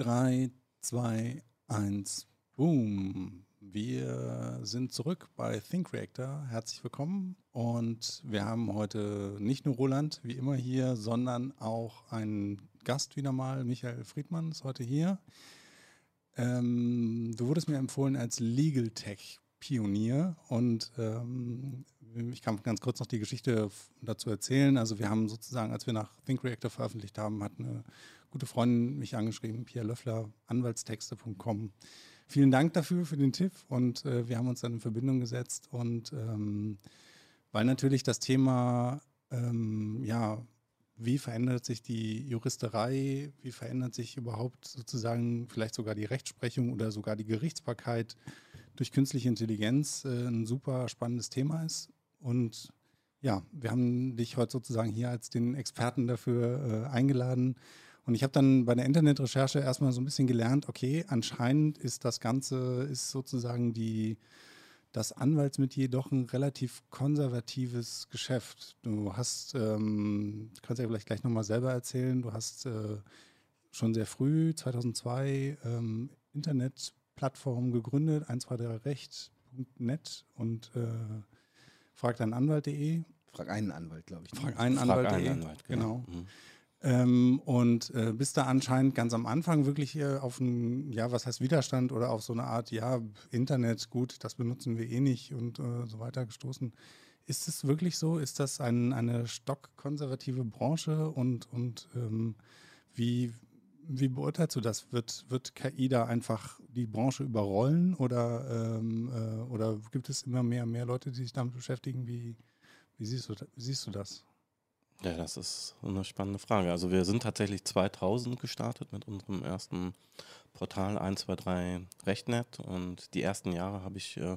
3, 2, 1, boom. Wir sind zurück bei Think Reactor. Herzlich willkommen. Und wir haben heute nicht nur Roland, wie immer hier, sondern auch einen Gast wieder mal. Michael Friedmann ist heute hier. Ähm, du wurdest mir empfohlen als Legal Tech Pionier und ähm, ich kann ganz kurz noch die Geschichte dazu erzählen. Also wir haben sozusagen, als wir nach Think Reactor veröffentlicht haben, hat eine gute Freundin mich angeschrieben, Pierre Löffler, anwaltstexte.com. Vielen Dank dafür, für den Tipp und äh, wir haben uns dann in Verbindung gesetzt und ähm, weil natürlich das Thema, ähm, ja, wie verändert sich die Juristerei, wie verändert sich überhaupt sozusagen vielleicht sogar die Rechtsprechung oder sogar die Gerichtsbarkeit durch künstliche Intelligenz äh, ein super spannendes Thema ist. Und ja, wir haben dich heute sozusagen hier als den Experten dafür äh, eingeladen. Und ich habe dann bei der Internetrecherche erstmal so ein bisschen gelernt, okay, anscheinend ist das Ganze, ist sozusagen die, das Anwaltsmetier doch ein relativ konservatives Geschäft. Du hast, ähm, du kannst ja vielleicht gleich nochmal selber erzählen, du hast äh, schon sehr früh, 2002, ähm, Internetplattformen gegründet, 123recht.net und äh, fragteinanwalt.de. Frag einen Anwalt, glaube ich. Ne? Frag einen Anwalt. Frag einen Anwalt, genau. genau. Mhm. Ähm, und äh, bist da anscheinend ganz am Anfang wirklich äh, auf einen, ja, was heißt Widerstand oder auf so eine Art, ja, Internet, gut, das benutzen wir eh nicht und äh, so weiter gestoßen. Ist es wirklich so? Ist das ein, eine stockkonservative Branche und, und ähm, wie, wie beurteilst du das? Wird, wird KI da einfach die Branche überrollen oder, ähm, äh, oder gibt es immer mehr mehr Leute, die sich damit beschäftigen? Wie, wie, siehst, du, wie siehst du das? Ja, das ist eine spannende Frage. Also wir sind tatsächlich 2000 gestartet mit unserem ersten Portal 123 Rechtnet und die ersten Jahre habe ich äh,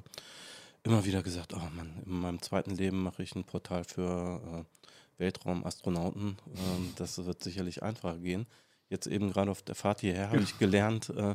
immer wieder gesagt, oh Mann, in meinem zweiten Leben mache ich ein Portal für äh, Weltraumastronauten. Äh, das wird sicherlich einfacher gehen. Jetzt eben gerade auf der Fahrt hierher habe ich gelernt, äh,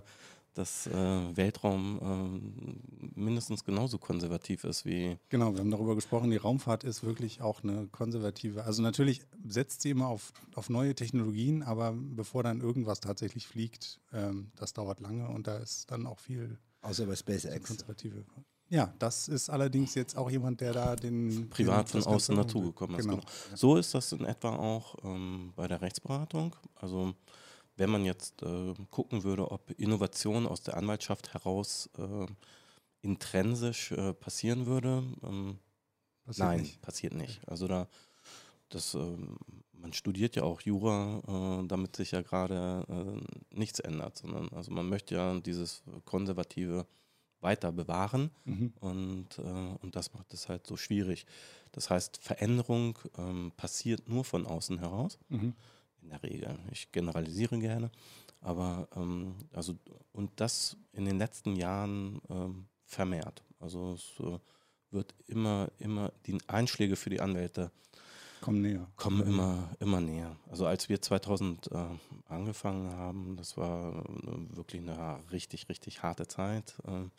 dass äh, Weltraum äh, mindestens genauso konservativ ist wie. Genau, wir haben darüber gesprochen, die Raumfahrt ist wirklich auch eine konservative. Also natürlich setzt sie immer auf, auf neue Technologien, aber bevor dann irgendwas tatsächlich fliegt, ähm, das dauert lange und da ist dann auch viel. Außer bei SpaceX. Konservative. Ja, das ist allerdings jetzt auch jemand, der da den. Privat den, von außen dazugekommen ist. Genau. genau. So ist das in etwa auch ähm, bei der Rechtsberatung. Also wenn man jetzt äh, gucken würde, ob Innovation aus der Anwaltschaft heraus äh, intrinsisch äh, passieren würde, ähm, passiert nein, nicht. passiert nicht. Also da, das, ähm, man studiert ja auch Jura, äh, damit sich ja gerade äh, nichts ändert, sondern also man möchte ja dieses konservative weiter bewahren mhm. und, äh, und das macht es halt so schwierig. Das heißt, Veränderung ähm, passiert nur von außen heraus. Mhm in der Regel. Ich generalisiere gerne, aber ähm, also und das in den letzten Jahren ähm, vermehrt. Also es äh, wird immer, immer die Einschläge für die Anwälte kommen näher. Kommen immer, immer näher. Also als wir 2000 äh, angefangen haben, das war äh, wirklich eine richtig, richtig harte Zeit. Äh,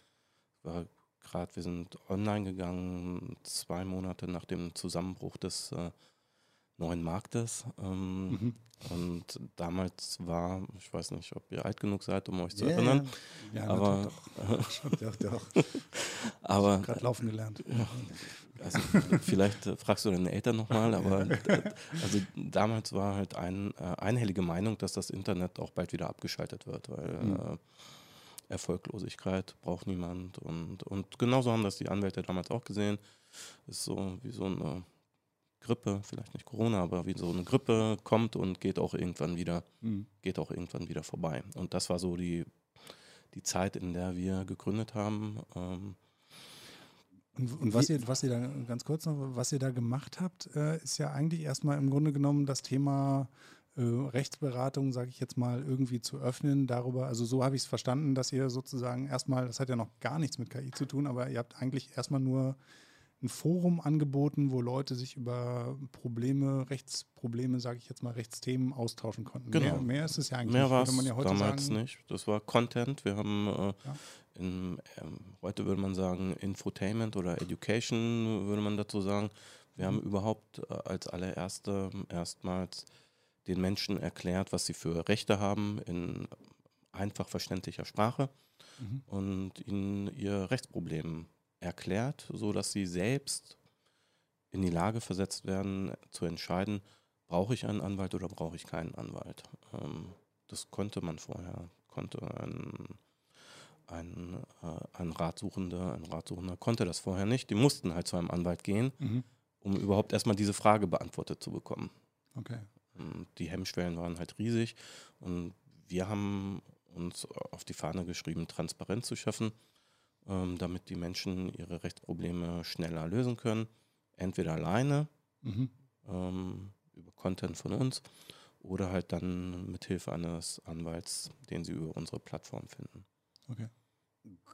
war gerade, wir sind online gegangen, zwei Monate nach dem Zusammenbruch des äh, neuen Marktes. Ähm, mhm. Und damals war, ich weiß nicht, ob ihr alt genug seid, um euch zu yeah. erinnern. Ja, aber doch, doch. doch. aber gerade laufen gelernt. Also, vielleicht äh, fragst du deine Eltern nochmal, aber also damals war halt ein, äh, einhellige Meinung, dass das Internet auch bald wieder abgeschaltet wird, weil mhm. äh, Erfolglosigkeit braucht niemand und, und genauso haben das die Anwälte damals auch gesehen. Ist so wie so eine Grippe, vielleicht nicht Corona, aber wie so eine Grippe kommt und geht auch irgendwann wieder, mhm. geht auch irgendwann wieder vorbei. Und das war so die, die Zeit, in der wir gegründet haben. Ähm, und, und was, ihr, was ihr da ganz kurz noch, was ihr da gemacht habt, äh, ist ja eigentlich erstmal im Grunde genommen das Thema äh, Rechtsberatung, sage ich jetzt mal, irgendwie zu öffnen. Darüber, also so habe ich es verstanden, dass ihr sozusagen erstmal, das hat ja noch gar nichts mit KI zu tun, aber ihr habt eigentlich erstmal nur ein Forum angeboten, wo Leute sich über Probleme, Rechtsprobleme, sage ich jetzt mal, Rechtsthemen austauschen konnten. Genau. Mehr, mehr ist es ja eigentlich mehr war es ja damals sagen. nicht. Das war Content. Wir haben äh, ja. in, ähm, heute würde man sagen Infotainment oder Education würde man dazu sagen. Wir haben mhm. überhaupt äh, als allererste erstmals den Menschen erklärt, was sie für Rechte haben in einfach verständlicher Sprache mhm. und ihnen ihr Rechtsproblem erklärt, sodass sie selbst in die Lage versetzt werden, zu entscheiden, brauche ich einen Anwalt oder brauche ich keinen Anwalt. Ähm, das konnte man vorher, konnte ein, ein, äh, ein Ratsuchender, ein Ratsuchender konnte das vorher nicht. Die mussten halt zu einem Anwalt gehen, mhm. um überhaupt erstmal diese Frage beantwortet zu bekommen. Okay. Und die Hemmschwellen waren halt riesig und wir haben uns auf die Fahne geschrieben, Transparenz zu schaffen, ähm, damit die Menschen ihre Rechtsprobleme schneller lösen können. Entweder alleine, mhm. ähm, über Content von uns, oder halt dann mit Hilfe eines Anwalts, den sie über unsere Plattform finden. Okay.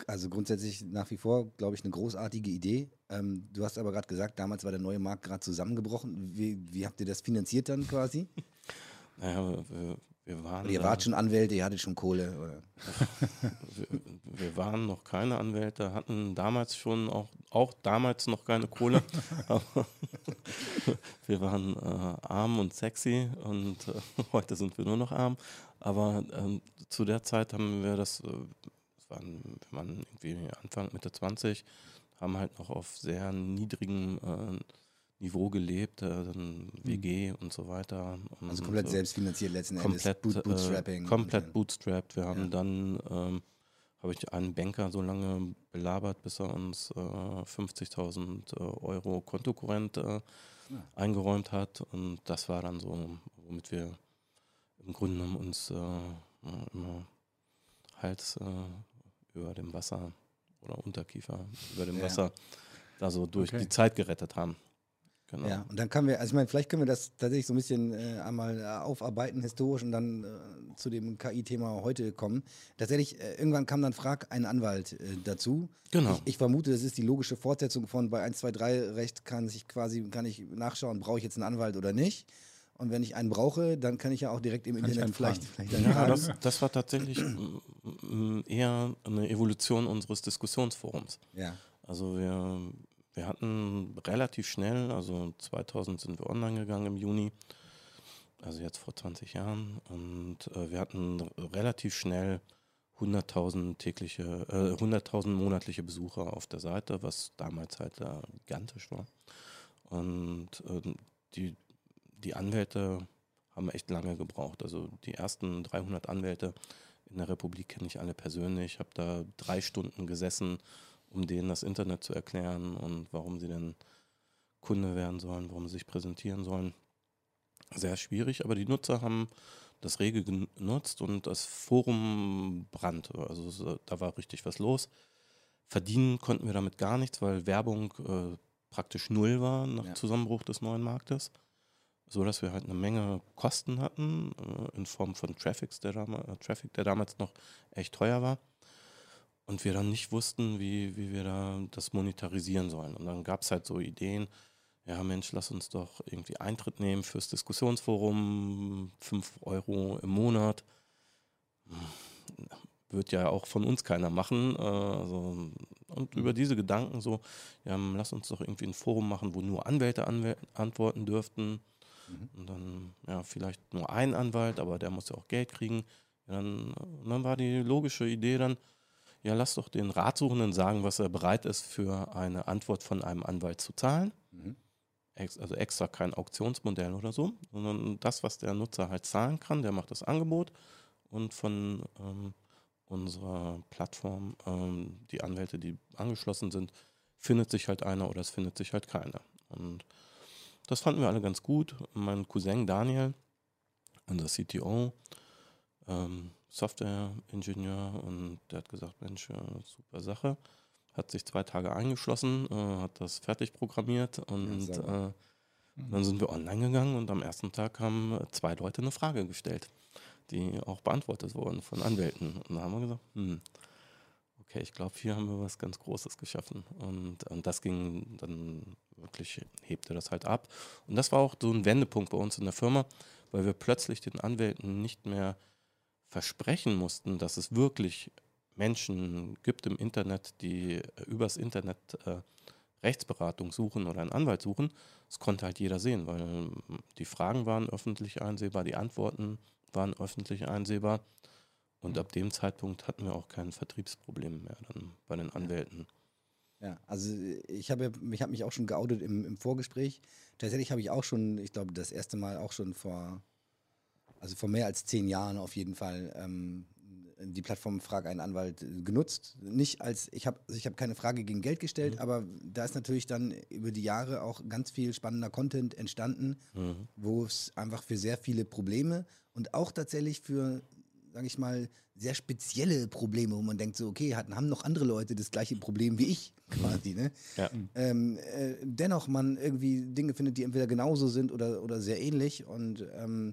Also grundsätzlich nach wie vor, glaube ich, eine großartige Idee. Ähm, du hast aber gerade gesagt, damals war der neue Markt gerade zusammengebrochen. Wie, wie habt ihr das finanziert dann quasi? Naja, wir, wir waren. ihr wart schon Anwälte, ihr hattet schon Kohle. wir, wir, waren noch keine Anwälte, hatten damals schon auch, auch damals noch keine Kohle. wir waren äh, arm und sexy und äh, heute sind wir nur noch arm. Aber äh, zu der Zeit haben wir das, äh, das waren, wir waren irgendwie Anfang, Mitte 20, haben halt noch auf sehr niedrigen äh, Niveau gelebt, äh, dann WG mhm. und so weiter. Und also komplett selbstfinanziert letzten komplett, Endes, Boot, Bootstrapping. Äh, komplett bootstrapped. Wir haben ja. dann, ähm, habe ich einen Banker so lange belabert, bis er uns äh, 50.000 äh, Euro Kontokorrent äh, ja. eingeräumt hat. Und das war dann so, womit wir im Grunde genommen uns äh, immer Hals über dem Wasser oder Unterkiefer über dem ja. Wasser da so durch okay. die Zeit gerettet haben. Genau. Ja, und dann können wir, also ich meine, vielleicht können wir das tatsächlich so ein bisschen äh, einmal äh, aufarbeiten, historisch und dann äh, zu dem KI-Thema heute kommen. Tatsächlich, äh, irgendwann kam dann Frag einen Anwalt äh, dazu. Genau. Ich, ich, vermute, das ist die logische Fortsetzung von bei 1, 2, 3 Recht kann sich quasi, kann ich nachschauen, brauche ich jetzt einen Anwalt oder nicht. Und wenn ich einen brauche, dann kann ich ja auch direkt im kann Internet vielleicht, vielleicht Ja, das, das, war tatsächlich eher eine Evolution unseres Diskussionsforums. Ja. Also wir wir hatten relativ schnell, also 2000 sind wir online gegangen im Juni, also jetzt vor 20 Jahren, und äh, wir hatten relativ schnell 100.000 tägliche, äh, 100.000 monatliche Besucher auf der Seite, was damals halt äh, gigantisch war. Und äh, die, die Anwälte haben echt lange gebraucht. Also die ersten 300 Anwälte in der Republik kenne ich alle persönlich. Ich habe da drei Stunden gesessen um denen das Internet zu erklären und warum sie denn Kunde werden sollen, warum sie sich präsentieren sollen. Sehr schwierig, aber die Nutzer haben das rege genutzt und das Forum brannte. Also da war richtig was los. Verdienen konnten wir damit gar nichts, weil Werbung äh, praktisch null war nach ja. Zusammenbruch des neuen Marktes. So dass wir halt eine Menge Kosten hatten äh, in Form von Traffics, der äh, Traffic, der damals noch echt teuer war und wir dann nicht wussten, wie, wie wir da das monetarisieren sollen. Und dann gab es halt so Ideen, ja Mensch, lass uns doch irgendwie Eintritt nehmen fürs Diskussionsforum, 5 Euro im Monat. Wird ja auch von uns keiner machen. Äh, also, und über diese Gedanken so, ja, lass uns doch irgendwie ein Forum machen, wo nur Anwälte anw antworten dürften. Mhm. Und dann, ja, vielleicht nur ein Anwalt, aber der muss ja auch Geld kriegen. Ja, dann, und dann war die logische Idee dann, ja, lass doch den Ratsuchenden sagen, was er bereit ist, für eine Antwort von einem Anwalt zu zahlen. Mhm. Also extra kein Auktionsmodell oder so, sondern das, was der Nutzer halt zahlen kann, der macht das Angebot und von ähm, unserer Plattform, ähm, die Anwälte, die angeschlossen sind, findet sich halt einer oder es findet sich halt keiner. Und das fanden wir alle ganz gut. Mein Cousin Daniel, unser CTO, ähm, Software-Ingenieur und der hat gesagt, Mensch, super Sache. Hat sich zwei Tage eingeschlossen, äh, hat das fertig programmiert und ja, äh, dann sind wir online gegangen und am ersten Tag haben zwei Leute eine Frage gestellt, die auch beantwortet wurden von Anwälten. Und da haben wir gesagt, hm, okay, ich glaube, hier haben wir was ganz Großes geschaffen. Und, und das ging dann wirklich, hebte das halt ab. Und das war auch so ein Wendepunkt bei uns in der Firma, weil wir plötzlich den Anwälten nicht mehr versprechen mussten, dass es wirklich Menschen gibt im Internet, die äh, übers Internet äh, Rechtsberatung suchen oder einen Anwalt suchen, das konnte halt jeder sehen, weil ähm, die Fragen waren öffentlich einsehbar, die Antworten waren öffentlich einsehbar. Und ab dem Zeitpunkt hatten wir auch kein Vertriebsproblem mehr dann bei den Anwälten. Ja, also ich habe ich hab mich auch schon geoutet im, im Vorgespräch. Tatsächlich habe ich auch schon, ich glaube, das erste Mal auch schon vor, also vor mehr als zehn Jahren auf jeden Fall ähm, die Plattform Frag einen Anwalt genutzt. Nicht als, ich habe also ich hab keine Frage gegen Geld gestellt, mhm. aber da ist natürlich dann über die Jahre auch ganz viel spannender Content entstanden, mhm. wo es einfach für sehr viele Probleme und auch tatsächlich für sage ich mal, sehr spezielle Probleme, wo man denkt so, okay, hatten, haben noch andere Leute das gleiche Problem wie ich quasi. Ne? Ja. Ähm, äh, dennoch man irgendwie Dinge findet, die entweder genauso sind oder, oder sehr ähnlich und, ähm,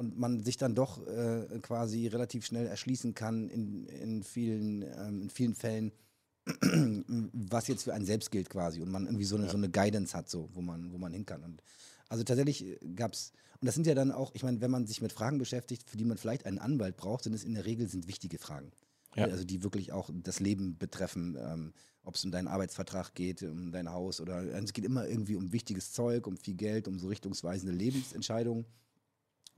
und man sich dann doch äh, quasi relativ schnell erschließen kann in, in, vielen, ähm, in vielen Fällen, was jetzt für einen selbst gilt quasi und man irgendwie so eine, ja. so eine Guidance hat, so, wo man, wo man hin kann. Und also tatsächlich gab es und das sind ja dann auch, ich meine, wenn man sich mit Fragen beschäftigt, für die man vielleicht einen Anwalt braucht, sind es in der Regel sind wichtige Fragen. Ja. Also die wirklich auch das Leben betreffen, ähm, ob es um deinen Arbeitsvertrag geht, um dein Haus oder also es geht immer irgendwie um wichtiges Zeug, um viel Geld, um so richtungsweisende Lebensentscheidungen.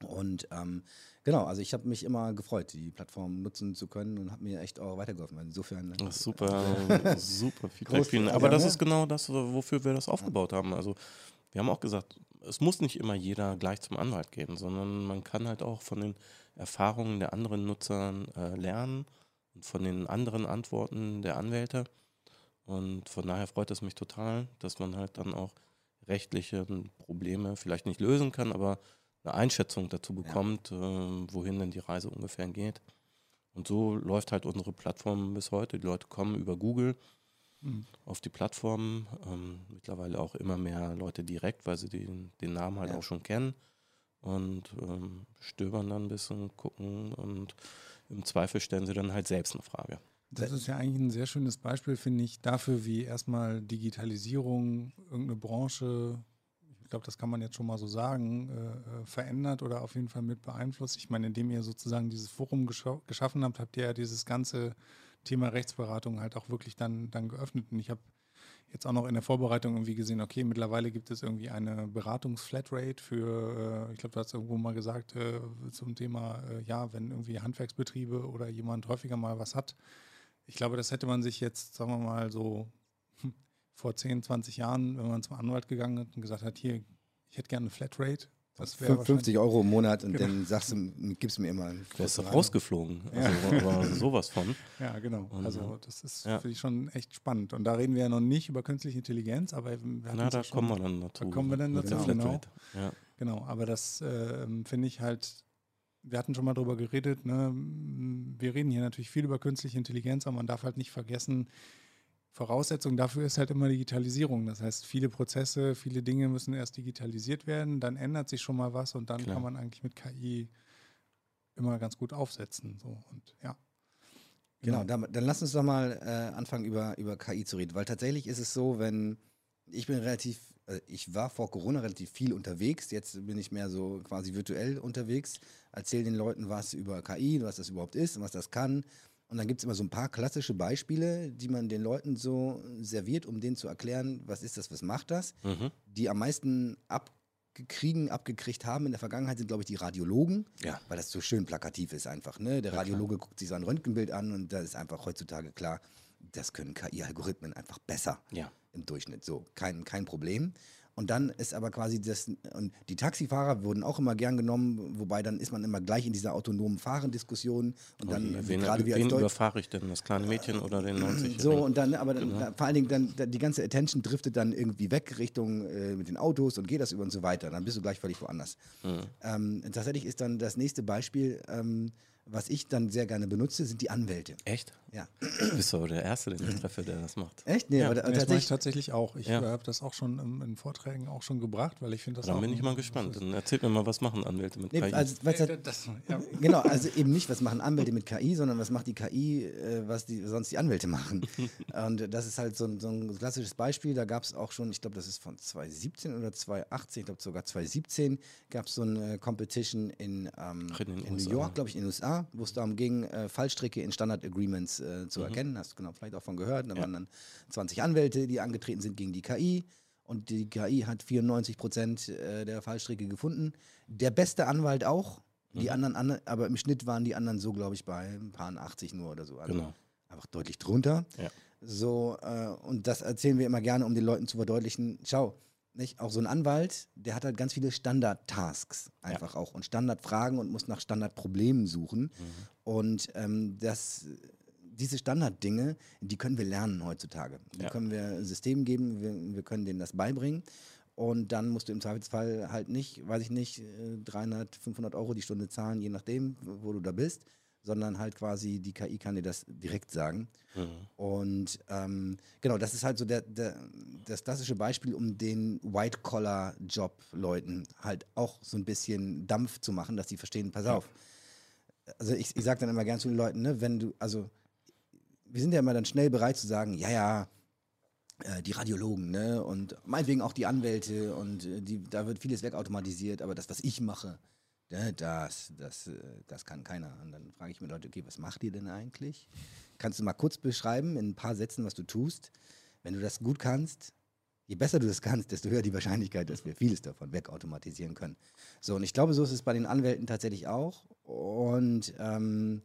Und ähm, genau, also ich habe mich immer gefreut, die Plattform nutzen zu können und habe mir echt auch weitergeholfen. Insofern. Das ist super, super Feedback. Aber das ist genau das, wofür wir das aufgebaut haben. Also wir haben auch gesagt, es muss nicht immer jeder gleich zum Anwalt gehen, sondern man kann halt auch von den Erfahrungen der anderen Nutzer äh, lernen und von den anderen Antworten der Anwälte. Und von daher freut es mich total, dass man halt dann auch rechtliche Probleme vielleicht nicht lösen kann, aber eine Einschätzung dazu bekommt, ja. äh, wohin denn die Reise ungefähr geht. Und so läuft halt unsere Plattform bis heute. Die Leute kommen über Google mhm. auf die Plattform. Ähm, mittlerweile auch immer mehr Leute direkt, weil sie den, den Namen halt ja. auch schon kennen und ähm, stöbern dann ein bisschen, gucken und im Zweifel stellen sie dann halt selbst eine Frage. Das ist ja eigentlich ein sehr schönes Beispiel, finde ich, dafür, wie erstmal Digitalisierung irgendeine Branche, glaube, das kann man jetzt schon mal so sagen, äh, äh, verändert oder auf jeden Fall mit beeinflusst. Ich meine, indem ihr sozusagen dieses Forum geschaffen habt, habt ihr ja dieses ganze Thema Rechtsberatung halt auch wirklich dann, dann geöffnet. Und ich habe jetzt auch noch in der Vorbereitung irgendwie gesehen, okay, mittlerweile gibt es irgendwie eine Beratungsflatrate für, äh, ich glaube, du hast irgendwo mal gesagt, äh, zum Thema, äh, ja, wenn irgendwie Handwerksbetriebe oder jemand häufiger mal was hat. Ich glaube, das hätte man sich jetzt, sagen wir mal, so vor 10, 20 Jahren, wenn man zum Anwalt gegangen ist und gesagt hat, hier, ich hätte gerne eine Flatrate, das 50 Euro im Monat und genau. dann sagst du, gibst du mir immer. Du bist rausgeflogen. Also, ja. aber sowas von. Ja, genau. Und, also das ist ja. finde ich schon echt spannend. Und da reden wir ja noch nicht über künstliche Intelligenz, aber Na, da schon, kommen wir dann dazu. Da kommen wir dann dazu, genau. Genau. Ja. genau. Aber das äh, finde ich halt, wir hatten schon mal drüber geredet, ne? wir reden hier natürlich viel über künstliche Intelligenz, aber man darf halt nicht vergessen, Voraussetzung dafür ist halt immer Digitalisierung. Das heißt, viele Prozesse, viele Dinge müssen erst digitalisiert werden, dann ändert sich schon mal was und dann Klar. kann man eigentlich mit KI immer ganz gut aufsetzen. So und ja. Genau, genau dann, dann lass uns doch mal äh, anfangen, über, über KI zu reden. Weil tatsächlich ist es so, wenn ich bin relativ, äh, ich war vor Corona relativ viel unterwegs, jetzt bin ich mehr so quasi virtuell unterwegs, erzähle den Leuten was über KI, was das überhaupt ist und was das kann und dann gibt es immer so ein paar klassische Beispiele, die man den Leuten so serviert, um denen zu erklären, was ist das, was macht das. Mhm. Die am meisten abgekriegen, abgekriegt haben in der Vergangenheit sind, glaube ich, die Radiologen, ja. weil das so schön plakativ ist einfach. Ne? Der Radiologe klar. guckt sich so ein Röntgenbild an und da ist einfach heutzutage klar, das können KI-Algorithmen einfach besser ja. im Durchschnitt. So, kein, kein Problem. Und dann ist aber quasi das, und die Taxifahrer wurden auch immer gern genommen, wobei dann ist man immer gleich in dieser autonomen Fahrendiskussion und dann okay. wen, gerade wie wen überfahre ich denn, das kleine Mädchen oder den 90 So und dann, aber dann, genau. vor allen Dingen dann, dann, die ganze Attention driftet dann irgendwie weg Richtung äh, mit den Autos und geht das über und so weiter. Dann bist du gleich völlig woanders. Mhm. Ähm, tatsächlich ist dann das nächste Beispiel, ähm, was ich dann sehr gerne benutze, sind die Anwälte. Echt? Ja. Du bist aber der Erste, den ich treffe, der das macht. Echt? Nee, ja. aber da, das tatsächlich, ich tatsächlich auch. Ich ja. habe das auch schon in, Vorträgen auch schon gebracht, weil ich finde das Dann auch bin ich mal gespannt. Dann erzählt mir mal, was machen Anwälte mit nee, KI? Also, halt, das, ja. Genau, also eben nicht, was machen Anwälte mit KI, sondern was macht die KI, äh, was die sonst die Anwälte machen. Und das ist halt so ein, so ein klassisches Beispiel. Da gab es auch schon, ich glaube, das ist von 2017 oder 2018, ich glaube sogar 2017, gab es so eine Competition in, ähm, in, in New York, glaube ich, in den USA, wo es darum ging, äh, Fallstricke in Standard Agreements äh, zu mhm. erkennen. Hast du genau vielleicht auch von gehört. Da ja. waren dann 20 Anwälte, die angetreten sind gegen die KI. Und die KI hat 94 Prozent äh, der Fallstricke gefunden. Der beste Anwalt auch. Die mhm. anderen, aber im Schnitt waren die anderen so, glaube ich, bei ein paar 80 nur oder so. Also genau. Einfach deutlich drunter. Ja. So, äh, und das erzählen wir immer gerne, um den Leuten zu verdeutlichen. Schau, nicht? Auch so ein Anwalt, der hat halt ganz viele Standard-Tasks einfach ja. auch und Standardfragen und muss nach Standardproblemen suchen. Mhm. Und ähm, das, diese Standarddinge, die können wir lernen heutzutage. Die ja. können wir ein System geben, wir, wir können denen das beibringen. Und dann musst du im Zweifelsfall halt nicht, weiß ich nicht, 300, äh, 500 Euro die Stunde zahlen, je nachdem, wo du da bist, sondern halt quasi die KI kann dir das direkt sagen. Mhm. Und ähm, genau, das ist halt so der, der, das klassische Beispiel, um den White-Collar-Job-Leuten halt auch so ein bisschen Dampf zu machen, dass die verstehen, pass auf. Also ich, ich sage dann immer gern zu den Leuten, ne, wenn du, also wir sind ja immer dann schnell bereit zu sagen, ja, ja, äh, die Radiologen, ne? Und meinetwegen auch die Anwälte und äh, die, da wird vieles wegautomatisiert, aber das, was ich mache, das, das, äh, das kann keiner. Und dann frage ich mir Leute, okay, was macht ihr denn eigentlich? Kannst du mal kurz beschreiben in ein paar Sätzen, was du tust? Wenn du das gut kannst, je besser du das kannst, desto höher die Wahrscheinlichkeit, dass wir vieles davon wegautomatisieren können. So, und ich glaube, so ist es bei den Anwälten tatsächlich auch. Und ähm,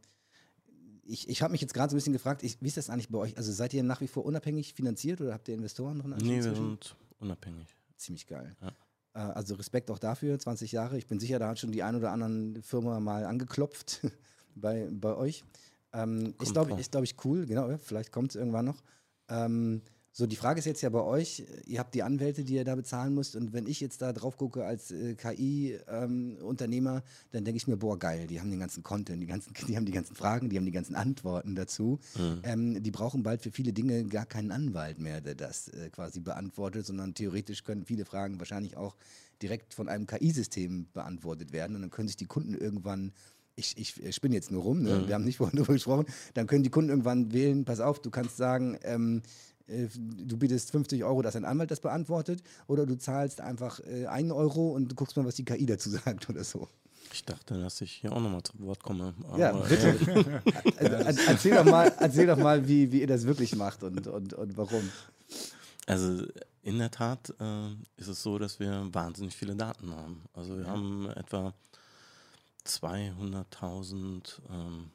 ich, ich habe mich jetzt gerade so ein bisschen gefragt, ich, wie ist das eigentlich bei euch? Also seid ihr nach wie vor unabhängig finanziert oder habt ihr Investoren drin? Nee, wir sind unabhängig. Ziemlich geil. Ja. Äh, also Respekt auch dafür, 20 Jahre. Ich bin sicher, da hat schon die ein oder anderen Firma mal angeklopft bei, bei euch. Ähm, ist, glaube ich, glaub ich, cool, genau, vielleicht kommt es irgendwann noch. Ähm, so, die Frage ist jetzt ja bei euch, ihr habt die Anwälte, die ihr da bezahlen müsst und wenn ich jetzt da drauf gucke als äh, KI-Unternehmer, ähm, dann denke ich mir, boah, geil, die haben den ganzen Content, die, ganzen, die haben die ganzen Fragen, die haben die ganzen Antworten dazu. Mhm. Ähm, die brauchen bald für viele Dinge gar keinen Anwalt mehr, der das äh, quasi beantwortet, sondern theoretisch können viele Fragen wahrscheinlich auch direkt von einem KI-System beantwortet werden und dann können sich die Kunden irgendwann ich, ich spinne jetzt nur rum, ne? mhm. wir haben nicht vorhin darüber gesprochen, dann können die Kunden irgendwann wählen, pass auf, du kannst sagen, ähm, äh, du bietest 50 Euro, dass ein Anwalt das beantwortet, oder du zahlst einfach äh, einen Euro und guckst mal, was die KI dazu sagt oder so. Ich dachte, dass ich hier auch nochmal zu Wort komme. ja, bitte. also, erzähl doch mal, erzähl doch mal wie, wie ihr das wirklich macht und, und, und warum. Also in der Tat äh, ist es so, dass wir wahnsinnig viele Daten haben. Also wir ja. haben etwa 200.000 ähm,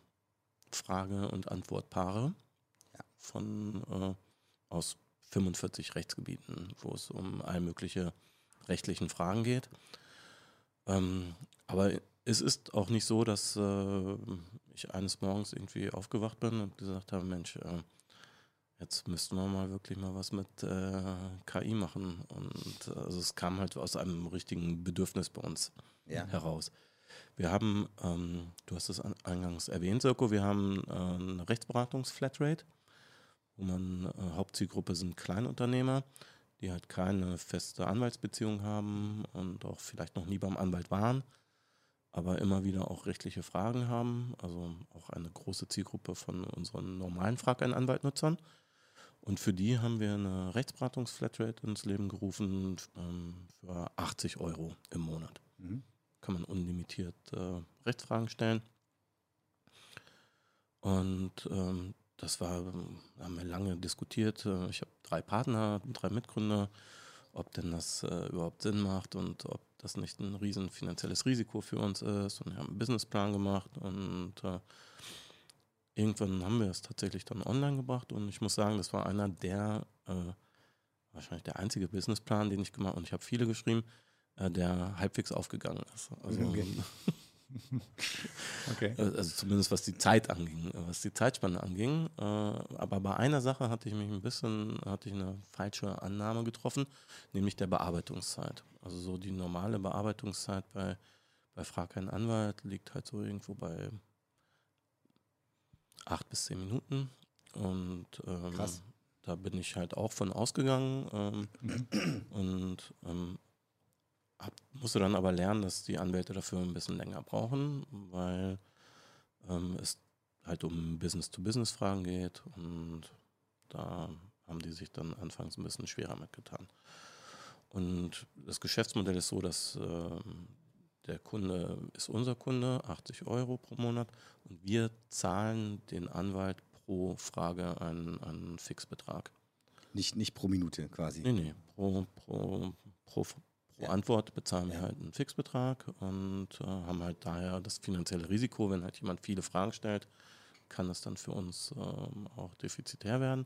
Frage- und Antwortpaare ja. von äh, aus 45 Rechtsgebieten, wo es um all mögliche rechtlichen Fragen geht. Ähm, aber es ist auch nicht so, dass äh, ich eines Morgens irgendwie aufgewacht bin und gesagt habe, Mensch, äh, jetzt müssten wir mal wirklich mal was mit äh, KI machen. Und also es kam halt aus einem richtigen Bedürfnis bei uns ja. heraus. Wir haben, ähm, du hast es eingangs erwähnt, Sirko, wir haben äh, eine Rechtsberatungs-Flatrate wo man äh, Hauptzielgruppe sind Kleinunternehmer, die halt keine feste Anwaltsbeziehung haben und auch vielleicht noch nie beim Anwalt waren, aber immer wieder auch rechtliche Fragen haben. Also auch eine große Zielgruppe von unseren normalen Frag einen Anwalt-Nutzern. Und für die haben wir eine Rechtsberatungsflatrate ins Leben gerufen ähm, für 80 Euro im Monat. Mhm. Kann man unlimitiert äh, Rechtsfragen stellen. Und ähm, das war, haben wir lange diskutiert. Äh, ich habe drei Partner, drei Mitgründer, ob denn das äh, überhaupt Sinn macht und ob das nicht ein riesen finanzielles Risiko für uns ist. Und wir haben einen Businessplan gemacht und äh, irgendwann haben wir es tatsächlich dann online gebracht und ich muss sagen, das war einer der, äh, wahrscheinlich der einzige Businessplan, den ich gemacht habe und ich habe viele geschrieben, äh, der halbwegs aufgegangen ist. Also, okay. okay. Äh, also zumindest was die Zeit anging, was die Zeitspanne anging. Äh, aber bei einer Sache hatte ich mich ein bisschen, hatte ich eine falsche Annahme getroffen, nämlich der Bearbeitungszeit. Also so die normale Bearbeitungszeit bei, bei Frag einen Anwalt liegt halt so irgendwo bei acht bis zehn Minuten. Und ähm, da bin ich halt auch von ausgegangen. Ähm, mhm. und ähm, hab, musste dann aber lernen, dass die Anwälte dafür ein bisschen länger brauchen, weil ähm, es halt um Business-to-Business-Fragen geht und da haben die sich dann anfangs ein bisschen schwerer mitgetan. Und das Geschäftsmodell ist so, dass äh, der Kunde ist unser Kunde, 80 Euro pro Monat und wir zahlen den Anwalt pro Frage einen, einen Fixbetrag. Nicht, nicht pro Minute quasi. Nee, nee, pro, pro, pro, Pro Antwort bezahlen wir halt einen Fixbetrag und äh, haben halt daher das finanzielle Risiko, wenn halt jemand viele Fragen stellt, kann es dann für uns ähm, auch defizitär werden.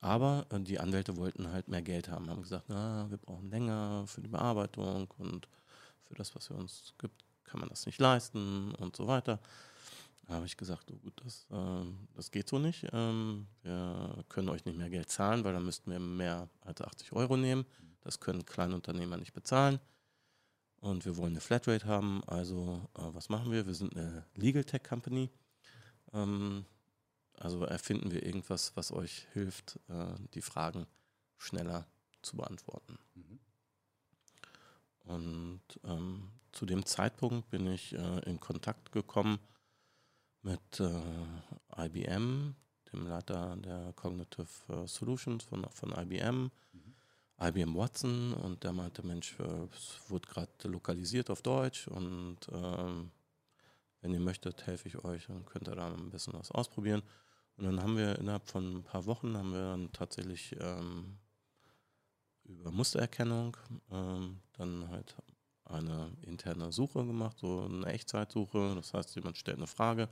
Aber äh, die Anwälte wollten halt mehr Geld haben, haben gesagt, na, wir brauchen länger für die Bearbeitung und für das, was wir uns gibt, kann man das nicht leisten und so weiter. Da habe ich gesagt, oh gut, das, äh, das geht so nicht. Ähm, wir können euch nicht mehr Geld zahlen, weil dann müssten wir mehr als 80 Euro nehmen. Das können Kleinunternehmer nicht bezahlen. Und wir wollen eine Flatrate haben. Also äh, was machen wir? Wir sind eine Legal Tech Company. Ähm, also erfinden wir irgendwas, was euch hilft, äh, die Fragen schneller zu beantworten. Mhm. Und ähm, zu dem Zeitpunkt bin ich äh, in Kontakt gekommen mit äh, IBM, dem Leiter der Cognitive äh, Solutions von, von IBM, mhm. IBM Watson und der meinte, Mensch, es wurde gerade lokalisiert auf Deutsch und ähm, wenn ihr möchtet, helfe ich euch und könnt ihr da ein bisschen was ausprobieren. Und dann haben wir innerhalb von ein paar Wochen haben wir dann tatsächlich ähm, über Mustererkennung ähm, dann halt eine interne Suche gemacht, so eine Echtzeitsuche. Das heißt, jemand stellt eine Frage,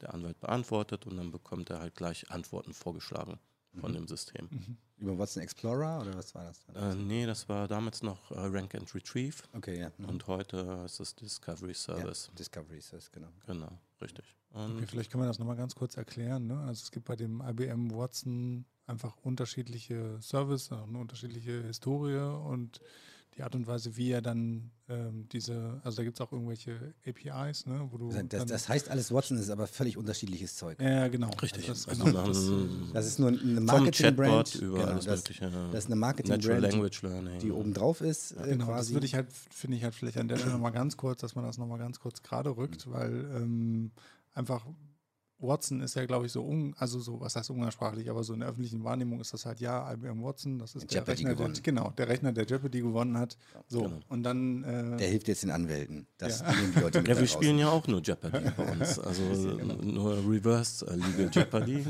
der Anwalt beantwortet und dann bekommt er halt gleich Antworten vorgeschlagen von mhm. dem System. Mhm. Über Watson Explorer oder was war das? Äh, nee, das war damals noch äh, Rank and Retrieve. Okay, ja. Mhm. Und heute ist es Discovery Service. Ja, Discovery Service, genau. Genau, richtig. Okay, vielleicht können wir das nochmal ganz kurz erklären. Ne? Also es gibt bei dem IBM Watson einfach unterschiedliche Service, eine unterschiedliche Historie und die Art und Weise, wie er dann ähm, diese, also da gibt es auch irgendwelche APIs, ne, wo du. Das, das, heißt alles Watson ist aber völlig unterschiedliches Zeug. Ja, genau. Richtig. Also das, genau, das, das, ist nur eine Marketing-Brand. Über genau, das, mögliche, das ist eine Marketing-Brand, die, die oben drauf ist. Äh, genau, quasi. das würde ich halt, finde ich halt vielleicht an der Stelle nochmal ganz kurz, dass man das nochmal ganz kurz gerade rückt, mhm. weil ähm, einfach Watson ist ja, glaube ich, so, un, also so, was heißt umgangssprachlich, aber so in der öffentlichen Wahrnehmung ist das halt, ja, IBM Watson, das ist der Jeopardy Rechner, der, genau, der Rechner, der Jeopardy gewonnen hat. So, genau. und dann. Äh, der hilft jetzt den Anwälten. Das ja. die Leute ja, wir spielen ja auch nur Jeopardy bei uns. Also genau. nur Reverse äh, Legal Jeopardy.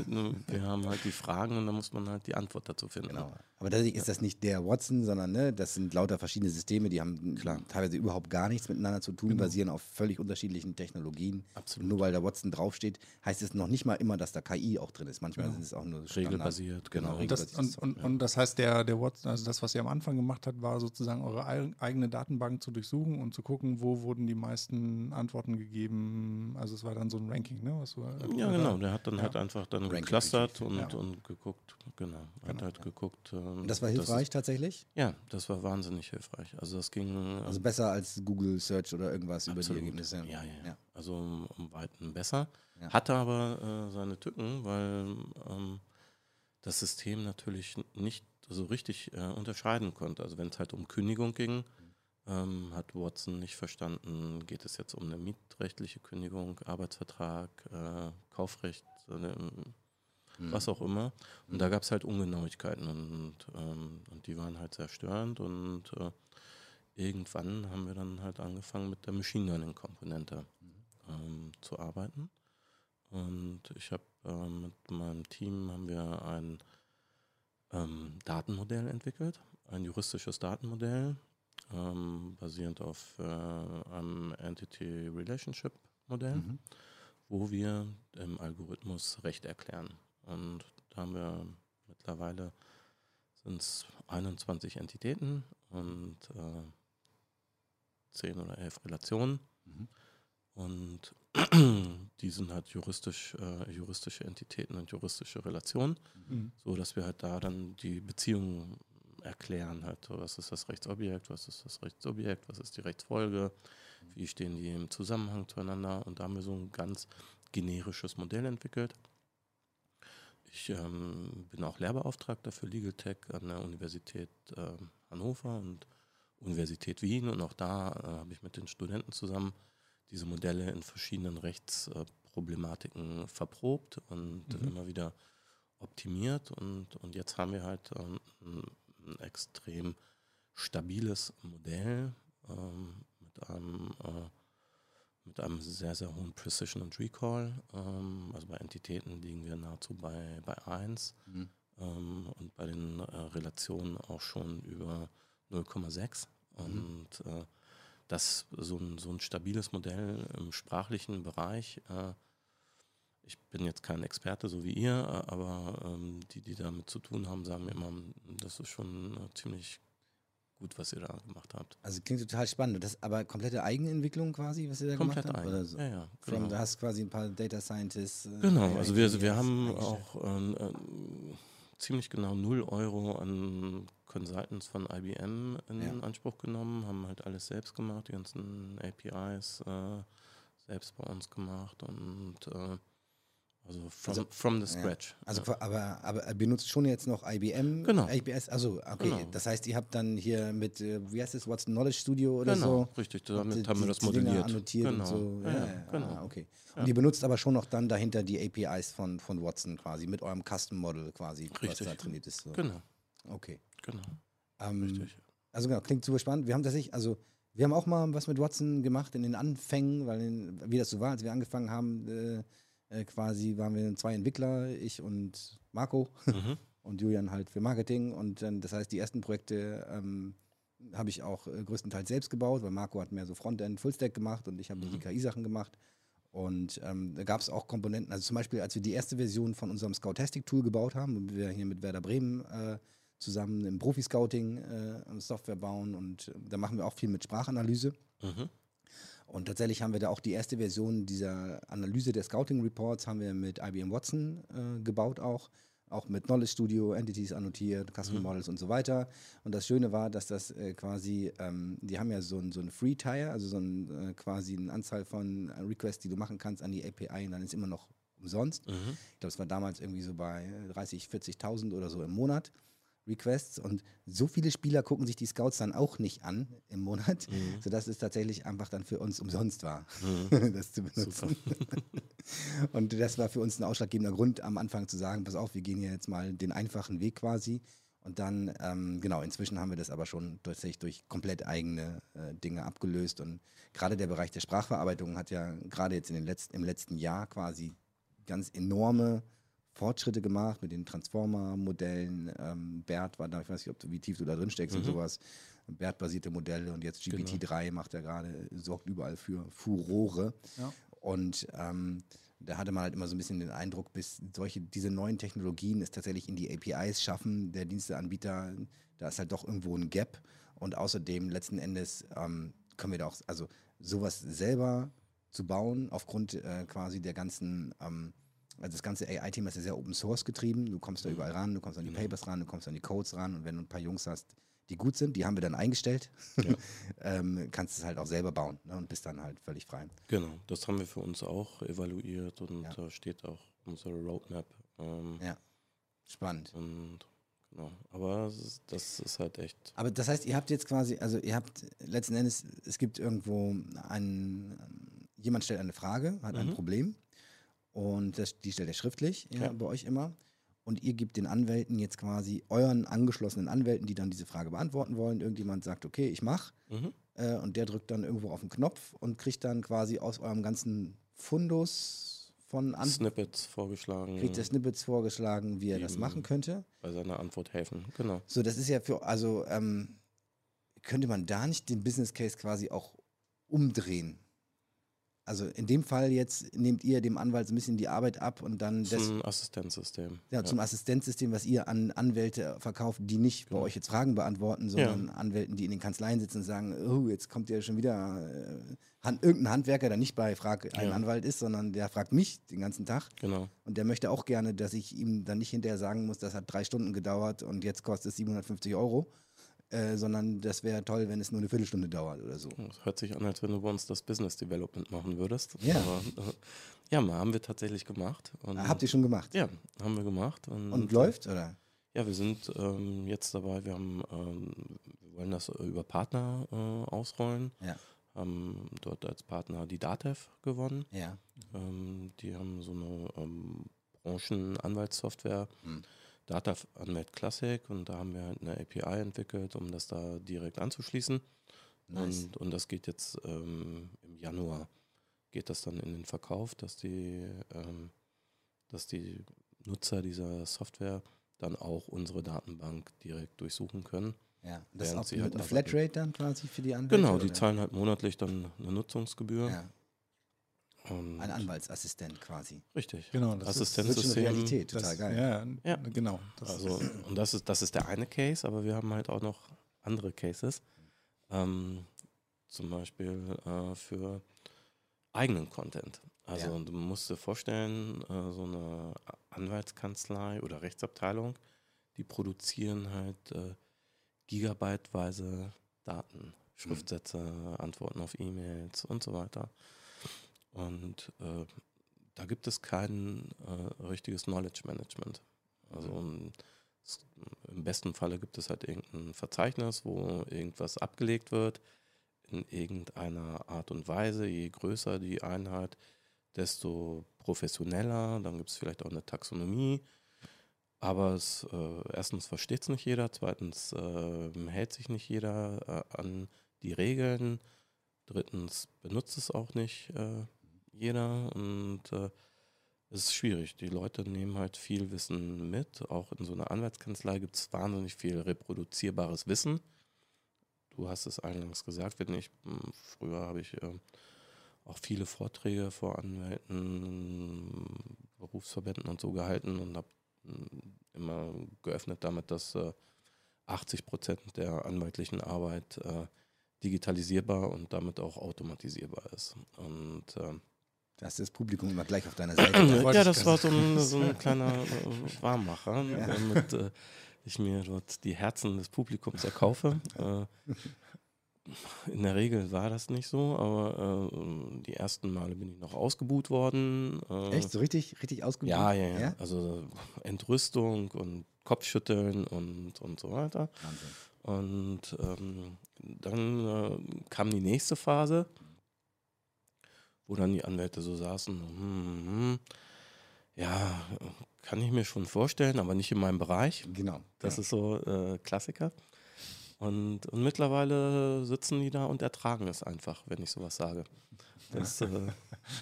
wir haben halt die Fragen und dann muss man halt die Antwort dazu finden. Genau. Aber tatsächlich ist das nicht der Watson, sondern ne, das sind lauter verschiedene Systeme, die haben Klar. teilweise überhaupt gar nichts miteinander zu tun, genau. basieren auf völlig unterschiedlichen Technologien. Absolut. nur weil da Watson draufsteht, heißt es noch nicht mal immer, dass da KI auch drin ist. Manchmal genau. ist es auch nur regelbasiert. Genau. Und das, und, und, und das, heißt, der, der Watson, also das, was ihr am Anfang gemacht habt, war sozusagen eure eigene Datenbank zu durchsuchen und zu gucken, wo wurden die meisten Antworten gegeben. Also es war dann so ein Ranking, ne? Was war, ja, genau. Der hat dann ja. halt einfach dann geclustert und, ja. und geguckt, genau. Hat genau, halt geguckt. Äh, und das war hilfreich das tatsächlich? Ja, das war wahnsinnig hilfreich. Also das ging. Also besser als Google Search oder irgendwas absolut. über die Ergebnisse. Ja, ja, ja. Also um, um Weiten besser. Ja. Hatte aber äh, seine Tücken, weil ähm, das System natürlich nicht so richtig äh, unterscheiden konnte. Also wenn es halt um Kündigung ging, ähm, hat Watson nicht verstanden, geht es jetzt um eine mietrechtliche Kündigung, Arbeitsvertrag, äh, Kaufrecht, äh, mhm. was auch immer. Und mhm. da gab es halt Ungenauigkeiten und, ähm, und die waren halt sehr störend und äh, irgendwann haben wir dann halt angefangen mit der Machine Learning Komponente mhm. ähm, zu arbeiten. Und ich habe äh, mit meinem Team haben wir ein ähm, Datenmodell entwickelt, ein juristisches Datenmodell, ähm, basierend auf äh, einem Entity Relationship Modell, mhm. wo wir im Algorithmus Recht erklären. Und da haben wir mittlerweile sind es 21 Entitäten und äh, 10 oder 11 Relationen. Mhm. Und die sind halt juristisch, äh, juristische Entitäten und juristische Relationen, mhm. so dass wir halt da dann die Beziehungen erklären halt, was ist das Rechtsobjekt, was ist das Rechtsobjekt, was ist die Rechtsfolge, wie stehen die im Zusammenhang zueinander und da haben wir so ein ganz generisches Modell entwickelt. Ich ähm, bin auch Lehrbeauftragter für Legal Tech an der Universität äh, Hannover und Universität Wien und auch da äh, habe ich mit den Studenten zusammen diese Modelle in verschiedenen Rechtsproblematiken verprobt und mhm. immer wieder optimiert. Und, und jetzt haben wir halt ähm, ein, ein, extrem stabiles Modell ähm, mit einem äh, mit einem sehr, sehr hohen Precision und Recall. Ähm, also bei Entitäten liegen wir nahezu bei, bei 1 mhm. ähm, und bei den äh, Relationen auch schon über 0,6. Und mhm. äh, das so ein, so ein stabiles Modell im sprachlichen Bereich. Äh, ich bin jetzt kein Experte, so wie ihr, äh, aber ähm, die, die damit zu tun haben, sagen mir immer, das ist schon äh, ziemlich gut, was ihr da gemacht habt. Also klingt total spannend. Das aber komplette Eigenentwicklung quasi, was ihr da Komplett gemacht habt? Eigen. So? Ja, ja. Genau. From, du hast quasi ein paar Data Scientists. Äh, genau, also wir, wir haben auch äh, äh, ziemlich genau 0 Euro an Consultants von IBM in ja. Anspruch genommen, haben halt alles selbst gemacht, die ganzen APIs äh, selbst bei uns gemacht und äh, also from, also, from the scratch. Ja. Also ja. aber, aber er benutzt schon jetzt noch IBM, genau. IBS, also okay. Genau. Das heißt, ihr habt dann hier mit, äh, wie heißt es, What's Knowledge Studio oder genau, so? Richtig, damit haben wir das modelliert. annotiert genau. und so. Ja, ja, genau. Ah, okay. Und ihr benutzt aber schon noch dann dahinter die APIs von, von Watson quasi, mit eurem Custom Model quasi, Richtig. was da trainiert ist. So. Genau. Okay. Genau. Ähm, Richtig. Also genau, klingt super spannend. Wir haben tatsächlich, also wir haben auch mal was mit Watson gemacht in den Anfängen, weil in, wie das so war, als wir angefangen haben, äh, äh, quasi waren wir zwei Entwickler, ich und Marco mhm. und Julian halt für Marketing. Und dann, das heißt, die ersten Projekte ähm, habe ich auch äh, größtenteils selbst gebaut, weil Marco hat mehr so Frontend, Fullstack gemacht und ich habe mhm. die KI-Sachen gemacht. Und ähm, da gab es auch Komponenten, also zum Beispiel, als wir die erste Version von unserem Scoutastic-Tool gebaut haben, wir hier mit Werder Bremen äh, zusammen im Profi-Scouting äh, Software bauen und äh, da machen wir auch viel mit Sprachanalyse. Mhm. Und tatsächlich haben wir da auch die erste Version dieser Analyse der Scouting Reports haben wir mit IBM Watson äh, gebaut auch. Auch mit Knowledge Studio, Entities annotiert, Custom mhm. Models und so weiter. Und das Schöne war, dass das äh, quasi, ähm, die haben ja so ein, so ein Free Tire, also so ein äh, quasi eine Anzahl von äh, Requests, die du machen kannst an die API und dann ist immer noch umsonst. Mhm. Ich glaube, es war damals irgendwie so bei 30, 40.000 oder so im Monat. Requests und so viele Spieler gucken sich die Scouts dann auch nicht an im Monat, mhm. sodass es tatsächlich einfach dann für uns umsonst war, mhm. das zu benutzen. und das war für uns ein ausschlaggebender Grund, am Anfang zu sagen, pass auf, wir gehen hier jetzt mal den einfachen Weg quasi. Und dann, ähm, genau, inzwischen haben wir das aber schon tatsächlich durch komplett eigene äh, Dinge abgelöst. Und gerade der Bereich der Sprachverarbeitung hat ja gerade jetzt in den letzten, im letzten Jahr quasi ganz enorme Fortschritte gemacht mit den Transformer-Modellen. Ähm, BERT war da, ich weiß nicht, ob du, wie tief du da drin steckst mhm. und sowas. BERT-basierte Modelle und jetzt GPT-3 genau. macht er gerade, sorgt überall für Furore. Ja. Und ähm, da hatte man halt immer so ein bisschen den Eindruck, bis solche, diese neuen Technologien es tatsächlich in die APIs schaffen, der Diensteanbieter, da ist halt doch irgendwo ein Gap. Und außerdem letzten Endes ähm, können wir da auch, also sowas selber zu bauen, aufgrund äh, quasi der ganzen ähm, also das ganze AI-Thema ist ja sehr Open Source getrieben. Du kommst da mhm. überall ran, du kommst an die genau. Papers ran, du kommst an die Codes ran und wenn du ein paar Jungs hast, die gut sind, die haben wir dann eingestellt, ja. ähm, kannst es halt auch selber bauen ne, und bist dann halt völlig frei. Genau, das haben wir für uns auch evaluiert und ja. da steht auch unsere Roadmap. Ähm, ja, spannend. Und genau, aber das ist halt echt. Aber das heißt, ihr habt jetzt quasi, also ihr habt letzten Endes, es gibt irgendwo einen, jemand stellt eine Frage, hat mhm. ein Problem und das, die stellt er schriftlich ja, ja. bei euch immer. Und ihr gebt den Anwälten jetzt quasi euren angeschlossenen Anwälten, die dann diese Frage beantworten wollen. Irgendjemand sagt, okay, ich mach. Mhm. Äh, und der drückt dann irgendwo auf den Knopf und kriegt dann quasi aus eurem ganzen Fundus von An Snippets vorgeschlagen. Kriegt der Snippets vorgeschlagen, wie er das machen könnte. Bei seiner Antwort helfen, genau. So, das ist ja für, also ähm, könnte man da nicht den Business Case quasi auch umdrehen? Also in dem Fall jetzt nehmt ihr dem Anwalt so ein bisschen die Arbeit ab und dann zum Assistenzsystem. Ja, ja, zum Assistenzsystem, was ihr an Anwälte verkauft, die nicht genau. bei euch jetzt Fragen beantworten, sondern ja. Anwälten, die in den Kanzleien sitzen und sagen, oh, jetzt kommt ja schon wieder äh, Hand, irgendein Handwerker, der nicht bei Frag ein ja. Anwalt ist, sondern der fragt mich den ganzen Tag. Genau. Und der möchte auch gerne, dass ich ihm dann nicht hinterher sagen muss, das hat drei Stunden gedauert und jetzt kostet es 750 Euro. Äh, sondern das wäre toll, wenn es nur eine Viertelstunde dauert oder so. Das hört sich an, als wenn du bei uns das Business Development machen würdest. Ja. Aber, äh, ja, mal haben wir tatsächlich gemacht. Und, Habt ihr schon gemacht? Ja, haben wir gemacht. Und, und läuft, oder? Ja, wir sind ähm, jetzt dabei, wir haben, ähm, wir wollen das über Partner äh, ausrollen. Ja. Haben dort als Partner die DATEV gewonnen. Ja. Ähm, die haben so eine ähm, Branchenanwaltssoftware. Hm Data Anmeld Classic und da haben wir halt eine API entwickelt, um das da direkt anzuschließen. Nice. Und, und das geht jetzt ähm, im Januar, geht das dann in den Verkauf, dass die, ähm, dass die Nutzer dieser Software dann auch unsere Datenbank direkt durchsuchen können. Ja, das ist auch mit halt einer Flatrate dann quasi für die Anwälte? Genau, die oder? zahlen halt monatlich dann eine Nutzungsgebühr. Ja. Und Ein Anwaltsassistent quasi. Richtig. Genau, das Assistenzsystem. Ist Realität, total das, geil. Ja, ja, genau. Das also, und das ist, das ist der eine Case, aber wir haben halt auch noch andere Cases. Ähm, zum Beispiel äh, für eigenen Content. Also ja. du musst dir vorstellen, äh, so eine Anwaltskanzlei oder Rechtsabteilung, die produzieren halt äh, gigabyteweise Daten, mhm. Schriftsätze, mhm. Antworten auf E-Mails und so weiter. Und äh, da gibt es kein äh, richtiges Knowledge Management. Also mhm. im besten Falle gibt es halt irgendein Verzeichnis, wo irgendwas abgelegt wird in irgendeiner Art und Weise. Je größer die Einheit, desto professioneller. Dann gibt es vielleicht auch eine Taxonomie. Aber es, äh, erstens versteht es nicht jeder, zweitens äh, hält sich nicht jeder äh, an die Regeln, drittens benutzt es auch nicht äh, jeder und äh, es ist schwierig. Die Leute nehmen halt viel Wissen mit. Auch in so einer Anwaltskanzlei gibt es wahnsinnig viel reproduzierbares Wissen. Du hast es eingangs gesagt, wenn ich, hm, früher habe ich äh, auch viele Vorträge vor Anwälten, Berufsverbänden und so gehalten und habe hm, immer geöffnet damit, dass äh, 80 Prozent der anwaltlichen Arbeit äh, digitalisierbar und damit auch automatisierbar ist. Und äh, da ist das Publikum immer gleich auf deiner Seite. ja, das war so ein, so ein kleiner äh, Warmmacher, ja. damit äh, ich mir dort die Herzen des Publikums erkaufe. Äh, in der Regel war das nicht so, aber äh, die ersten Male bin ich noch ausgebuht worden. Äh, Echt? So richtig, richtig ausgebuht? Ja, ja, ja, ja. Also Entrüstung und Kopfschütteln und, und so weiter. Wahnsinn. Und ähm, dann äh, kam die nächste Phase, wo dann die Anwälte so saßen, hm, hm, ja, kann ich mir schon vorstellen, aber nicht in meinem Bereich. Genau. Das ja. ist so äh, Klassiker. Und, und mittlerweile sitzen die da und ertragen es einfach, wenn ich sowas sage. Das äh,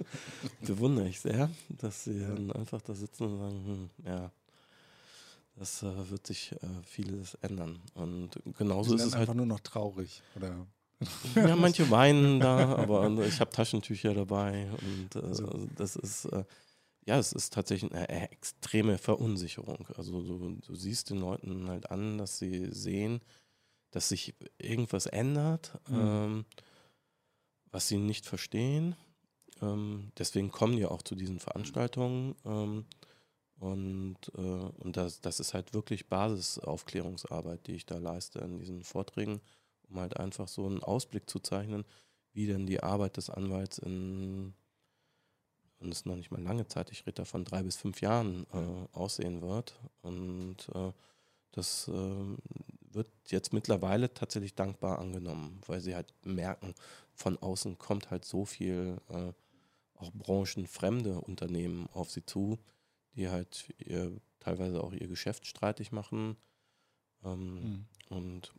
bewundere ich sehr, dass sie dann einfach da sitzen und sagen, hm, ja, das äh, wird sich äh, vieles ändern. Und genauso ist es halt einfach nur noch traurig, oder? Ja, manche weinen da, aber ich habe Taschentücher dabei und äh, also. das ist äh, ja, es ist tatsächlich eine extreme Verunsicherung. Also du, du siehst den Leuten halt an, dass sie sehen, dass sich irgendwas ändert, mhm. ähm, was sie nicht verstehen. Ähm, deswegen kommen die auch zu diesen Veranstaltungen. Ähm, und äh, und das, das ist halt wirklich Basisaufklärungsarbeit, die ich da leiste in diesen Vorträgen, um halt einfach so einen Ausblick zu zeichnen, wie denn die Arbeit des Anwalts in, und es ist noch nicht mal lange Zeit, ich rede da von drei bis fünf Jahren, äh, aussehen wird. Und äh, das äh, wird jetzt mittlerweile tatsächlich dankbar angenommen, weil sie halt merken, von außen kommt halt so viel äh, auch branchenfremde Unternehmen auf sie zu, die halt ihr, teilweise auch ihr Geschäft streitig machen. Ähm, mhm. Und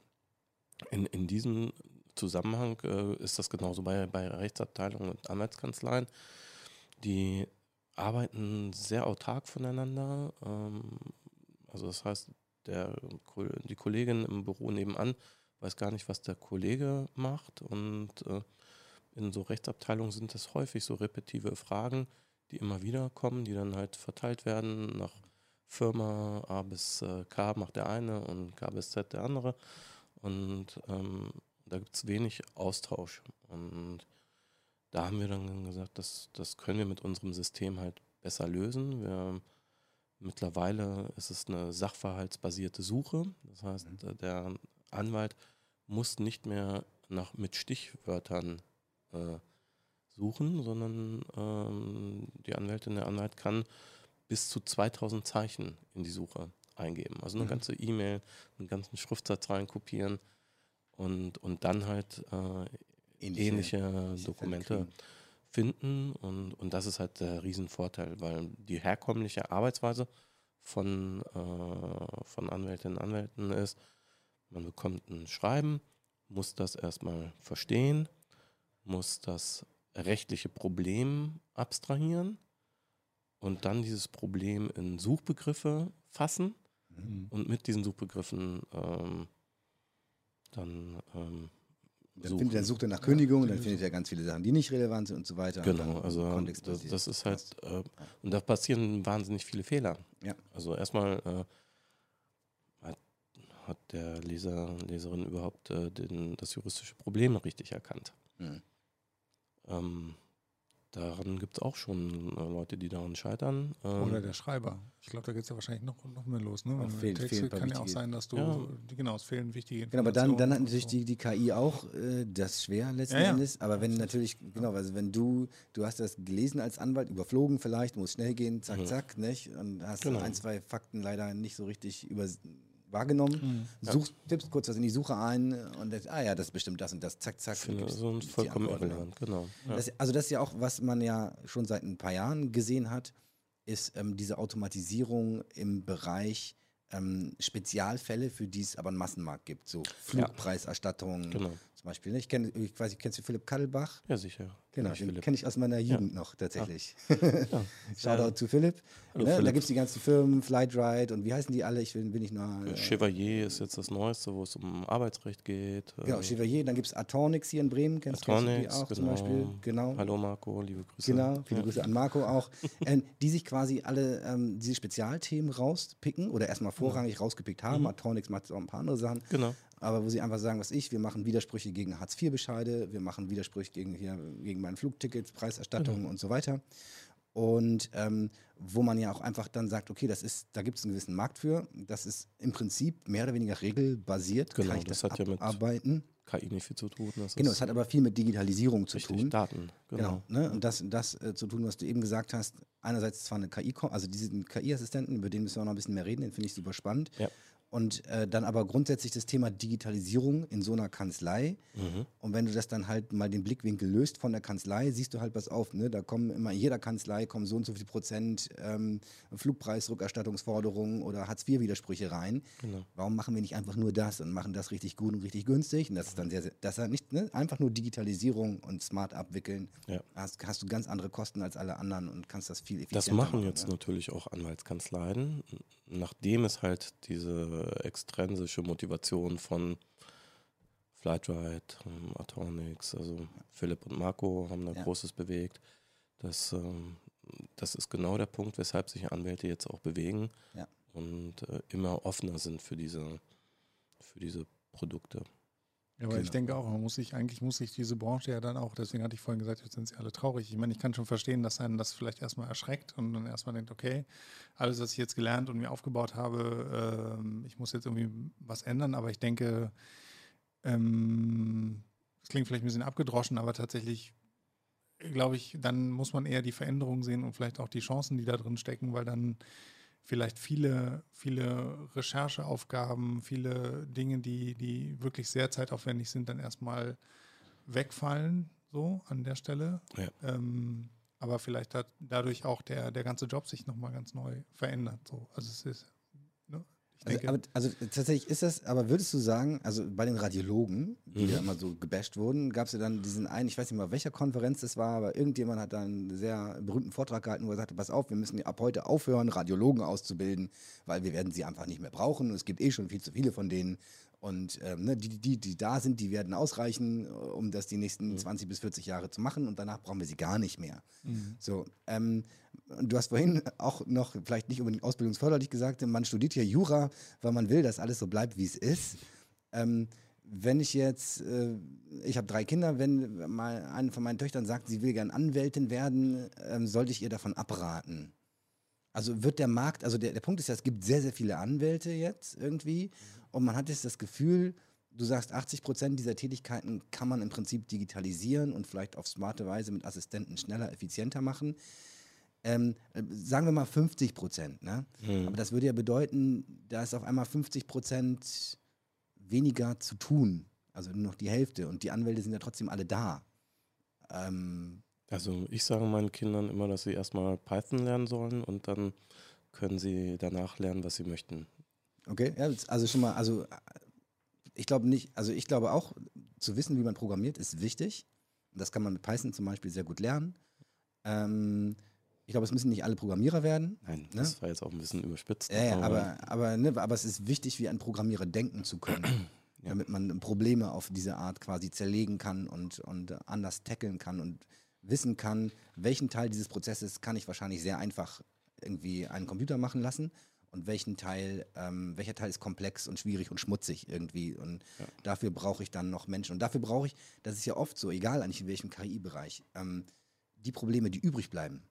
in, in diesem Zusammenhang äh, ist das genauso bei, bei Rechtsabteilungen und Anwaltskanzleien. Die arbeiten sehr autark voneinander. Ähm, also das heißt, der, die Kollegin im Büro nebenan weiß gar nicht, was der Kollege macht. Und äh, in so Rechtsabteilungen sind das häufig so repetitive Fragen, die immer wieder kommen, die dann halt verteilt werden nach Firma A bis äh, K macht der eine und K bis Z der andere. Und ähm, da gibt es wenig Austausch. Und da haben wir dann gesagt, das, das können wir mit unserem System halt besser lösen. Wir Mittlerweile ist es eine sachverhaltsbasierte Suche. Das heißt, mhm. der Anwalt muss nicht mehr nach, mit Stichwörtern äh, suchen, sondern ähm, die Anwältin, der Anwalt kann bis zu 2000 Zeichen in die Suche eingeben. Also eine mhm. ganze E-Mail, einen ganzen Schriftsatz reinkopieren und, und dann halt äh, ähnliche, ähnliche Dokumente finden und, und das ist halt der Riesenvorteil, weil die herkömmliche Arbeitsweise von, äh, von Anwältinnen und Anwälten ist, man bekommt ein Schreiben, muss das erstmal verstehen, muss das rechtliche Problem abstrahieren und dann dieses Problem in Suchbegriffe fassen mhm. und mit diesen Suchbegriffen ähm, dann ähm, dann, findet, dann sucht er nach Kündigung, dann findet er ganz viele Sachen, die nicht relevant sind und so weiter. Genau, also das, das, ist halt, äh, und da passieren wahnsinnig viele Fehler. Ja. Also erstmal äh, hat, hat, der Leser, Leserin überhaupt äh, den, das juristische Problem richtig erkannt. Mhm. Ähm, Daran gibt es auch schon äh, Leute, die daran scheitern. Ähm Oder der Schreiber. Ich glaube, da geht es ja wahrscheinlich noch, noch mehr los. Ne? Fehlt, Texte kann ja auch sein, dass du, ja. genau, es fehlen wichtige Informationen. Genau, aber dann, dann hat natürlich so. die, die KI auch äh, das schwer letzten ja, Endes. Aber wenn natürlich, genau, also wenn du, du hast das gelesen als Anwalt, überflogen vielleicht, muss schnell gehen, zack, mhm. zack, nicht? Und hast genau. ein, zwei Fakten leider nicht so richtig über wahrgenommen, mhm. suchst, tippst kurz was in die Suche ein und denkst, ah ja, das ist bestimmt das und das, zack, zack. Finde so vollkommen irrelevant, genau. Ja. Das, also das ist ja auch, was man ja schon seit ein paar Jahren gesehen hat, ist ähm, diese Automatisierung im Bereich ähm, Spezialfälle, für die es aber einen Massenmarkt gibt, so Flugpreiserstattungen, genau zum Beispiel. Ne? Ich, kenn, ich weiß, kennst du Philipp Kaddelbach? Ja, sicher. Genau, den kenne ich aus meiner Jugend ja. noch tatsächlich. Ah. Ja. Shoutout ja. zu Philipp. Hallo, ne? Philipp. Da gibt es die ganzen Firmen, Flightride und wie heißen die alle? Ich bin, bin ich nur. Äh, Chevalier ist jetzt das Neueste, wo es um Arbeitsrecht geht. Genau, äh, Chevalier. Dann gibt es Atonix hier in Bremen, kennst, Atonix, kennst du die auch genau. zum Beispiel? Genau. Hallo Marco, liebe Grüße. Genau, viele Grüße an Marco auch. ähm, die sich quasi alle ähm, diese Spezialthemen rauspicken oder erstmal vorrangig rausgepickt haben. Mhm. Atonix macht auch ein paar andere Sachen. Genau aber wo sie einfach sagen, was ich, wir machen Widersprüche gegen Hartz-IV-Bescheide, wir machen Widersprüche gegen, hier, gegen meine Flugtickets, Preiserstattungen mhm. und so weiter. Und ähm, wo man ja auch einfach dann sagt, okay, das ist, da gibt es einen gewissen Markt für, das ist im Prinzip mehr oder weniger regelbasiert, genau, kann ich das, das hat abarbeiten. Ja mit KI nicht viel zu tun. genau, es hat aber viel mit Digitalisierung zu richtig, tun. Daten, genau. genau ne? Und das, das äh, zu tun, was du eben gesagt hast, einerseits zwar eine KI, also diesen KI-Assistenten, über den müssen wir noch ein bisschen mehr reden, den finde ich super spannend. Ja. Und äh, dann aber grundsätzlich das Thema Digitalisierung in so einer Kanzlei. Mhm. Und wenn du das dann halt mal den Blickwinkel löst von der Kanzlei, siehst du halt was auf. Ne? Da kommen immer in jeder Kanzlei kommen so und so viel Prozent ähm, Flugpreisrückerstattungsforderungen oder Hartz-IV-Widersprüche rein. Genau. Warum machen wir nicht einfach nur das und machen das richtig gut und richtig günstig? Und das ist dann sehr, sehr das ist nicht ne? einfach nur Digitalisierung und smart abwickeln. Ja. Hast, hast du ganz andere Kosten als alle anderen und kannst das viel effizienter Das machen, machen jetzt ja? natürlich auch Anwaltskanzleien, nachdem es halt diese extrinsische Motivation von Flightride, ähm, Atonix, also Philipp und Marco haben da ja. Großes bewegt. Das, ähm, das ist genau der Punkt, weshalb sich Anwälte jetzt auch bewegen ja. und äh, immer offener sind für diese, für diese Produkte. Ja, aber genau. ich denke auch, man muss sich, eigentlich muss sich diese Branche ja dann auch, deswegen hatte ich vorhin gesagt, jetzt sind sie alle traurig. Ich meine, ich kann schon verstehen, dass einen das vielleicht erstmal erschreckt und dann erstmal denkt, okay, alles, was ich jetzt gelernt und mir aufgebaut habe, äh, ich muss jetzt irgendwie was ändern, aber ich denke, ähm, das klingt vielleicht ein bisschen abgedroschen, aber tatsächlich glaube ich, dann muss man eher die Veränderungen sehen und vielleicht auch die Chancen, die da drin stecken, weil dann vielleicht viele, viele Rechercheaufgaben, viele Dinge, die, die wirklich sehr zeitaufwendig sind, dann erstmal wegfallen, so an der Stelle. Ja. Ähm, aber vielleicht hat dadurch auch der, der ganze Job sich nochmal ganz neu verändert. So. Also es ist also, aber, also, tatsächlich ist das, aber würdest du sagen, also bei den Radiologen, die mhm. ja immer so gebasht wurden, gab es ja dann diesen einen, ich weiß nicht mal, welcher Konferenz das war, aber irgendjemand hat dann einen sehr berühmten Vortrag gehalten, wo er sagte, pass auf, wir müssen ab heute aufhören, Radiologen auszubilden, weil wir werden sie einfach nicht mehr brauchen. Es gibt eh schon viel zu viele von denen. Und ähm, ne, die, die, die da sind, die werden ausreichen, um das die nächsten mhm. 20 bis 40 Jahre zu machen und danach brauchen wir sie gar nicht mehr. Mhm. So, ähm, du hast vorhin auch noch, vielleicht nicht unbedingt ausbildungsförderlich gesagt, man studiert hier Jura, weil man will, dass alles so bleibt, wie es ist. Ähm, wenn ich jetzt, äh, ich habe drei Kinder, wenn mal eine von meinen Töchtern sagt, sie will gern Anwältin werden, ähm, sollte ich ihr davon abraten? Also wird der Markt, also der, der Punkt ist ja, es gibt sehr, sehr viele Anwälte jetzt irgendwie und man hat jetzt das Gefühl, du sagst, 80 Prozent dieser Tätigkeiten kann man im Prinzip digitalisieren und vielleicht auf smarte Weise mit Assistenten schneller, effizienter machen. Ähm, sagen wir mal 50 Prozent. Ne? Mhm. Aber das würde ja bedeuten, da ist auf einmal 50 Prozent weniger zu tun. Also nur noch die Hälfte. Und die Anwälte sind ja trotzdem alle da. Ähm, also ich sage meinen Kindern immer, dass sie erstmal Python lernen sollen und dann können sie danach lernen, was sie möchten. Okay, ja, also schon mal, also ich glaube nicht, also ich glaube auch, zu wissen, wie man programmiert, ist wichtig. Das kann man mit Python zum Beispiel sehr gut lernen. Ähm, ich glaube, es müssen nicht alle Programmierer werden. Nein, ne? das war jetzt auch ein bisschen überspitzt. Ja, ja aber, aber, ne, aber es ist wichtig, wie ein Programmierer denken zu können. ja. damit man Probleme auf diese Art quasi zerlegen kann und, und anders tackeln kann und wissen kann, welchen Teil dieses Prozesses kann ich wahrscheinlich sehr einfach irgendwie einen Computer machen lassen und welchen Teil, ähm, welcher Teil ist komplex und schwierig und schmutzig irgendwie. Und ja. dafür brauche ich dann noch Menschen. Und dafür brauche ich, das ist ja oft so, egal eigentlich in welchem KI-Bereich, ähm, die Probleme, die übrig bleiben,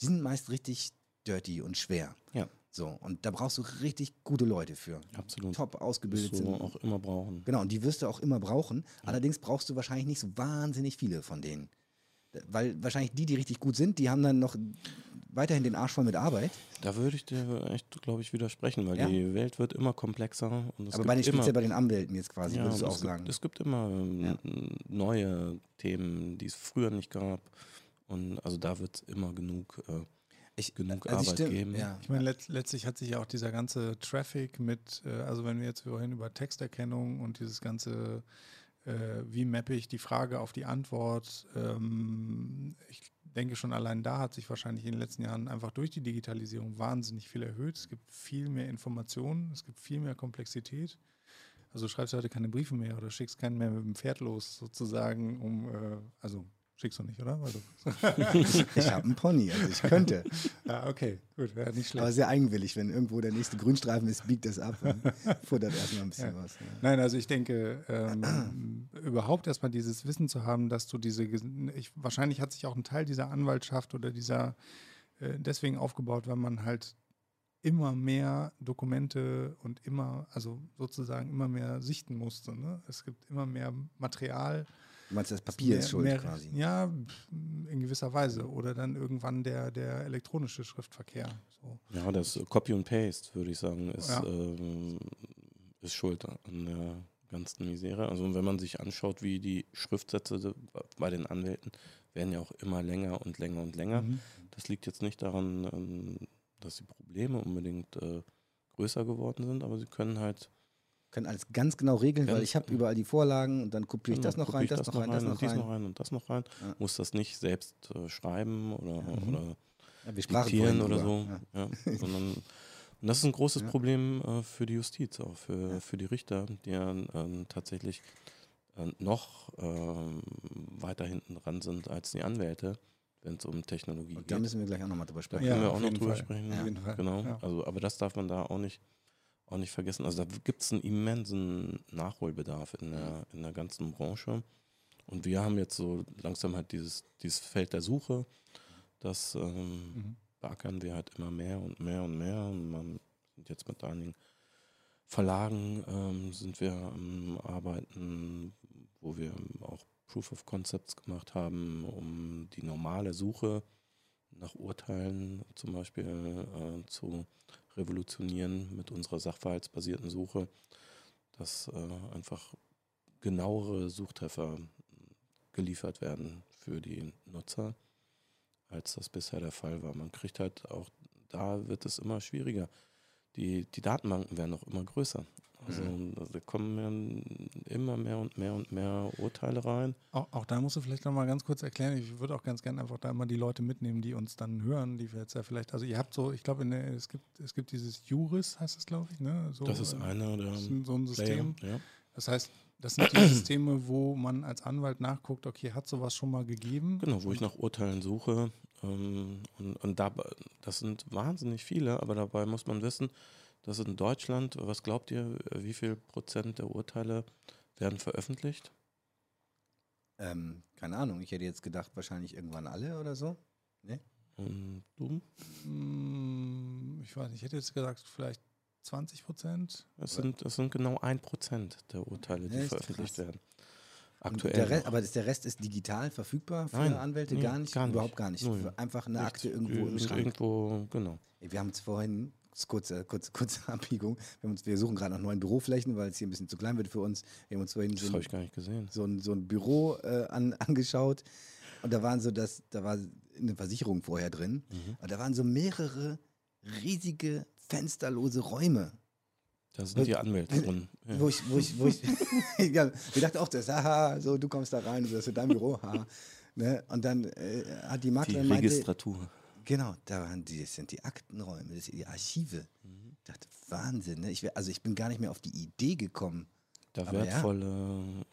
die sind meist richtig dirty und schwer. Ja. So, und da brauchst du richtig gute Leute für. Absolut. Top ausgebildet sind. Du auch immer brauchen. Genau, und die wirst du auch immer brauchen. Ja. Allerdings brauchst du wahrscheinlich nicht so wahnsinnig viele von denen. Weil wahrscheinlich die, die richtig gut sind, die haben dann noch weiterhin den Arsch voll mit Arbeit. Da würde ich dir echt, glaube ich, widersprechen, weil ja. die Welt wird immer komplexer. Aber bei den, speziell bei den Anwälten jetzt quasi, ja, würdest du auch es sagen. Gibt, es gibt immer ja. neue Themen, die es früher nicht gab. Und also da wird es immer genug äh, ich, genug also Arbeit geben. Ja. Ich meine, letzt, letztlich hat sich ja auch dieser ganze Traffic mit, äh, also wenn wir jetzt vorhin über Texterkennung und dieses ganze, äh, wie mappe ich die Frage auf die Antwort, ähm, ich denke schon allein da hat sich wahrscheinlich in den letzten Jahren einfach durch die Digitalisierung wahnsinnig viel erhöht. Es gibt viel mehr Informationen, es gibt viel mehr Komplexität. Also schreibst du heute keine Briefe mehr oder schickst keinen mehr mit dem Pferd los, sozusagen, um, äh, also Schickst du nicht, oder? Also. ich habe einen Pony, also ich könnte. Ja, okay, gut, wäre nicht schlecht. Aber sehr eigenwillig, wenn irgendwo der nächste Grünstreifen ist, biegt das ab und futtert erstmal ein bisschen ja. was. Ja. Nein, also ich denke, ähm, überhaupt erstmal dieses Wissen zu haben, dass du diese, ich, wahrscheinlich hat sich auch ein Teil dieser Anwaltschaft oder dieser äh, deswegen aufgebaut, weil man halt immer mehr Dokumente und immer, also sozusagen immer mehr sichten musste. Ne? Es gibt immer mehr Material Du meinst, das Papier mehr, ist schuld mehr, quasi? Ja, in gewisser Weise. Oder dann irgendwann der, der elektronische Schriftverkehr. So. Ja, das Copy und Paste, würde ich sagen, ist, ja. ähm, ist schuld an der ganzen Misere. Also wenn man sich anschaut, wie die Schriftsätze bei den Anwälten werden ja auch immer länger und länger und länger. Mhm. Das liegt jetzt nicht daran, ähm, dass die Probleme unbedingt äh, größer geworden sind, aber sie können halt können alles ganz genau regeln, ganz weil ich habe überall die Vorlagen und dann kopiere ich genau, das noch rein, das, das noch rein, das noch rein. noch rein und das noch rein. Ja. Muss das nicht selbst äh, schreiben oder, mhm. oder ja, diktieren oder so. Ja. Sondern, und das ist ein großes Problem äh, für die Justiz, auch für, für die Richter, die ja äh, tatsächlich noch ähm, weiter hinten dran sind als die Anwälte wenn es um Technologie und geht. Da müssen wir gleich auch nochmal drüber sprechen. Da können wir auch noch drüber Fall. sprechen. Ja. Genau. Also, aber das darf man da auch nicht auch nicht vergessen. Also da gibt es einen immensen Nachholbedarf in der, in der ganzen Branche. Und wir haben jetzt so langsam halt dieses, dieses Feld der Suche, das ähm, mhm. beackern wir halt immer mehr und mehr und mehr. Und man sind jetzt mit einigen Verlagen ähm, sind wir am Arbeiten, wo wir auch Proof of Concepts gemacht haben, um die normale Suche nach Urteilen zum Beispiel äh, zu revolutionieren mit unserer sachverhaltsbasierten Suche, dass äh, einfach genauere Suchtreffer geliefert werden für die Nutzer, als das bisher der Fall war. Man kriegt halt auch, da wird es immer schwieriger. Die, die Datenbanken werden auch immer größer. Also mhm. da kommen immer mehr und mehr und mehr Urteile rein. Auch, auch da musst du vielleicht nochmal ganz kurz erklären. Ich würde auch ganz gerne einfach da immer die Leute mitnehmen, die uns dann hören, die wir jetzt ja vielleicht, also ihr habt so, ich glaube, es gibt, es gibt dieses Juris, heißt es, glaube ich, ne? So, das ist einer der so ein System. Player, ja. Das heißt, das sind die Systeme, wo man als Anwalt nachguckt, okay, hat sowas schon mal gegeben? Genau, wo ich nach Urteilen suche. Ähm, und, und da, das sind wahnsinnig viele, aber dabei muss man wissen, das ist in Deutschland, was glaubt ihr, wie viel Prozent der Urteile werden veröffentlicht? Ähm, keine Ahnung, ich hätte jetzt gedacht, wahrscheinlich irgendwann alle oder so. Ne? Und du? Hm, ich weiß nicht, ich hätte jetzt gesagt, vielleicht 20 Prozent. Es sind, es sind genau ein Prozent der Urteile, die ja, veröffentlicht krass. werden. Aktuell. aber der Rest ist digital verfügbar für Nein, Anwälte? Nee, gar, nicht? gar nicht? Überhaupt gar nicht. Null. Einfach eine Akte irgendwo im Schrank. Irgendwo, genau. Wir haben es vorhin kurze, kurze, kurze Abbiegung. Wir, uns, wir suchen gerade nach neuen Büroflächen, weil es hier ein bisschen zu klein wird für uns. Wir haben uns vorhin so, ein, so, ein, so ein Büro äh, an, angeschaut und da waren so das, da war eine Versicherung vorher drin. Mhm. Und da waren so mehrere riesige fensterlose Räume. Da sind die Anwälte drin. Ja. Wo ich, wo ich, wo ich, ja, wir dachten auch, das, haha, so, du kommst da rein, das ist dein Büro, haha. Ne? Und dann äh, hat die Maklerin die Registratur. Meinte, Genau, da waren die, das sind die Aktenräume, das sind die Archive. Mhm. Ich dachte, Wahnsinn, ne? ich wär, also ich bin gar nicht mehr auf die Idee gekommen, da wertvolle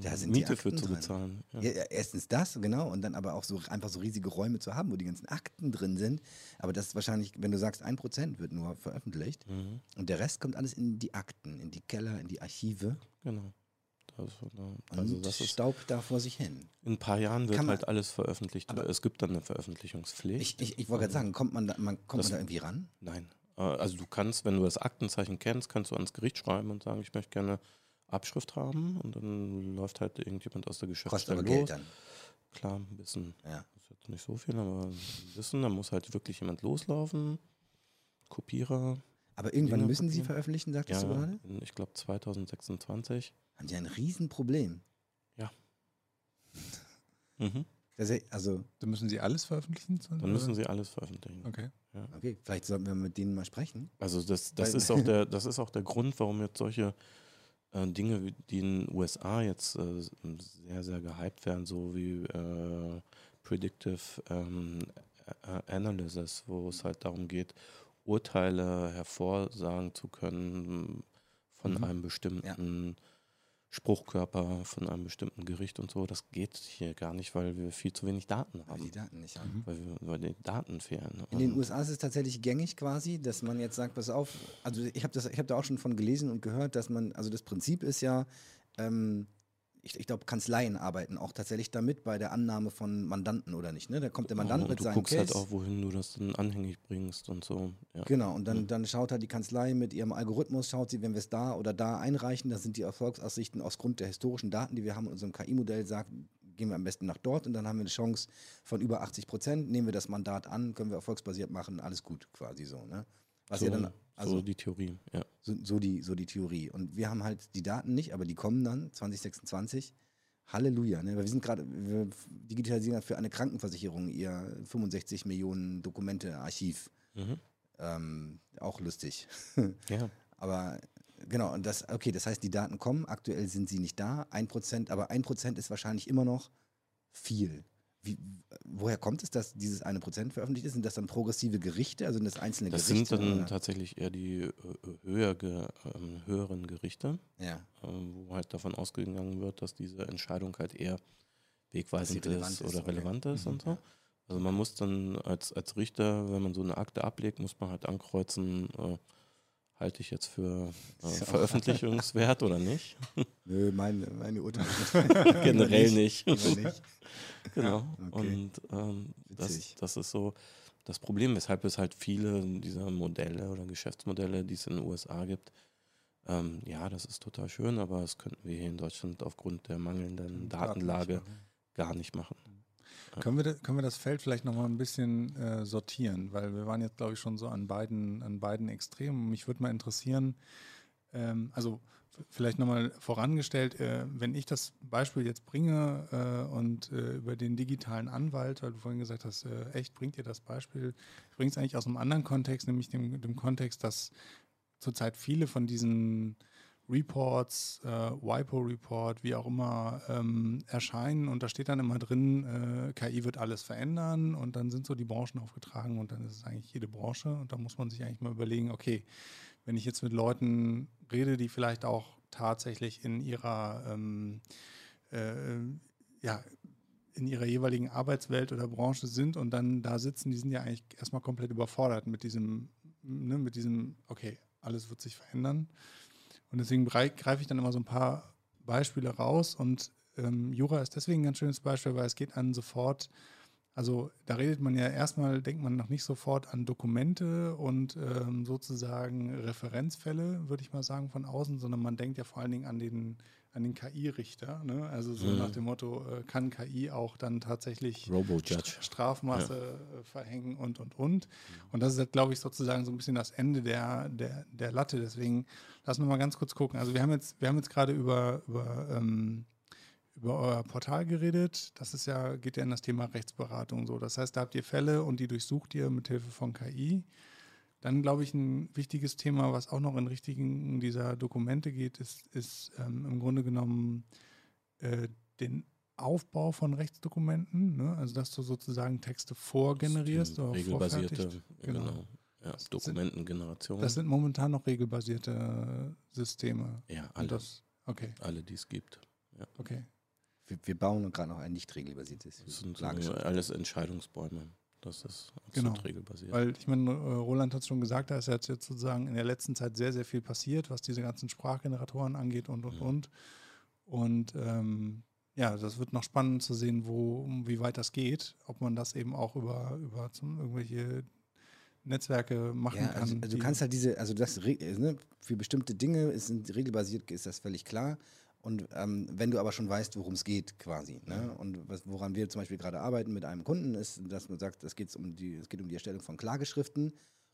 ja, äh, Miete für zu bezahlen. Ja. Ja, erstens das, genau, und dann aber auch so einfach so riesige Räume zu haben, wo die ganzen Akten drin sind. Aber das ist wahrscheinlich, wenn du sagst, ein Prozent wird nur veröffentlicht mhm. und der Rest kommt alles in die Akten, in die Keller, in die Archive. Genau. Das, also das Staub da vor sich hin. In ein paar Jahren wird halt alles veröffentlicht. es gibt dann eine Veröffentlichungspflicht. Ich, ich, ich wollte gerade sagen, kommt man da, man, kommt das, man da irgendwie ran? Nein. Äh, also du kannst, wenn du das Aktenzeichen kennst, kannst du ans Gericht schreiben und sagen, ich möchte gerne Abschrift haben und dann läuft halt irgendjemand aus der Geschäftsstelle los. Geld dann. Klar, ein bisschen. Ja. Das ist jetzt nicht so viel, aber ein bisschen. Da muss halt wirklich jemand loslaufen. Kopierer. Aber irgendwann Dinge müssen Sie veröffentlichen, sagtest ja, du gerade? Ich glaube 2026. Haben Sie ein Riesenproblem. Ja. mhm. also, dann müssen Sie alles veröffentlichen? Dann müssen Sie alles veröffentlichen. Okay. Ja. Okay, vielleicht sollten wir mit denen mal sprechen. Also das, das, ist, auch der, das ist auch der Grund, warum jetzt solche äh, Dinge, die in den USA jetzt äh, sehr, sehr gehypt werden, so wie äh, Predictive ähm, Analysis, wo es halt darum geht, Urteile hervorsagen zu können von mhm. einem bestimmten ja. Spruchkörper, von einem bestimmten Gericht und so. Das geht hier gar nicht, weil wir viel zu wenig Daten haben. Weil die Daten nicht haben. Weil, wir, weil die Daten fehlen. In den USA ist es tatsächlich gängig quasi, dass man jetzt sagt, pass auf, also ich habe hab da auch schon von gelesen und gehört, dass man, also das Prinzip ist ja, ähm, ich, ich glaube, Kanzleien arbeiten auch tatsächlich damit bei der Annahme von Mandanten oder nicht. Ne? Da kommt der Mandant oh, mit seinem Case. Du guckst halt auch, wohin du das dann anhängig bringst und so. Ja. Genau, und dann, dann schaut halt die Kanzlei mit ihrem Algorithmus, schaut sie, wenn wir es da oder da einreichen, das sind die Erfolgsaussichten aus Grund der historischen Daten, die wir haben in unserem KI-Modell, sagt, gehen wir am besten nach dort und dann haben wir eine Chance von über 80 Prozent, nehmen wir das Mandat an, können wir erfolgsbasiert machen, alles gut quasi so. Ne? Was so, ja dann, also, so die Theorie, ja. So, so, die, so die Theorie. Und wir haben halt die Daten nicht, aber die kommen dann 2026. Halleluja. Ne? Wir sind gerade, wir digitalisieren für eine Krankenversicherung ihr 65 Millionen Dokumente-Archiv. Mhm. Ähm, auch lustig. ja. Aber genau, und das, okay, das heißt, die Daten kommen, aktuell sind sie nicht da, ein Prozent, aber ein Prozent ist wahrscheinlich immer noch viel. Wie, woher kommt es, dass dieses eine Prozent veröffentlicht ist? Sind das dann progressive Gerichte, also sind das einzelne das Gerichte? Das sind dann oder? tatsächlich eher die äh, höher ge, äh, höheren Gerichte, ja. äh, wo halt davon ausgegangen wird, dass diese Entscheidung halt eher wegweisend ist, oder okay. relevant ist mhm. und so. Also man muss dann als, als Richter, wenn man so eine Akte ablegt, muss man halt ankreuzen, äh, halte ich jetzt für äh, veröffentlichungswert oder nicht? Nö, meine, meine Urteile. Generell nicht. nicht. genau. Okay. Und ähm, das, das ist so das Problem, weshalb es halt viele dieser Modelle oder Geschäftsmodelle, die es in den USA gibt, ähm, ja, das ist total schön, aber das könnten wir hier in Deutschland aufgrund der mangelnden Datenlage gar nicht machen. Können wir, können wir das Feld vielleicht nochmal ein bisschen äh, sortieren? Weil wir waren jetzt, glaube ich, schon so an beiden, an beiden Extremen. Mich würde mal interessieren, ähm, also vielleicht nochmal vorangestellt, äh, wenn ich das Beispiel jetzt bringe äh, und äh, über den digitalen Anwalt, weil du vorhin gesagt hast, äh, echt bringt ihr das Beispiel, ich bringe es eigentlich aus einem anderen Kontext, nämlich dem, dem Kontext, dass zurzeit viele von diesen Reports, äh, WIPO-Report, wie auch immer, ähm, erscheinen und da steht dann immer drin, äh, KI wird alles verändern und dann sind so die Branchen aufgetragen und dann ist es eigentlich jede Branche und da muss man sich eigentlich mal überlegen, okay, wenn ich jetzt mit Leuten rede, die vielleicht auch tatsächlich in ihrer ähm, äh, ja, in ihrer jeweiligen Arbeitswelt oder Branche sind und dann da sitzen, die sind ja eigentlich erstmal komplett überfordert mit diesem, ne, mit diesem, okay, alles wird sich verändern. Und deswegen greife ich dann immer so ein paar Beispiele raus. Und ähm, Jura ist deswegen ein ganz schönes Beispiel, weil es geht an sofort, also da redet man ja erstmal, denkt man noch nicht sofort an Dokumente und ähm, sozusagen Referenzfälle, würde ich mal sagen, von außen, sondern man denkt ja vor allen Dingen an den an den KI-Richter. Ne? Also so mhm. nach dem Motto, äh, kann KI auch dann tatsächlich St Strafmaße ja. Äh, verhängen und, und, und. Und das ist, glaube ich, sozusagen so ein bisschen das Ende der, der, der Latte. Deswegen lassen wir mal ganz kurz gucken. Also wir haben jetzt, wir haben jetzt gerade über, über, ähm, über euer Portal geredet. Das ist ja, geht ja in das Thema Rechtsberatung so. Das heißt, da habt ihr Fälle und die durchsucht ihr mit Hilfe von KI. Dann glaube ich, ein wichtiges Thema, was auch noch in Richtigen dieser Dokumente geht, ist, ist ähm, im Grunde genommen äh, den Aufbau von Rechtsdokumenten, ne? also dass du sozusagen Texte vorgenerierst oder regelbasierte, genau. genau. Ja, Dokumentengeneration. Das sind momentan noch regelbasierte Systeme. Ja, alles. Das, Okay. Alle, die es gibt. Ja. Okay. Wir, wir bauen gerade noch ein nicht regelbasiertes Das sind so alles Entscheidungsbäume. Das ist Genau. absolut regelbasiert. Weil ich meine, äh, Roland hat es schon gesagt, da ist jetzt sozusagen in der letzten Zeit sehr, sehr viel passiert, was diese ganzen Sprachgeneratoren angeht und und Mhm. und. Und ähm, ja, das wird noch spannend zu sehen, wo, wie weit das geht, ob man das eben auch über, über zum, irgendwelche Netzwerke machen Ja, kann. also, also die- du kannst halt diese, also das äh, ne, für bestimmte Dinge ist regelbasiert ist das völlig klar. Und ähm, wenn du aber schon weißt, worum es geht, quasi, ne? Und was, woran wir zum Beispiel gerade arbeiten mit einem Kunden, ist, dass man sagt, es geht um die, es geht um die Erstellung von Klageschriften.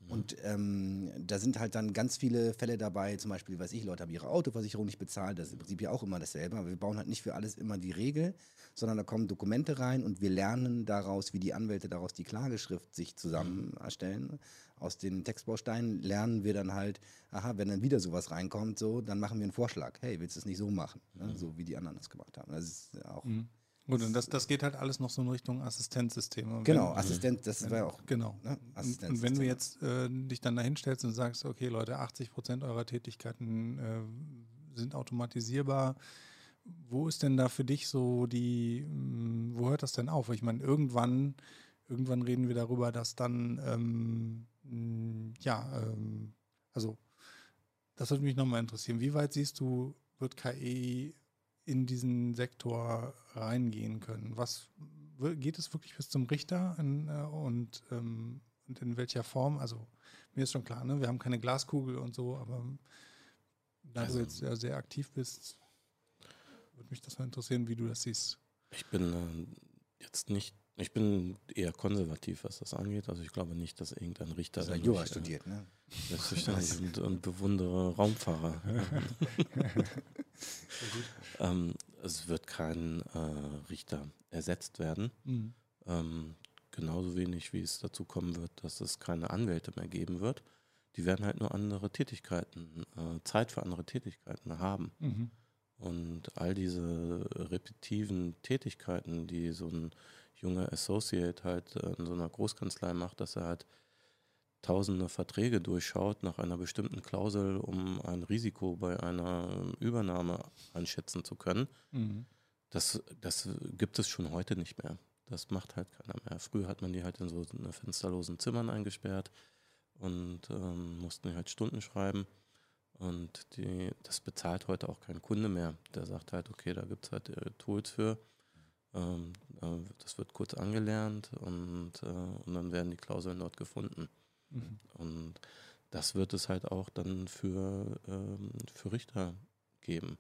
Und ähm, da sind halt dann ganz viele Fälle dabei, zum Beispiel, weiß ich, Leute haben ihre Autoversicherung nicht bezahlt, das ist im Prinzip ja auch immer dasselbe, aber wir bauen halt nicht für alles immer die Regel, sondern da kommen Dokumente rein und wir lernen daraus, wie die Anwälte daraus die Klageschrift sich zusammen erstellen. Aus den Textbausteinen lernen wir dann halt, aha, wenn dann wieder sowas reinkommt, so, dann machen wir einen Vorschlag. Hey, willst du es nicht so machen? Ne? So wie die anderen das gemacht haben. Das ist auch. Mhm. Gut, und das, das geht halt alles noch so in Richtung Assistenzsysteme. Genau, wenn- Assistent, das war ja auch. Genau. Ne? Und, wenn du jetzt äh, dich dann dahin stellst und sagst, okay Leute, 80 Prozent eurer Tätigkeiten äh, sind automatisierbar, wo ist denn da für dich so die, mh, wo hört das denn auf? Ich meine, irgendwann, irgendwann reden wir darüber, dass dann, ähm, ja, ähm, also das würde mich nochmal interessieren. Wie weit siehst du, wird KI in diesen Sektor reingehen können? Was geht es wirklich bis zum Richter in, äh, und, ähm, und in welcher Form? Also mir ist schon klar, ne? wir haben keine Glaskugel und so, aber da Also- du jetzt sehr, sehr aktiv bist, würde mich das mal interessieren, wie du das siehst. Ich bin äh, jetzt nicht, ich bin eher konservativ, was das angeht. Also ich glaube nicht, dass irgendein Richter dadurch, Jura studiert, ne? Selbstverständlich und, und bewundere Raumfahrer. ähm, es wird kein äh, Richter ersetzt werden. Mhm. Ähm, genauso wenig wie es dazu kommen wird, dass es keine Anwälte mehr geben wird. Die werden halt nur andere Tätigkeiten, äh, Zeit für andere Tätigkeiten haben. Mhm. Und all diese repetitiven Tätigkeiten, die so ein junger Associate halt äh, in so einer Großkanzlei macht, dass er halt tausende Verträge durchschaut nach einer bestimmten Klausel, um ein Risiko bei einer Übernahme einschätzen zu können, Mhm. das, das gibt es schon heute nicht mehr. Das macht halt keiner mehr. Früher hat man die halt in so fensterlosen Zimmern eingesperrt und ähm, mussten die halt Stunden schreiben. Und die, das bezahlt heute auch kein Kunde mehr. Der sagt halt, okay, da gibt es halt äh, Tools für. Ähm, äh, das wird kurz angelernt und, äh, und dann werden die Klauseln dort gefunden. Mhm. Und das wird es halt auch dann für, ähm, für Richter geben.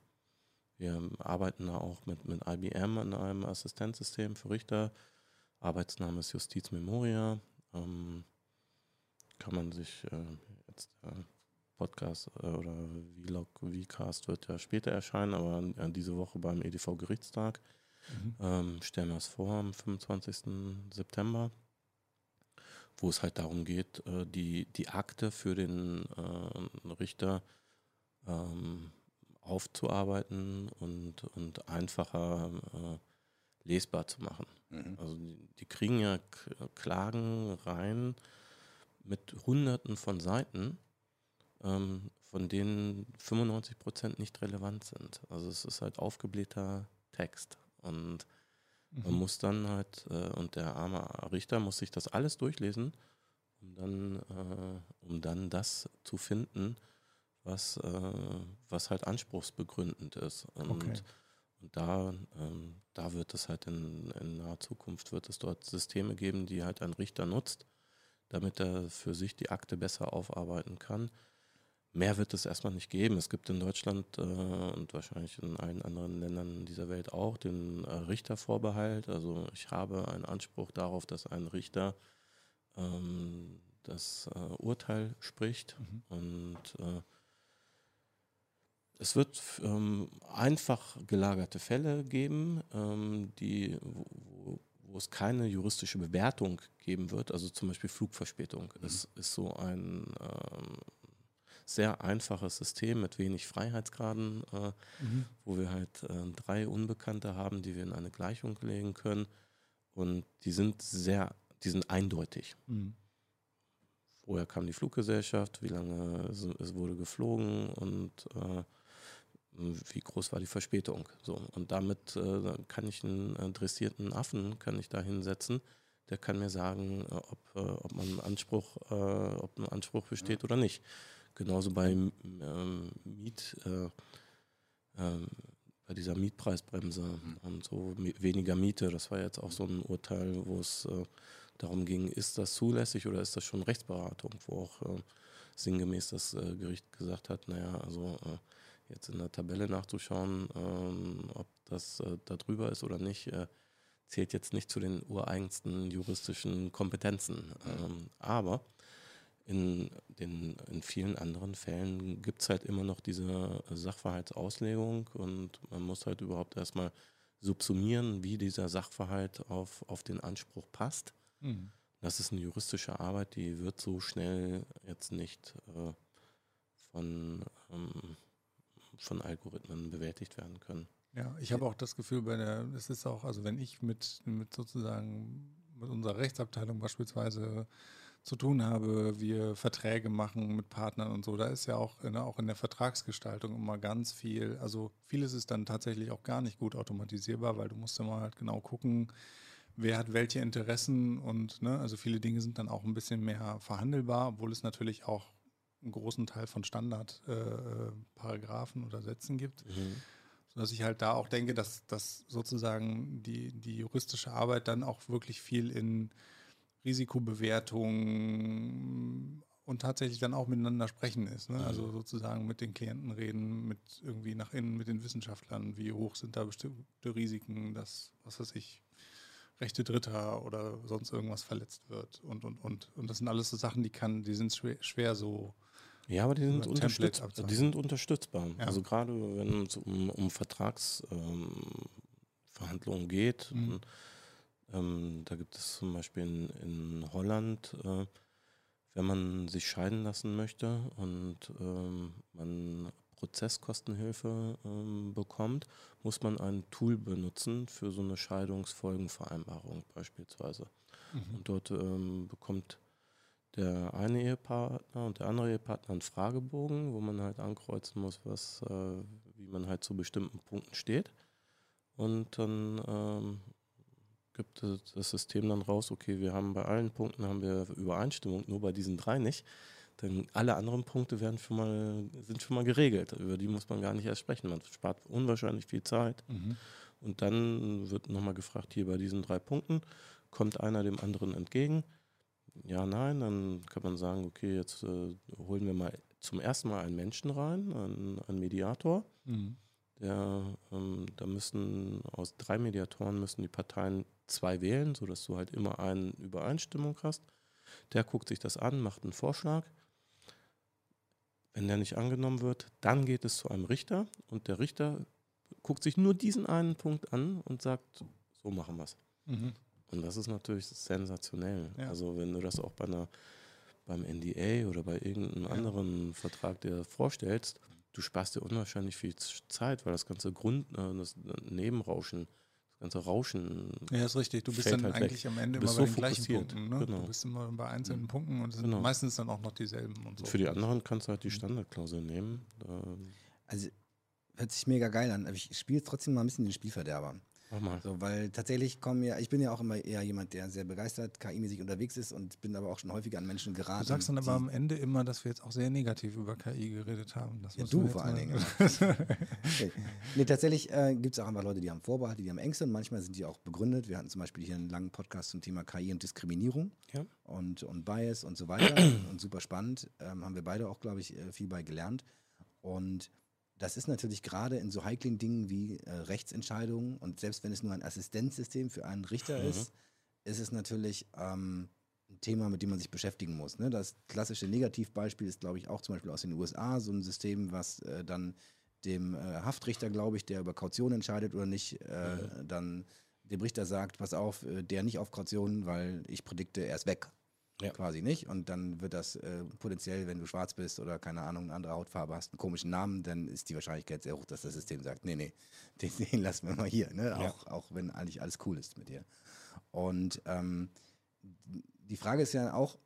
Wir arbeiten da auch mit, mit IBM an einem Assistenzsystem für Richter. Arbeitsname ist Justiz Memoria. Ähm, kann man sich äh, jetzt äh, Podcast äh, oder Vlog, Vcast wird ja später erscheinen, aber äh, diese Woche beim EDV Gerichtstag Mhm. ähm, stellen wir es vor am 25. September, wo es halt darum geht, äh, die, die Akte für den äh, Richter ähm, aufzuarbeiten und, und einfacher äh, lesbar zu machen. Mhm. Also die, die kriegen ja Klagen rein mit Hunderten von Seiten, ähm, von denen 95 Prozent nicht relevant sind. Also es ist halt aufgeblähter Text. Und man Mhm. muss dann halt, äh, und der arme Richter muss sich das alles durchlesen, um dann, äh, um dann das zu finden, was, äh, was halt anspruchsbegründend ist. Und, Okay. und da, ähm, da wird es halt in, in naher Zukunft wird es dort Systeme geben, die halt ein Richter nutzt, damit er für sich die Akte besser aufarbeiten kann. Mehr wird es erstmal nicht geben. Es gibt in Deutschland äh, und wahrscheinlich in allen anderen Ländern dieser Welt auch den äh, Richtervorbehalt. Also ich habe einen Anspruch darauf, dass ein Richter ähm, das äh, Urteil spricht. Mhm. Und äh, es wird ähm, einfach gelagerte Fälle geben, ähm, die, wo, wo, es keine juristische Bewertung geben wird. Also zum Beispiel Flugverspätung. Es ist so ein ähm, sehr einfaches System mit wenig Freiheitsgraden, äh, Mhm. wo wir halt äh, drei Unbekannte haben, die wir in eine Gleichung legen können. Und die sind sehr, die sind eindeutig. Mhm. Woher kam die Fluggesellschaft? Wie lange es, es wurde geflogen? Und äh, wie groß war die Verspätung. So, und damit äh, kann ich einen äh, dressierten Affen kann ich da hinsetzen, der kann mir sagen, äh, ob, äh, ob man Anspruch, äh, ob ein Anspruch besteht ja. oder nicht. Genauso bei ähm, Miet, äh, ähm, bei dieser Mietpreisbremse mhm. und so weniger Miete. Das war jetzt auch so ein Urteil, wo es darum ging, ist das zulässig oder ist das schon Rechtsberatung, wo auch sinngemäß das Gericht gesagt hat, naja, also jetzt in der Tabelle nachzuschauen, ähm, ob das äh, da drüber ist oder nicht, äh, zählt jetzt nicht zu den ureigensten juristischen Kompetenzen. Ähm, aber in, den, in vielen anderen Fällen gibt es halt immer noch diese Sachverhaltsauslegung und man muss halt überhaupt erstmal subsumieren, wie dieser Sachverhalt auf, auf den Anspruch passt. Mhm. Das ist eine juristische Arbeit, die wird so schnell jetzt nicht äh, von ähm, von Algorithmen bewältigt werden können. Ja, ich habe auch das Gefühl, bei der, es ist auch, also wenn ich mit, mit sozusagen mit unserer Rechtsabteilung beispielsweise zu tun habe, wir Verträge machen mit Partnern und so, da ist ja auch in, auch in der Vertragsgestaltung immer ganz viel, also vieles ist dann tatsächlich auch gar nicht gut automatisierbar, weil du musst immer halt genau gucken, wer hat welche Interessen und ne, also viele Dinge sind dann auch ein bisschen mehr verhandelbar, obwohl es natürlich auch einen großen Teil von Standardparagraphen äh, oder Sätzen gibt. Mhm. Sodass ich halt da auch denke, dass, dass sozusagen die, die juristische Arbeit dann auch wirklich viel in Risikobewertung und tatsächlich dann auch miteinander sprechen ist. Ne? Also mhm. sozusagen mit den Klienten reden, mit irgendwie nach innen, mit den Wissenschaftlern, wie hoch sind da bestimmte Risiken, dass, was weiß ich, Rechte Dritter oder sonst irgendwas verletzt wird und und und. Und das sind alles so Sachen, die kann, die sind schwer, schwer so ja, aber die sind, unterstütz die sind unterstützbar. Ja. Also gerade wenn es um, um Vertragsverhandlungen ähm, geht, mhm. Ähm, da gibt es zum Beispiel in, in Holland, äh, wenn man sich scheiden lassen möchte und ähm, man Prozesskostenhilfe ähm, bekommt, muss man ein Tool benutzen für so eine Scheidungsfolgenvereinbarung beispielsweise. Mhm. Und dort ähm, bekommt der eine Ehepartner und der andere Ehepartner einen Fragebogen, wo man halt ankreuzen muss, was, äh, wie man halt zu bestimmten Punkten steht. Und dann ähm, gibt das System dann raus, okay, wir haben bei allen Punkten haben wir Übereinstimmung, nur bei diesen drei nicht. Denn alle anderen Punkte werden schon mal, sind schon mal geregelt. Über die muss man gar nicht erst sprechen. Man spart unwahrscheinlich viel Zeit. Mhm. Und dann wird nochmal gefragt, hier bei diesen drei Punkten, kommt einer dem anderen entgegen? ja, nein, dann kann man sagen, okay, jetzt äh, holen wir mal zum ersten Mal einen Menschen rein, einen, einen Mediator. Mhm. Der, ähm, da müssen aus drei Mediatoren müssen die Parteien zwei wählen, sodass du halt immer eine Übereinstimmung hast. Der guckt sich das an, macht einen Vorschlag. Wenn der nicht angenommen wird, dann geht es zu einem Richter und der Richter guckt sich nur diesen einen Punkt an und sagt, so machen wir es. Mhm. Und das ist natürlich sensationell. Ja. Also wenn du das auch bei einer, beim NDA oder bei irgendeinem ja. anderen Vertrag dir vorstellst, du sparst dir unwahrscheinlich viel Zeit, weil das ganze Grund, äh, das Nebenrauschen, ganze Rauschen. Ja, ist richtig. Du bist dann halt eigentlich weg. am Ende immer bei so den gleichen Punkten. Ne? Genau. Du bist immer bei einzelnen mhm. Punkten und es sind genau. meistens dann auch noch dieselben. Und so. Für die anderen kannst du halt die mhm. Standardklausel nehmen. Also hört sich mega geil an, aber ich spiele trotzdem mal ein bisschen den Spielverderber. Mach mal. So, weil tatsächlich kommen ja, ich bin ja auch immer eher jemand, der sehr begeistert KI-mäßig unterwegs ist und bin aber auch schon häufiger an Menschen geraten. Du sagst dann aber am Ende immer, dass wir jetzt auch sehr negativ über KI geredet haben. Ja, du vor allen Dingen. okay. Nee, tatsächlich äh, gibt es auch einfach Leute, die haben Vorbehalte, die haben Ängste und manchmal sind die auch begründet. Wir hatten zum Beispiel hier einen langen Podcast zum Thema KI und Diskriminierung ja. und, und Bias und so weiter und super spannend. Ähm, haben wir beide auch, glaube ich, äh, viel bei gelernt. Und das ist natürlich gerade in so heiklen Dingen wie äh, Rechtsentscheidungen und selbst wenn es nur ein Assistenzsystem für einen Richter mhm. ist, ist es natürlich ähm, ein Thema, mit dem man sich beschäftigen muss. Ne? Das klassische Negativbeispiel ist, glaube ich, auch zum Beispiel aus den USA so ein System, was äh, dann dem äh, Haftrichter, glaube ich, der über Kaution entscheidet oder nicht, äh, mhm. dann dem Richter sagt, pass auf, äh, der nicht auf Kaution, weil ich predikte, er ist weg ja. quasi nicht. Und dann wird das äh, potenziell, wenn du schwarz bist oder keine Ahnung, eine andere Hautfarbe hast, einen komischen Namen, dann ist die Wahrscheinlichkeit sehr hoch, dass das System sagt, nee, nee, den, den lassen wir mal hier. Ne? Ja. Auch, auch wenn eigentlich alles cool ist mit dir. Und ähm, die Frage ist ja auch,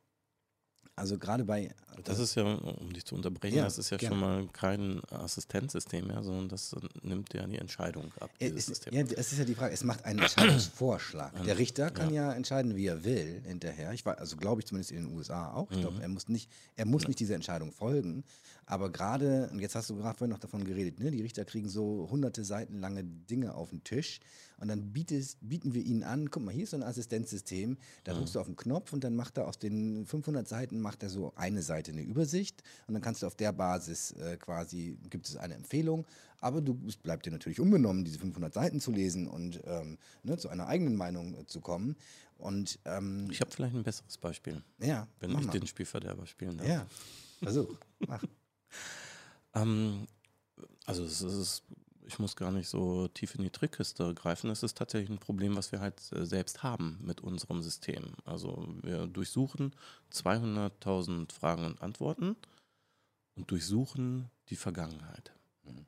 Also gerade bei. Das ist ja, um dich zu unterbrechen, ja, das ist ja gerne. schon mal kein Assistenzsystem mehr, sondern das nimmt ja die Entscheidung ab. Es, ja, es ist ja die Frage, es macht einen Entscheidungsvorschlag. Der Richter kann ja. ja. entscheiden, wie er will hinterher. Ich war, also glaube ich zumindest in den USA auch. Ich glaube, mhm. er muss nicht, er muss nicht dieser Entscheidung folgen. Aber gerade, und jetzt hast du gerade vorhin noch davon geredet, ne, die Richter kriegen so hunderte Seiten lange Dinge auf den Tisch und dann bietest, bieten wir ihnen an, guck mal, hier ist so ein Assistenzsystem, da drückst du auf den Knopf und dann macht er aus den 500 Seiten, macht er so eine Seite eine Übersicht und dann kannst du auf der Basis äh, quasi, gibt es eine Empfehlung, aber du, es bleibt dir natürlich unbenommen, diese 500 Seiten zu lesen und ähm, ne, zu einer eigenen Meinung äh, zu kommen. Und, ähm, ich habe vielleicht ein besseres Beispiel. Ja. Wenn ich mal. den Spielverderber spielen darf. Ja. Also, mach. Ähm, also es ist, ich muss gar nicht so tief in die Trickkiste greifen. Es ist tatsächlich ein Problem, was wir halt äh, selbst haben mit unserem System. Also wir durchsuchen 200.000 Fragen und Antworten und durchsuchen die Vergangenheit. Mhm.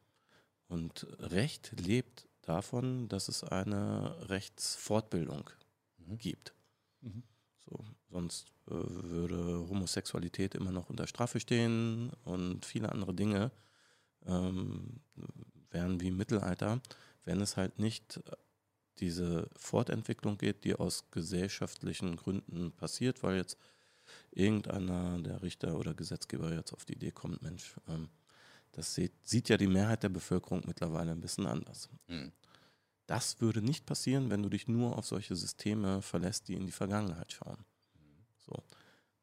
Und Recht lebt davon, dass es eine Rechtsfortbildung mhm. gibt. Mhm. So, sonst äh, würde Homosexualität immer noch unter Strafe stehen und viele andere Dinge ähm, wären wie im Mittelalter, wenn es halt nicht diese Fortentwicklung geht, die aus gesellschaftlichen Gründen passiert, weil jetzt irgendeiner der Richter oder Gesetzgeber jetzt auf die Idee kommt, Mensch, ähm, das sieht, sieht, ja die Mehrheit der Bevölkerung mittlerweile ein bisschen anders. Mhm. Das würde nicht passieren, wenn du dich nur auf solche Systeme verlässt, die in die Vergangenheit schauen. So.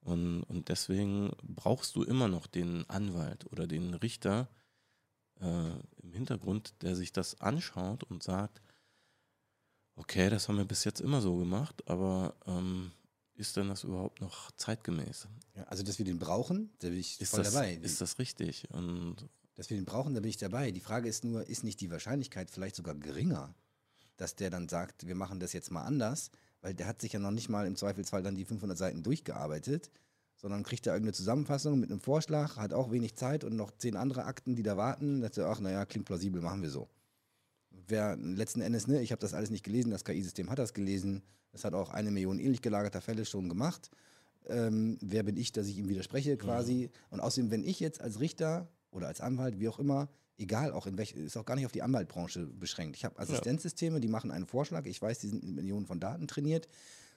Und, und deswegen brauchst du immer noch den Anwalt oder den Richter äh, im Hintergrund, der sich das anschaut und sagt, okay, das haben wir bis jetzt immer so gemacht, aber ähm, ist denn das überhaupt noch zeitgemäß? Ja, also, dass wir den brauchen, da bin ich ist voll das, dabei. Ist das richtig? Und dass wir den brauchen, da bin ich dabei. Die Frage ist nur, ist nicht die Wahrscheinlichkeit vielleicht sogar geringer, dass der dann sagt, wir machen das jetzt mal anders, weil der hat sich ja noch nicht mal im Zweifelsfall dann die 500 Seiten durchgearbeitet, sondern kriegt da irgendeine Zusammenfassung mit einem Vorschlag, hat auch wenig Zeit und noch zehn andere Akten, die da warten. Da sagt er, ach, naja, klingt plausibel, machen wir so. Wer letzten Endes, ne, ich habe das alles nicht gelesen, das KI-System hat das gelesen, es hat auch eine Million ähnlich gelagerter Fälle schon gemacht. Ähm, wer bin ich, dass ich ihm widerspreche quasi? Mhm. Und außerdem, wenn ich jetzt als Richter oder als Anwalt, wie auch immer, egal auch in welch, ist auch gar nicht auf die Anwaltbranche beschränkt. Ich habe Assistenzsysteme, die machen einen Vorschlag, ich weiß, die sind mit Millionen von Daten trainiert.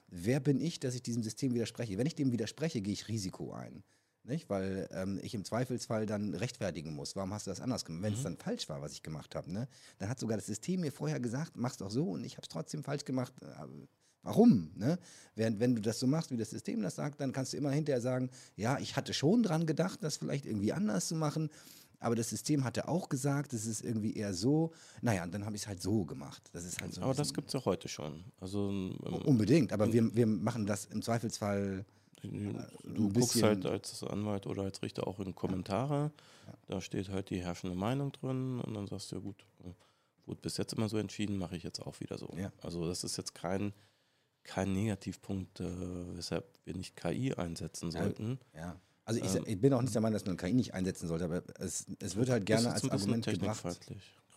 Wer bin ich, dass ich diesem System widerspreche? Wenn ich dem widerspreche, gehe ich Risiko ein. Nicht? Weil ähm, ich im Zweifelsfall dann rechtfertigen muss. Warum hast du das anders gemacht? Wenn es mhm. dann falsch war, was ich gemacht habe, ne? dann hat sogar das System mir vorher gesagt, mach's doch so und ich habe es trotzdem falsch gemacht. Äh, warum? Ne? Während wenn du das so machst, wie das System das sagt, dann kannst du immer hinterher sagen, ja, ich hatte schon dran gedacht, das vielleicht irgendwie anders zu machen aber das System hatte auch gesagt, es ist irgendwie eher so. Naja, und dann habe ich es halt so gemacht. Das ist halt so aber das gibt es ja heute schon. Also, ähm, unbedingt, aber wir, wir machen das im Zweifelsfall. Äh, du guckst halt als Anwalt oder als Richter auch in Kommentare. Ja. Da steht halt die herrschende Meinung drin und dann sagst du, ja gut, äh, wurde bis jetzt immer so entschieden, mache ich jetzt auch wieder so. Ja. Also das ist jetzt kein, kein Negativpunkt, äh, weshalb wir nicht KI einsetzen sollten. Ja. Also ich, ähm, ich, bin auch nicht der Meinung, dass man KI nicht einsetzen sollte, aber es, es wird halt gerne als Argument gebracht.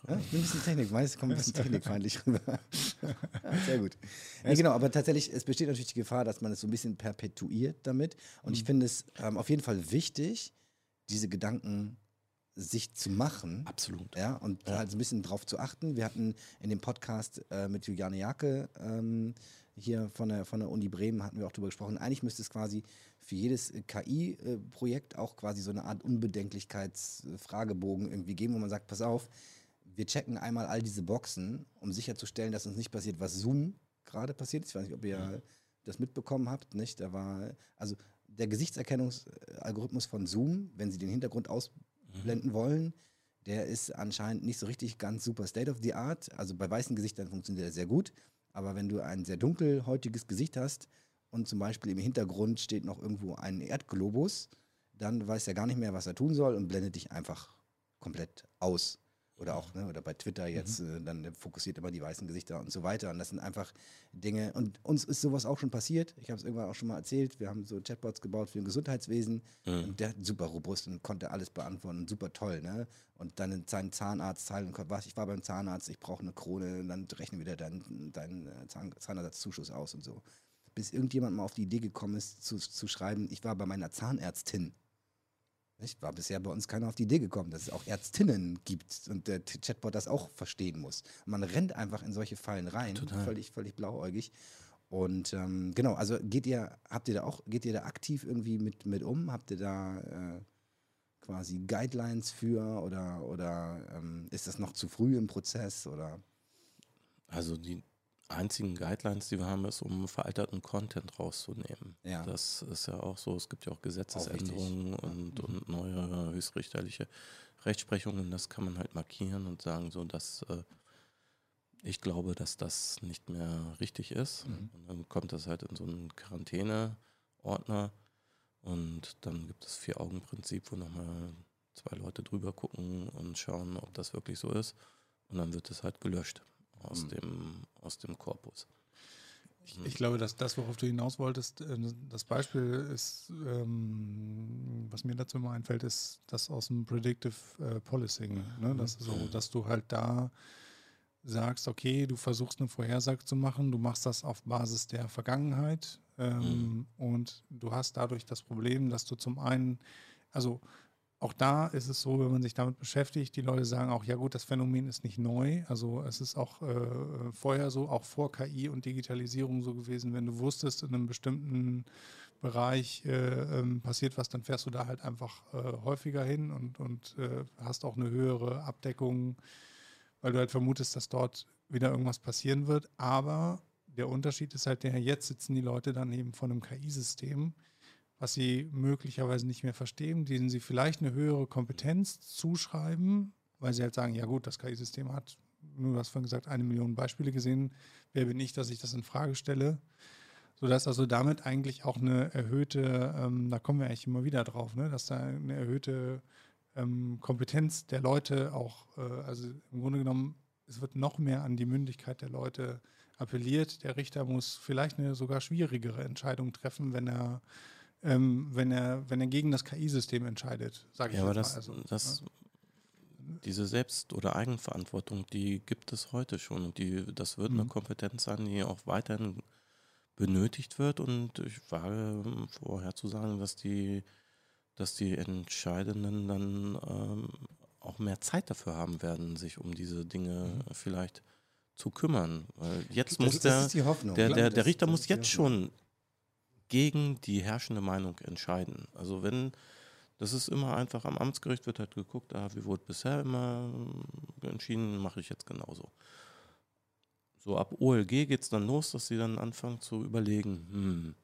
Ja, ich bin ein bisschen Technik, meistens kommt ein bisschen technikfeindlich rüber. Sehr gut. Nee, genau, aber tatsächlich, es besteht natürlich die Gefahr, dass man es so ein bisschen perpetuiert damit. Und mhm. ich finde es ähm, auf jeden Fall wichtig, diese Gedanken sich zu machen. Absolut. Ja, und ja. halt so ein bisschen drauf zu achten. Wir hatten in dem Podcast äh, mit Juliane Jacke ähm, hier von der, von der Uni Bremen hatten wir auch darüber gesprochen. Eigentlich müsste es quasi für jedes äh, KI-Projekt auch quasi so eine Art Unbedenklichkeitsfragebogen irgendwie geben, wo man sagt, pass auf, wir checken einmal all diese Boxen, um sicherzustellen, dass uns nicht passiert, was Zoom gerade passiert ist. Ich weiß nicht, ob ihr mhm. das mitbekommen habt, nicht? Da war, also der Gesichtserkennungsalgorithmus von Zoom, wenn sie den Hintergrund ausblenden mhm. wollen, der ist anscheinend nicht so richtig ganz super state of the art. Also bei weißen Gesichtern funktioniert er sehr gut. Aber wenn du ein sehr dunkelhäutiges Gesicht hast und zum Beispiel im Hintergrund steht noch irgendwo ein Erdglobus, dann weiß er gar nicht mehr, was er tun soll und blendet dich einfach komplett aus. Oder auch, ne, oder bei Twitter jetzt, mhm. äh, dann fokussiert immer die weißen Gesichter und so weiter. Und das sind einfach Dinge. Und uns ist sowas auch schon passiert. Ich habe es irgendwann auch schon mal erzählt. Wir haben so Chatbots gebaut für ein Gesundheitswesen. Mhm. Und der hat super robust und konnte alles beantworten und super toll. Ne? Und dann seinen Zahnarzt zahlen, was, ich war beim Zahnarzt, ich brauche eine Krone, und dann rechnen wieder deinen dein äh, Zahn, Zahnersatzzuschuss aus und so. bis irgendjemand mal auf die Idee gekommen ist, zu, zu schreiben, ich war bei meiner Zahnärztin. Nicht? War bisher bei uns keiner auf die Idee gekommen, dass es auch Ärztinnen gibt und der Chatbot das auch verstehen muss. man rennt einfach in solche Fallen rein, Total. völlig, völlig blauäugig. Und ähm, genau, also geht ihr, habt ihr da auch, geht ihr da aktiv irgendwie mit, mit um? Habt ihr da äh, quasi Guidelines für oder, oder ähm, ist das noch zu früh im Prozess oder? Also die einzigen Guidelines, die wir haben, ist, um veralterten Content rauszunehmen. Ja. Das ist ja auch so. Es gibt ja auch Gesetzesänderungen auch und, mhm. und neue höchstrichterliche Rechtsprechungen. Das kann man halt markieren und sagen, so dass äh, ich glaube, dass das nicht mehr richtig ist. Mhm. Und dann kommt das halt in so einen Quarantäneordner und dann gibt es Vier-Augen-Prinzip, wo nochmal zwei Leute drüber gucken und schauen, ob das wirklich so ist. Und dann wird es halt gelöscht aus, mhm. dem, aus dem Korpus. Ich, ich, glaube, dass das, worauf du hinaus wolltest, äh, das Beispiel ist, ähm, was mir dazu immer einfällt, ist das aus dem Predictive äh, Policing. Ne? Das so, mhm. dass du halt da sagst, okay, du versuchst eine Vorhersage zu machen, du machst das auf Basis der Vergangenheit ähm, mhm. und du hast dadurch das Problem, dass du zum einen, also auch da ist es so, wenn man sich damit beschäftigt, die Leute sagen auch, ja gut, das Phänomen ist nicht neu. Also es ist auch äh, vorher so, auch vor KI und Digitalisierung so gewesen, wenn du wusstest, in einem bestimmten Bereich äh, ähm, passiert was, dann fährst du da halt einfach äh, häufiger hin und, und äh, hast auch eine höhere Abdeckung, weil du halt vermutest, dass dort wieder irgendwas passieren wird. Aber der Unterschied ist halt der, jetzt sitzen die Leute dann eben von einem KI-System, was sie möglicherweise nicht mehr verstehen, denen sie vielleicht eine höhere Kompetenz zuschreiben, weil sie halt sagen, ja gut, das KI-System hat, nur du hast vorhin gesagt, eine Million Beispiele gesehen, wer bin ich, dass ich das in Frage stelle, sodass also damit eigentlich auch eine erhöhte, ähm, da kommen wir eigentlich immer wieder drauf, ne, dass da eine erhöhte ähm, Kompetenz der Leute auch, äh, also im Grunde genommen, es wird noch mehr an die Mündigkeit der Leute appelliert. Der Richter muss vielleicht eine sogar schwierigere Entscheidung treffen, wenn er ähm, wenn, er, wenn er gegen das KI-System entscheidet, sage ich ja, aber das, also, das, ja. Diese Selbst- oder Eigenverantwortung, die gibt es heute schon. Und die, das wird mhm. eine Kompetenz sein, die auch weiterhin benötigt wird. Und ich wage vorher zu sagen, dass die, dass die Entscheidenden dann ähm, auch mehr Zeit dafür haben werden, sich um diese Dinge mhm. vielleicht zu kümmern. Weil jetzt das, muss der, der, der, der Richter muss jetzt schon gegen die herrschende Meinung entscheiden. Also wenn, das ist immer einfach, am Amtsgericht wird halt geguckt, ah, wie wurde bisher immer entschieden, mache ich jetzt genauso. So ab OLG geht es dann los, dass sie dann anfangen zu überlegen, hm,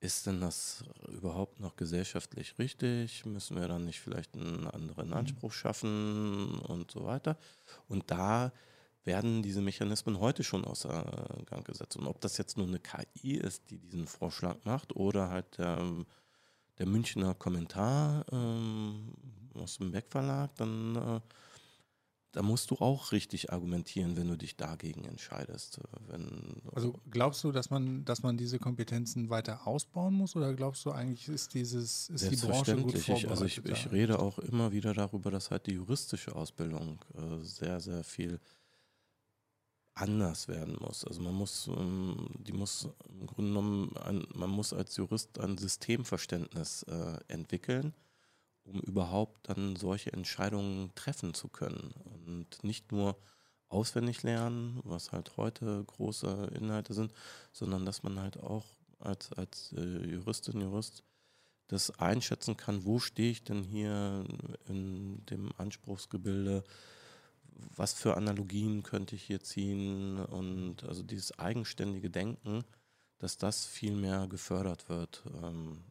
ist denn das überhaupt noch gesellschaftlich richtig? Müssen wir dann nicht vielleicht einen anderen mhm. Anspruch schaffen und so weiter? Und da werden diese Mechanismen heute schon außer Gang gesetzt. Und ob das jetzt nur eine KI ist, die diesen Vorschlag macht, oder halt der, der Münchner Kommentar ähm, aus dem Beck Verlag, dann äh, da musst du auch richtig argumentieren, wenn du dich dagegen entscheidest. Wenn, also glaubst du, dass man, dass man diese Kompetenzen weiter ausbauen muss oder glaubst du eigentlich, ist dieses ist die Branche gut vorbereitet? Also ich, ich rede auch immer wieder darüber, dass halt die juristische Ausbildung äh, sehr, sehr viel anders werden muss. Also man muss, ähm, die muss im Grunde genommen, ein, man muss als Jurist ein Systemverständnis äh, entwickeln, um überhaupt dann solche Entscheidungen treffen zu können und nicht nur auswendig lernen, was halt heute große Inhalte sind, sondern dass man halt auch als, als äh, Juristin, Jurist das einschätzen kann, wo stehe ich denn hier in dem Anspruchsgebilde, was für Analogien könnte ich hier ziehen und also dieses eigenständige Denken, dass das viel mehr gefördert wird. Ähm,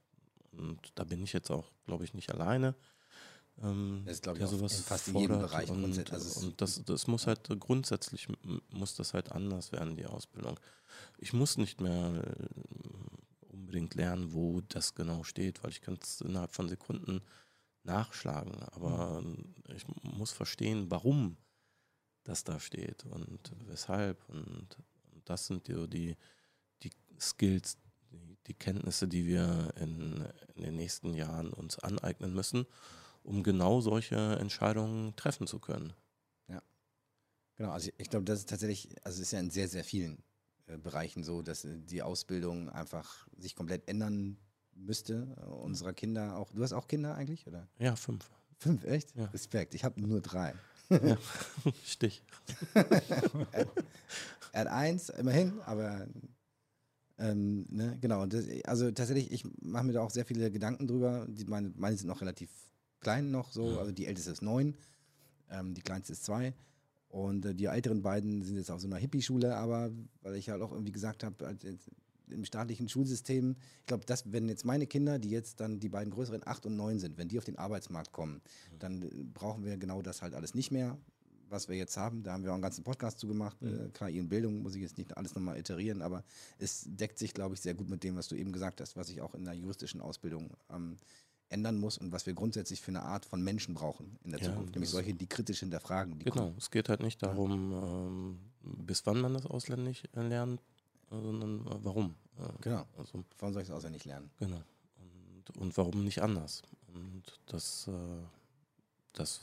und da bin ich jetzt auch, glaube ich, nicht alleine. Ähm, das ist, glaube ich, sowas in fast in jedem Bereich. Und, also und das, das muss halt grundsätzlich, muss das halt anders werden, die Ausbildung. Ich muss nicht mehr äh, unbedingt lernen, wo das genau steht, weil ich kann es innerhalb von Sekunden nachschlagen. Aber mhm. ich muss verstehen, warum das da steht und weshalb. Und, und das sind die, die, die Skills, die, die, Kenntnisse, die wir in, in den nächsten Jahren uns aneignen müssen, um genau solche Entscheidungen treffen zu können. Ja. Genau, also ich, ich glaube, das ist tatsächlich, also es ist ja in sehr, sehr vielen äh, Bereichen so, dass äh, die Ausbildung einfach sich komplett ändern müsste. Äh, unserer Kinder auch. Du hast auch Kinder eigentlich, oder? Ja, fünf. Fünf, echt? Ja. Respekt. Ich habe nur drei. Ja. Stich. er, hat eins, immerhin, aber ähm, ne, genau. Das, also tatsächlich, ich mache mir da auch sehr viele Gedanken drüber. Die, meine, meine sind noch relativ klein noch so. Also die älteste ist neun, ähm, die kleinste ist zwei. Und äh, die älteren beiden sind jetzt auf so einer Hippie-Schule, aber weil ich halt auch irgendwie gesagt habe, halt im staatlichen Schulsystem, ich glaube, das, wenn jetzt meine Kinder, die jetzt dann die beiden größeren acht und neun sind, wenn die auf den Arbeitsmarkt kommen, dann äh, brauchen wir genau das halt alles nicht mehr, was wir jetzt haben. Da haben wir auch einen ganzen Podcast zu gemacht. Mhm. Äh, KI in Bildung muss ich jetzt nicht alles nochmal iterieren, aber es deckt sich, glaube ich, sehr gut mit dem, was du eben gesagt hast, was ich auch in der juristischen Ausbildung ähm, ändern muss und was wir grundsätzlich für eine Art von Menschen brauchen in der ja, Zukunft. Nämlich solche, die kritisch hinterfragen. genau, kommen. es geht halt nicht darum, ähm, bis wann man das ausländisch lernt, sondern äh, warum. Äh, genau. Also, warum soll ich es auswendig lernen? Genau. Und, und warum nicht anders? Und das, äh, das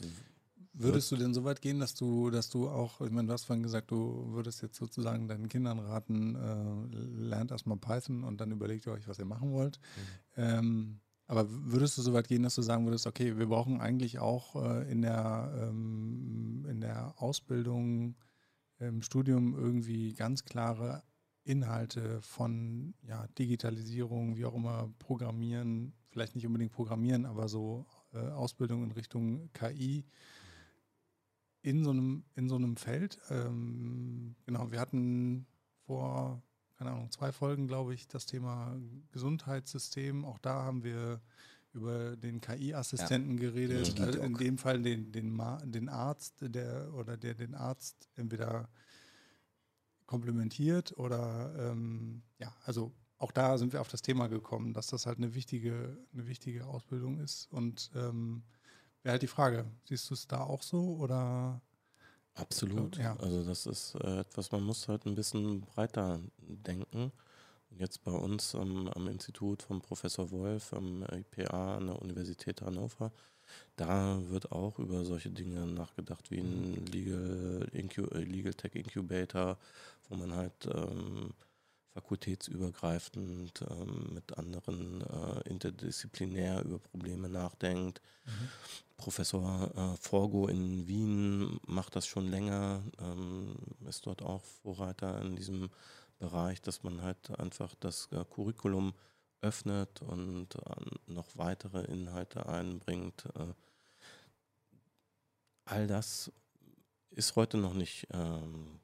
Würdest du denn so weit gehen, dass du, dass du auch, ich meine, du hast vorhin gesagt, du würdest jetzt sozusagen deinen Kindern raten, äh, lernt erstmal Python und dann überlegt ihr euch, was ihr machen wollt. Mhm. Ähm, aber würdest du so weit gehen, dass du sagen würdest, okay, wir brauchen eigentlich auch äh, in, der, ähm, in der Ausbildung, im Studium irgendwie ganz klare Inhalte von ja, Digitalisierung, wie auch immer, Programmieren, vielleicht nicht unbedingt Programmieren, aber so äh, Ausbildung in Richtung KI in so einem, in so einem Feld. Ähm, genau, wir hatten vor keine Ahnung, zwei Folgen, glaube ich, das Thema Gesundheitssystem. Auch da haben wir über den KI-Assistenten ja. geredet. Also in dem Fall den, den, den Arzt, der oder der den Arzt entweder komplementiert oder ähm, ja, also auch da sind wir auf das Thema gekommen, dass das halt eine wichtige, eine wichtige Ausbildung ist. Und ähm, wäre halt die Frage, siehst du es da auch so oder Absolut. Ja. Also das ist äh, etwas, man muss halt ein bisschen breiter denken. Jetzt bei uns ähm, am Institut von Professor Wolf am IPA an der Universität Hannover, da wird auch über solche Dinge nachgedacht wie ein Legal, Incu äh, Legal Tech Incubator, wo man halt ähm, fakultätsübergreifend ähm, mit anderen äh, interdisziplinär über Probleme nachdenkt. Mhm. Professor äh, Forgo in Wien macht das schon länger, ähm, ist dort auch Vorreiter in diesem Bereich, dass man halt einfach das äh, Curriculum öffnet und äh, noch weitere Inhalte einbringt. Äh, all das ist heute noch nicht ähm,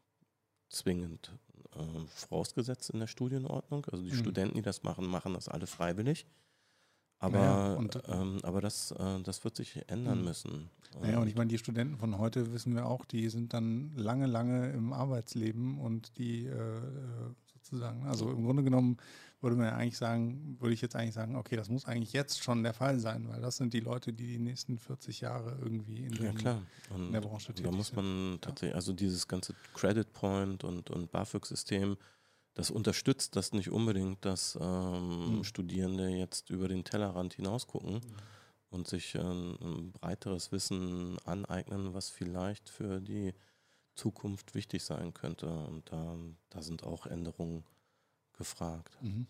zwingend äh, vorausgesetzt in der Studienordnung. Also die mhm. Studenten, die das machen, machen das alle freiwillig. Aber, naja, und, ähm, aber das, äh, das wird sich ändern mhm. müssen. Naja, und ich meine, die Studenten von heute wissen wir auch, die sind dann lange, lange im Arbeitsleben und die äh, sozusagen, also im Grunde genommen würde man ja eigentlich sagen, würde ich jetzt eigentlich sagen, okay, das muss eigentlich jetzt schon der Fall sein, weil das sind die Leute, die die nächsten 40 Jahre irgendwie in, ja, klar. Und in der Branche tätig sind. Da muss man tatsächlich, also dieses ganze Credit Point und, und BAföG-System, das unterstützt das nicht unbedingt, dass ähm, mhm. Studierende jetzt über den Tellerrand hinausgucken mhm. und sich äh, ein breiteres Wissen aneignen, was vielleicht für die Zukunft wichtig sein könnte. Und da, da sind auch Änderungen gefragt. Mhm.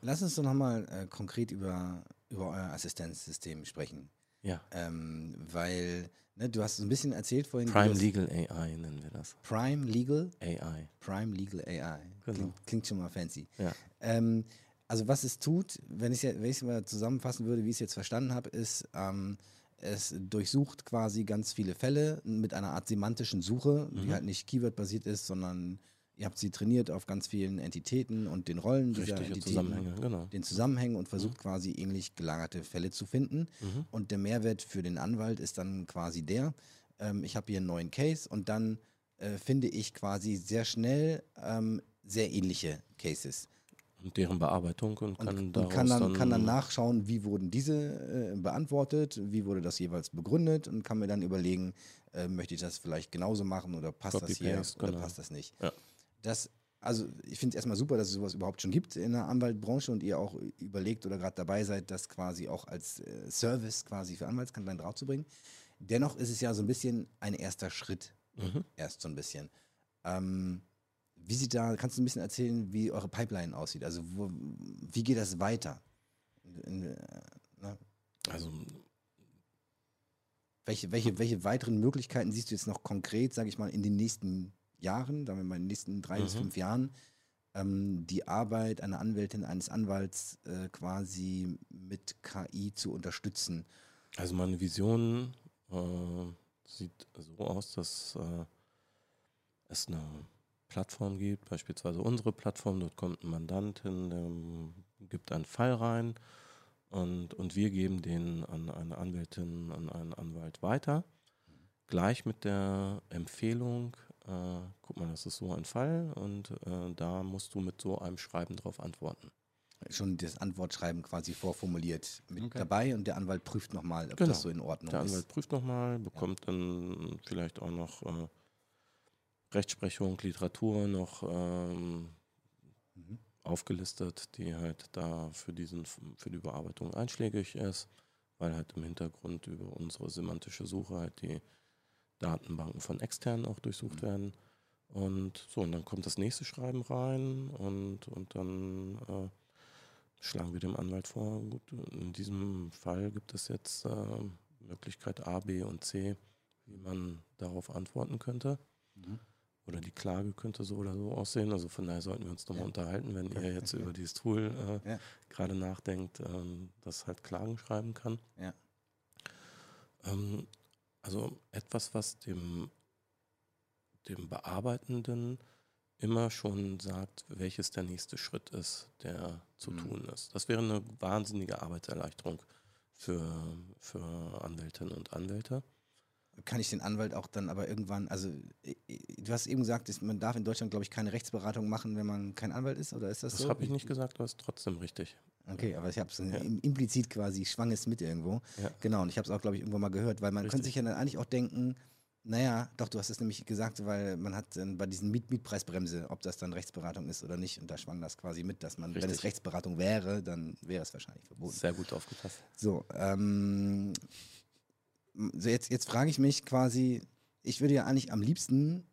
Lass uns doch nochmal äh, konkret über, über euer Assistenzsystem sprechen. Ja. Ähm, weil ne, du hast so ein bisschen erzählt vorhin. Prime Legal AI nennen wir das. Prime Legal AI. Prime Legal AI. Genau. Klingt, klingt schon mal fancy. Ja. Ähm, also was es tut, wenn ich es mal zusammenfassen würde, wie ich es jetzt verstanden habe, ist, ähm, es durchsucht quasi ganz viele Fälle mit einer Art semantischen Suche, mhm. die halt nicht Keyword-basiert ist, sondern ihr habt sie trainiert auf ganz vielen Entitäten und den Rollen dieser Entitäten, Zusammenhänge, genau. den Zusammenhängen und versucht mhm. quasi ähnlich gelagerte Fälle zu finden. Mhm. Und der Mehrwert für den Anwalt ist dann quasi der, ähm, ich habe hier einen neuen Case und dann äh, finde ich quasi sehr schnell ähm, sehr ähnliche Cases. Und deren Bearbeitung und kann, und, und kann, dann, dann, kann dann nachschauen, wie wurden diese äh, beantwortet, wie wurde das jeweils begründet und kann mir dann überlegen, äh, möchte ich das vielleicht genauso machen oder passt das hier oder genau. passt das nicht. Ja. Das, also ich finde es erstmal super, dass es sowas überhaupt schon gibt in der Anwaltbranche und ihr auch überlegt oder gerade dabei seid, das quasi auch als äh, Service quasi für Anwaltskanzleien draufzubringen. Dennoch ist es ja so ein bisschen ein erster Schritt, mhm. erst so ein bisschen. Ähm, wie sieht da, kannst du ein bisschen erzählen, wie eure Pipeline aussieht? Also wo, wie geht das weiter? In, in, ne? Also welche, welche, welche weiteren Möglichkeiten siehst du jetzt noch konkret, sage ich mal, in den nächsten Jahren, sagen wir mal in den nächsten drei mhm. bis fünf Jahren, ähm, die Arbeit einer Anwältin, eines Anwalts äh, quasi mit KI zu unterstützen? Also meine Vision äh, sieht so aus, dass äh, es eine Plattform gibt, beispielsweise unsere Plattform, dort kommt ein Mandant hin, der gibt einen Fall rein und, und wir geben den an eine Anwältin, an einen Anwalt weiter. Gleich mit der Empfehlung, äh, guck mal, das ist so ein Fall und äh, da musst du mit so einem Schreiben drauf antworten. Schon das Antwortschreiben quasi vorformuliert mit okay. dabei und der Anwalt prüft nochmal, ob genau. das so in Ordnung ist. Der Anwalt prüft nochmal, bekommt ja. dann vielleicht auch noch äh, Rechtsprechung, Literatur noch ähm, mhm. aufgelistet, die halt da für, diesen, für die Bearbeitung einschlägig ist, weil halt im Hintergrund über unsere semantische Suche halt die Datenbanken von externen auch durchsucht mhm. werden. Und so, und dann kommt das nächste Schreiben rein und, und dann äh, schlagen wir dem Anwalt vor, gut, in diesem Fall gibt es jetzt äh, Möglichkeit A, B und C, wie man darauf antworten könnte. Mhm. Oder die Klage könnte so oder so aussehen. Also von daher sollten wir uns nochmal ja. unterhalten, wenn ihr jetzt über dieses Tool äh, ja. gerade nachdenkt, ähm, das halt Klagen schreiben kann. Ja. Ähm, also etwas, was dem, dem Bearbeitenden immer schon sagt, welches der nächste Schritt ist, der zu mhm. tun ist. Das wäre eine wahnsinnige Arbeitserleichterung für, für Anwältinnen und Anwälte kann ich den Anwalt auch dann aber irgendwann, also du hast eben gesagt, man darf in Deutschland, glaube ich, keine Rechtsberatung machen, wenn man kein Anwalt ist, oder ist das, das so? Das habe ich nicht gesagt, aber ist trotzdem richtig. Okay, aber ich habe es ja. implizit quasi, schwang es mit irgendwo. Ja. Genau, und ich habe es auch, glaube ich, irgendwo mal gehört, weil man richtig. könnte sich ja dann eigentlich auch denken, naja, doch, du hast es nämlich gesagt, weil man hat äh, bei diesen Miet Mietpreisbremse, ob das dann Rechtsberatung ist oder nicht, und da schwang das quasi mit, dass man, Richtig. wenn es Rechtsberatung wäre, dann wäre es wahrscheinlich verboten. Sehr gut aufgepasst. So, ähm, so jetzt, jetzt frage ich mich quasi, ich würde ja eigentlich am liebsten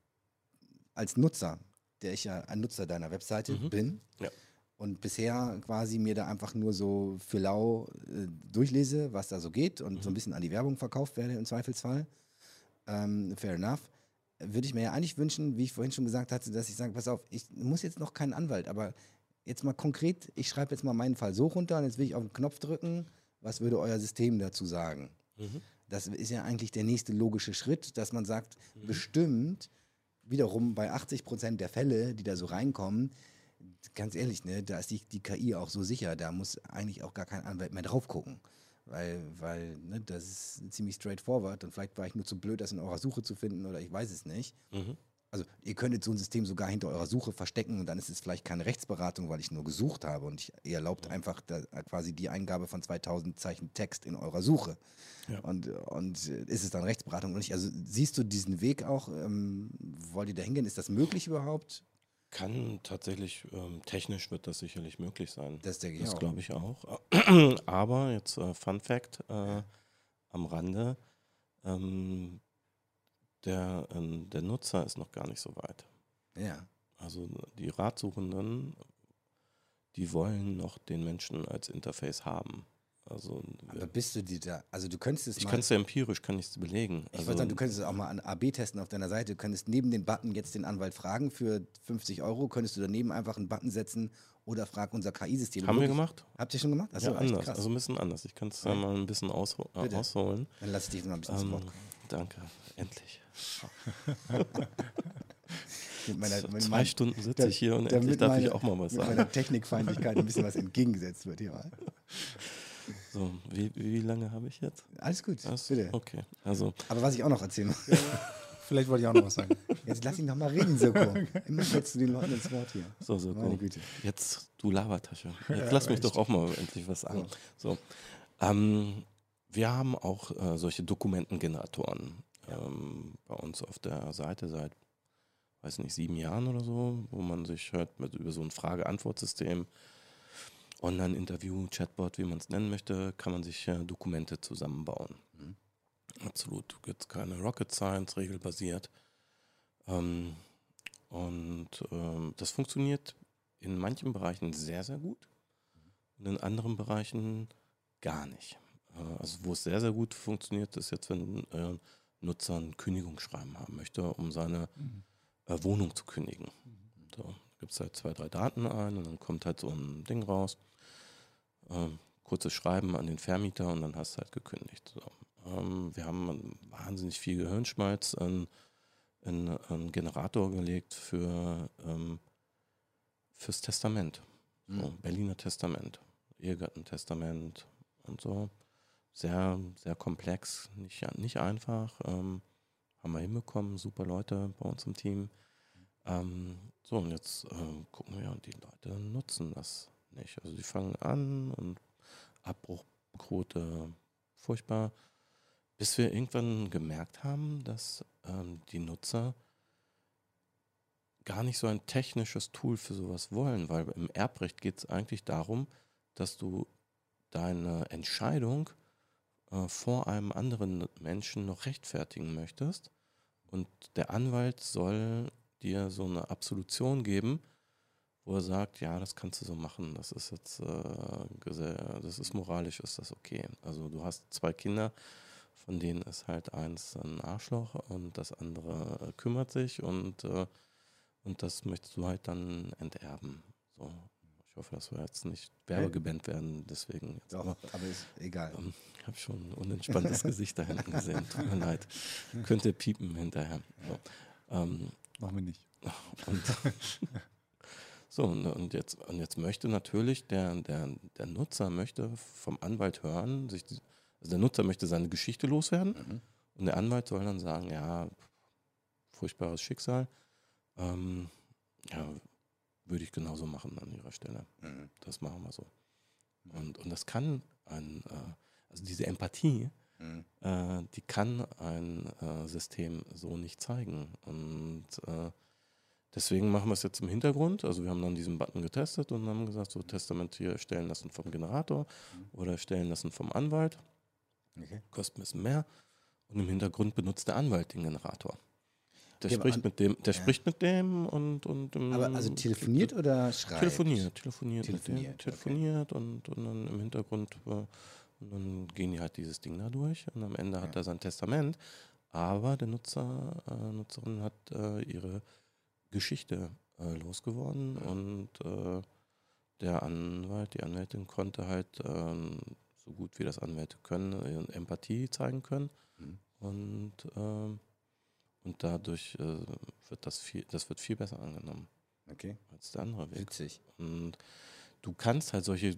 als Nutzer, der ich ja ein Nutzer deiner Webseite mhm. bin, ja. Und bisher quasi mir da einfach nur so für lau äh, durchlese, was da so geht und mhm. so ein bisschen an die Werbung verkauft werde im Zweifelsfall. Ähm, fair enough. Würde ich mir ja eigentlich wünschen, wie ich vorhin schon gesagt hatte, dass ich sage, pass auf, ich muss jetzt noch keinen Anwalt, aber jetzt mal konkret, ich schreibe jetzt mal meinen Fall so runter und jetzt will ich auf den Knopf drücken, was würde euer System dazu sagen? Mhm. Das ist ja eigentlich der nächste logische Schritt, dass man sagt, mhm. bestimmt, wiederum bei 80 Prozent der Fälle, die da so reinkommen, ganz ehrlich, ne, da ist die, die KI auch so sicher, da muss eigentlich auch gar kein Anwalt mehr drauf gucken. Weil, weil ne, das ist ziemlich straightforward und vielleicht war ich nur zu blöd, das in eurer Suche zu finden oder ich weiß es nicht. Mhm also ihr könntet so ein System sogar hinter eurer Suche verstecken und dann ist es vielleicht keine Rechtsberatung, weil ich nur gesucht habe und ich, ihr erlaubt einfach da, quasi die Eingabe von 2000 Zeichen Text in eurer Suche. Ja. Und, und ist es dann Rechtsberatung oder nicht? Also siehst du diesen Weg auch? Ähm, wollt ihr da hingehen? Ist das möglich überhaupt? Kann tatsächlich, ähm, technisch wird das sicherlich möglich sein. Das denke ich das glaube ich auch. Aber jetzt äh, Fun Fact äh, am Rande. Ähm, der, äh, der Nutzer ist noch gar nicht so weit. Ja. Also die Ratsuchenden, die wollen noch den Menschen als Interface haben. Also, Aber bist du die da? Also du könntest es Ich kann es ja empirisch, kann ich es belegen. Ich also, würde sagen, du könntest es auch mal an AB testen auf deiner Seite. Du könntest neben den Button jetzt den Anwalt fragen für 50 Euro, könntest du daneben einfach einen Button setzen oder frag unser KI-System. Haben wir gemacht? Habt ihr schon gemacht? Achso, ja, anders. Also ein bisschen anders. Ich kann es ja. mal ein bisschen aushol äh, ausholen. Dann lass ich dich mal ein bisschen ähm, Wort kommen. Danke, endlich. mit meiner, mit Zwei mein, Stunden sitze ich hier und endlich darf meine, ich auch mal was sagen. Mit meiner Technikfeindlichkeit ein bisschen was entgegengesetzt wird hier mal. So, wie, wie lange habe ich jetzt? Alles gut, Alles, bitte. Okay, also. Aber was ich auch noch erzählen muss. Vielleicht wollte ich auch noch was sagen. Jetzt lass ihn noch mal reden, Soko. Immer setzt du den Leuten ins Wort hier. So, Soko. Meine Güte. Jetzt, du Labertasche. Jetzt ja, lass mich echt. doch auch mal endlich was sagen. So. Ähm, wir haben auch äh, solche Dokumentengeneratoren ähm, bei uns auf der Seite seit, weiß nicht, sieben Jahren oder so, wo man sich hört mit, über so ein Frage-Antwort-System, Online-Interview, Chatbot, wie man es nennen möchte, kann man sich äh, Dokumente zusammenbauen. Mhm. Absolut, jetzt keine Rocket Science, regelbasiert. Ähm, Und ähm, das funktioniert in manchen Bereichen sehr, sehr gut und in anderen Bereichen gar nicht. Äh, also wo es sehr, sehr gut funktioniert, ist jetzt, wenn äh, Nutzer ein Kündigungsschreiben haben möchte, um seine mhm. äh, Wohnung zu kündigen. Mhm. So, gibt es halt zwei, drei Daten ein und dann kommt halt so ein Ding raus. Ähm, kurzes Schreiben an den Vermieter und dann hast du halt gekündigt. So. Ähm, wir haben wahnsinnig viel Gehirnschmalz in, in einen Generator gelegt für ähm, fürs Testament. So, mhm. Berliner Testament, Ehegattentestament und so. Sehr, sehr komplex, nicht, nicht einfach. Ähm, haben wir hinbekommen, super Leute bei uns im Team. Ähm, so, und jetzt äh, gucken wir, und die Leute nutzen das nicht. Also die fangen an und Abbruchquote furchtbar, bis wir irgendwann gemerkt haben, dass ähm, die Nutzer gar nicht so ein technisches Tool für sowas wollen, weil im Erbrecht geht es eigentlich darum, dass du deine Entscheidung äh, vor einem anderen Menschen noch rechtfertigen möchtest und der Anwalt soll dir so eine Absolution geben, wo er sagt, ja, das kannst du so machen, das ist jetzt, äh, das ist moralisch, ist das okay. Also du hast zwei Kinder, von denen ist halt eins ein Arschloch und das andere äh, kümmert sich und äh, und das möchtest du halt dann enterben. So. Ich hoffe, dass wir jetzt nicht werbegebannt werden, deswegen. Jetzt Doch, aber ist egal. Ähm, ich habe schon ein unentspanntes Gesicht da hinten gesehen. Tut mir leid. Könnte piepen hinterher. So, ähm, Machen wir nicht. Und, so, und jetzt, und jetzt möchte natürlich der, der, der Nutzer möchte vom Anwalt hören, sich, also der Nutzer möchte seine Geschichte loswerden mhm. und der Anwalt soll dann sagen, ja, furchtbares Schicksal, ähm, ja, würde ich genauso machen an ihrer Stelle. Mhm. Das machen wir so. Und, und das kann ein, äh, also diese Empathie, mhm. äh, die kann ein äh, System so nicht zeigen. Und äh, deswegen machen wir es jetzt im Hintergrund. Also wir haben dann diesen Button getestet und haben gesagt, so Testament hier stellen lassen vom Generator mhm. oder stellen lassen vom Anwalt. Okay. Kostet ein bisschen mehr. Und im Hintergrund benutzt der Anwalt den Generator. Der ja, spricht mit dem, der ja. spricht mit dem und, und um, Aber also telefoniert so, oder schreibt? Telefoniert, telefoniert, telefoniert, dem, telefoniert okay. und, und dann im Hintergrund äh, und dann gehen die halt dieses Ding da durch und am Ende hat er sein Testament. Aber der Nutzer, äh, Nutzerin hat äh, ihre Geschichte äh, losgeworden und äh, der Anwalt, die Anwältin konnte halt ähm, so gut wie das Anwälte können, Empathie zeigen können. Mhm. Und ähm, und dadurch äh, wird das viel, das wird viel besser angenommen. Okay. Als der andere Weg. Witzig. Und du kannst halt solche,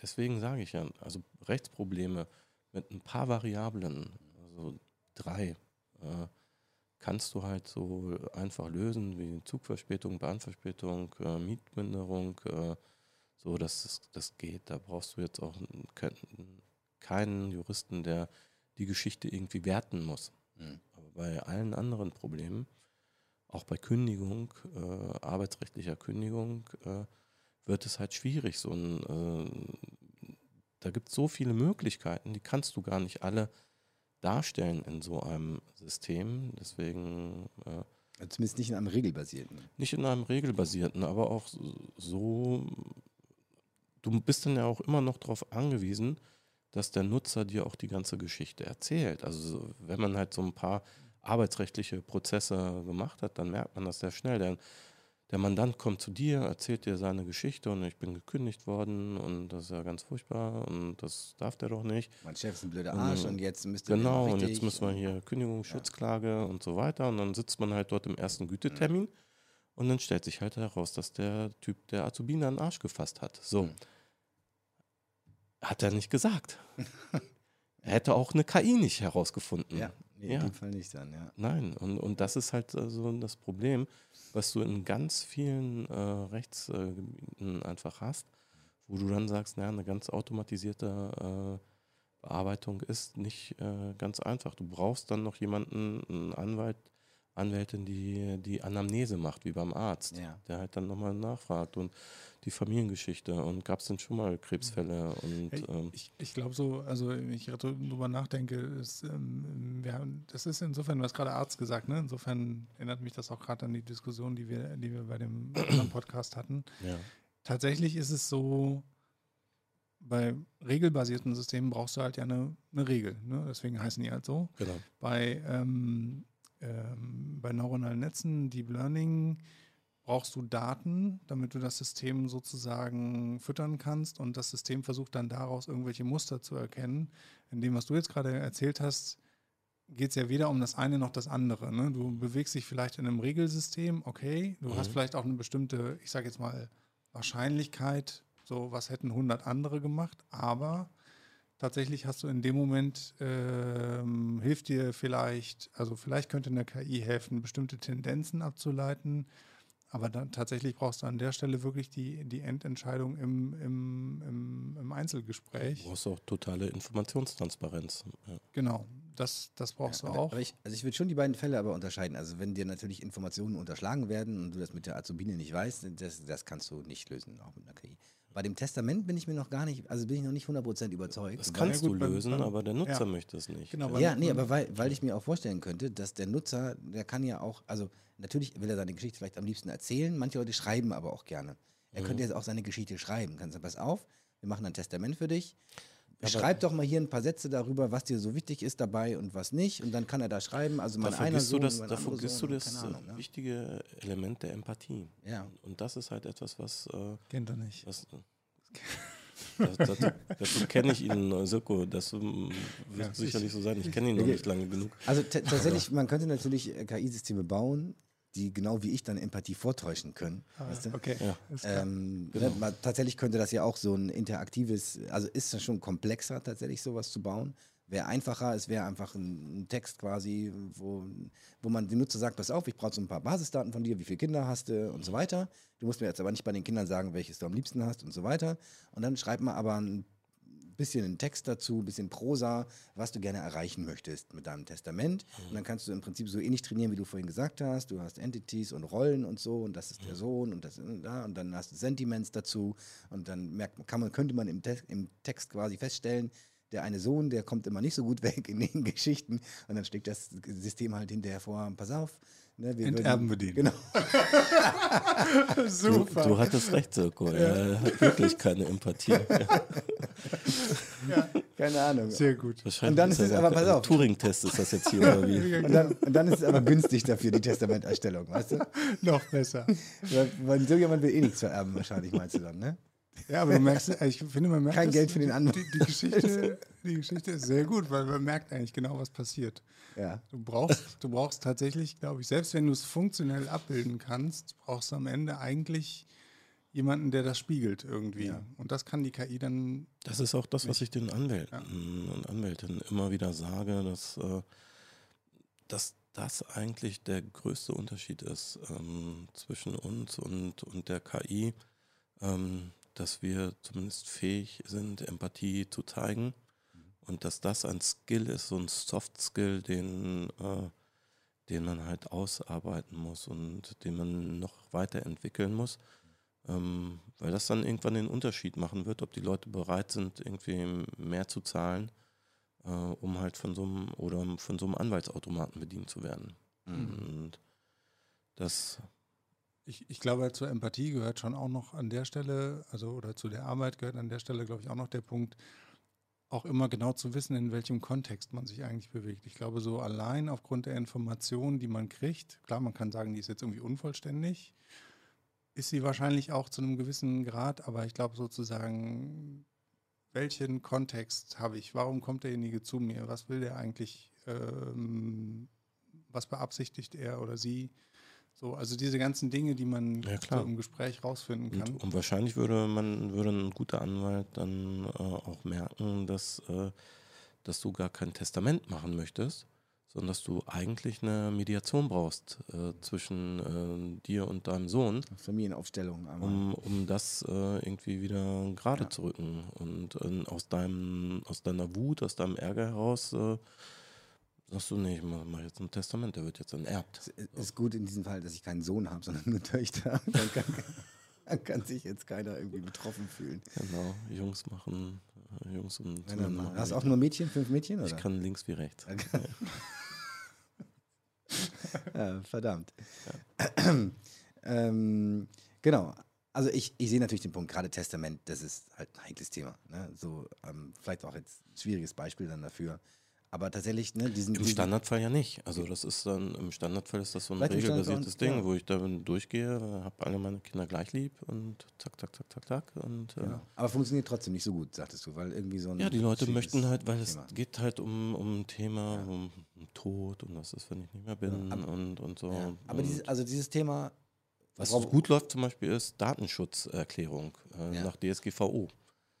deswegen sage ich ja, also Rechtsprobleme mit ein paar Variablen, also drei, äh, kannst du halt so einfach lösen wie Zugverspätung, Bahnverspätung, äh, Mietminderung, äh, so dass das, das geht. Da brauchst du jetzt auch keinen Juristen, der die Geschichte irgendwie werten muss. Mhm bei allen anderen Problemen, auch bei Kündigung, äh, arbeitsrechtlicher Kündigung, äh, wird es halt schwierig. So ein, äh, da gibt es so viele Möglichkeiten, die kannst du gar nicht alle darstellen in so einem System. Deswegen. Äh, Zumindest nicht in einem regelbasierten. Nicht in einem regelbasierten, aber auch so. Du bist dann ja auch immer noch darauf angewiesen, dass der Nutzer dir auch die ganze Geschichte erzählt. Also wenn man halt so ein paar arbeitsrechtliche Prozesse gemacht hat, dann merkt man das sehr schnell. Der, der Mandant kommt zu dir, erzählt dir seine Geschichte und ich bin gekündigt worden und das ist ja ganz furchtbar und das darf der doch nicht. Mein Chef ist ein blöder Arsch und, und jetzt müsste Genau, und jetzt müssen wir hier Kündigungsschutzklage ja. und so weiter und dann sitzt man halt dort im ersten Gütetermin mhm. und dann stellt sich halt heraus, dass der Typ der Azubine einen Arsch gefasst hat. So. Mhm. Hat er nicht gesagt. er hätte auch eine KI nicht herausgefunden. Ja. Nee, ja. in dem Fall nicht dann, ja. Nein, und, und das ist halt äh, so das Problem, was du in ganz vielen äh, Rechtsgebieten äh, einfach hast, wo du dann sagst, naja, eine ganz automatisierte äh, Bearbeitung ist nicht äh, ganz einfach. Du brauchst dann noch jemanden, einen Anwalt, Anwältin, die die Anamnese macht, wie beim Arzt, ja. der halt dann nochmal nachfragt und die Familiengeschichte und gab es denn schon mal Krebsfälle? Und, ähm ich, ich glaube so, also ich darüber nachdenke, ist, ähm, wir haben, das ist insofern, du hast gerade Arzt gesagt, ne? insofern erinnert mich das auch gerade an die Diskussion, die wir, die wir bei dem Podcast hatten. Ja. Tatsächlich ist es so, bei regelbasierten Systemen brauchst du halt ja eine, eine Regel. Ne? Deswegen heißen die halt so. Genau. Bei, ähm, ähm, bei neuronalen Netzen, Deep Learning, brauchst du Daten, damit du das System sozusagen füttern kannst und das System versucht dann daraus irgendwelche Muster zu erkennen. In dem, was du jetzt gerade erzählt hast, geht es ja weder um das eine noch das andere. Ne? Du bewegst dich vielleicht in einem Regelsystem, okay, du mhm. hast vielleicht auch eine bestimmte, ich sage jetzt mal, Wahrscheinlichkeit, so was hätten 100 andere gemacht, aber tatsächlich hast du in dem Moment, ähm, hilft dir vielleicht, also vielleicht könnte eine KI helfen, bestimmte Tendenzen abzuleiten, aber dann tatsächlich brauchst du an der Stelle wirklich die, die Endentscheidung im, im, im, im Einzelgespräch. Du brauchst auch totale Informationstransparenz. Ja. Genau, das, das brauchst ja, du auch. Ich, also ich würde schon die beiden Fälle aber unterscheiden. Also wenn dir natürlich Informationen unterschlagen werden und du das mit der Azubine nicht weißt, das, das kannst du nicht lösen, auch mit einer KI. Bei dem Testament bin ich mir noch gar nicht, also bin ich noch nicht 100% überzeugt. Das kannst du lösen, beim, aber der Nutzer ja. möchte es nicht. Genau, ja, nee, aber weil, weil ich mir auch vorstellen könnte, dass der Nutzer, der kann ja auch, also natürlich will er seine Geschichte vielleicht am liebsten erzählen, manche Leute schreiben aber auch gerne. Er mhm. könnte jetzt auch seine Geschichte schreiben. Kannst du, pass auf, wir machen ein Testament für dich. Schreib doch mal hier ein paar Sätze darüber, was dir so wichtig ist dabei und was nicht. Und dann kann er da schreiben. Also mein einer Sohn, du das, da vergisst Sohn, du das Ahnung, ne? wichtige Element der Empathie. Ja. Und das ist halt etwas, was. Äh, Kennt er nicht. Was, das, das, dazu kenne ich ihn, äh, Sirko. Das ähm, wird ja, sicherlich so sein. Ich kenne ihn noch nicht lange genug. Also tatsächlich, man könnte natürlich äh, KI-Systeme bauen, die genau wie ich dann Empathie vortäuschen können. Ah, weißt du? Okay. Ja. Ähm, genau. ne, tatsächlich könnte das ja auch so ein interaktives, also ist das schon komplexer, tatsächlich sowas zu bauen. Wäre einfacher, es wäre einfach ein, ein, Text quasi, wo, wo man dem Nutzer sagt, pass auf, ich brauche so ein paar Basisdaten von dir, wie viele Kinder hast du und so weiter. Du musst mir jetzt aber nicht bei den Kindern sagen, welches du am liebsten hast und so weiter. Und dann schreibt man aber ein bisschen einen Text dazu, ein bisschen Prosa, was du gerne erreichen möchtest mit deinem Testament. Mhm. Und dann kannst du im Prinzip so ähnlich trainieren, wie du vorhin gesagt hast. Du hast Entities und Rollen und so und das ist mhm. der Sohn und das und da und dann hast du Sentiments dazu und dann merkt, kann man, könnte man im, Te im Text quasi feststellen, der eine Sohn, der kommt immer nicht so gut weg in den Geschichten und dann steckt das System halt hinterher vor, pass auf, Ne, wir Enterben wir den. Genau. Super. Du, du, hattest recht, Sirko. Ja. Er hat wirklich keine Empathie. ja. Keine Ahnung. Sehr gut. Und dann ist es aber, pass auf. Turing-Test ist das jetzt hier, oder wie? Und dann, und dann ist es aber günstig dafür, die Testamenterstellung, weißt du? Noch besser. Weil, weil so jemand will eh nichts vererben, wahrscheinlich, meinst du dann, ne? Ja, aber du merkst, ich finde, man merkt. Kein Geld für den anderen. Die, die, Geschichte, die Geschichte ist sehr gut, weil man merkt eigentlich genau, was passiert. Ja. Du brauchst, du brauchst tatsächlich, glaube ich, selbst wenn du es funktionell abbilden kannst, brauchst du am Ende eigentlich jemanden, der das spiegelt irgendwie. Ja. Und das kann die KI dann. Das ist auch das, nicht. was ich den Anwälten ja. und Anwältinnen immer wieder sage, dass, äh, dass das eigentlich der größte Unterschied ist ähm, zwischen uns und, und der KI. Ähm, dass wir zumindest fähig sind, Empathie zu zeigen und dass das ein Skill ist, so ein Soft Skill, den, äh, den man halt ausarbeiten muss und den man noch weiterentwickeln muss, ähm, weil das dann irgendwann den Unterschied machen wird, ob die Leute bereit sind, irgendwie mehr zu zahlen, äh, um halt von so einem oder von so einem Anwaltsautomaten bedient zu werden. Mhm. Und das ich, ich glaube, zur Empathie gehört schon auch noch an der Stelle, also oder zu der Arbeit gehört an der Stelle, glaube ich, auch noch der Punkt, auch immer genau zu wissen, in welchem Kontext man sich eigentlich bewegt. Ich glaube, so allein aufgrund der Informationen, die man kriegt, klar, man kann sagen, die ist jetzt irgendwie unvollständig, ist sie wahrscheinlich auch zu einem gewissen Grad, aber ich glaube sozusagen, welchen Kontext habe ich? Warum kommt derjenige zu mir? Was will der eigentlich? Ähm, was beabsichtigt er oder sie? So, also diese ganzen Dinge, die man ja, so im Gespräch rausfinden kann. Und, und, wahrscheinlich würde man, würde ein guter Anwalt dann äh, auch merken, dass, äh, dass du gar kein Testament machen möchtest, sondern dass du eigentlich eine Mediation brauchst äh, zwischen äh, dir und deinem Sohn. Familienaufstellung. Um, um das äh, irgendwie wieder gerade ja. zu rücken und äh, aus, deinem, aus deiner Wut, aus deinem Ärger heraus Sagst du nicht, ich mache jetzt ein Testament, der wird jetzt enterbt. Es ist gut in diesem Fall, dass ich keinen Sohn habe, sondern nur Töchter. Dann kann, dann kann sich jetzt keiner irgendwie betroffen fühlen. Genau, Jungs machen, äh, Jungs und nein, nein. Hast du auch nur Mädchen, fünf Mädchen? Oder? Ich kann links wie rechts. ja, verdammt. Ja. ähm, genau. Also ich, ich sehe natürlich den Punkt, gerade Testament, das ist halt ein heikles Thema. Ne? So, ähm, vielleicht auch jetzt ein schwieriges Beispiel dann dafür. Aber tatsächlich, ne, diesen. Im Standardfall ja nicht. Also das ist dann, im Standardfall ist das so ein regelbasiertes Ding, ja. wo ich dann durchgehe, habe alle meine Kinder gleich lieb und zack, zack, zack, zack, zack. Und, äh genau. Aber funktioniert trotzdem nicht so gut, sagtest du, weil irgendwie so ein. Ja, die Leute möchten halt, weil Thema. es geht halt um, um ein Thema, ja. um, um Tod und was ist, wenn ich nicht mehr bin aber, und, und so. Aber und dieses, also dieses Thema. Was gut läuft zum Beispiel ist Datenschutzerklärung äh, nach DSGVO.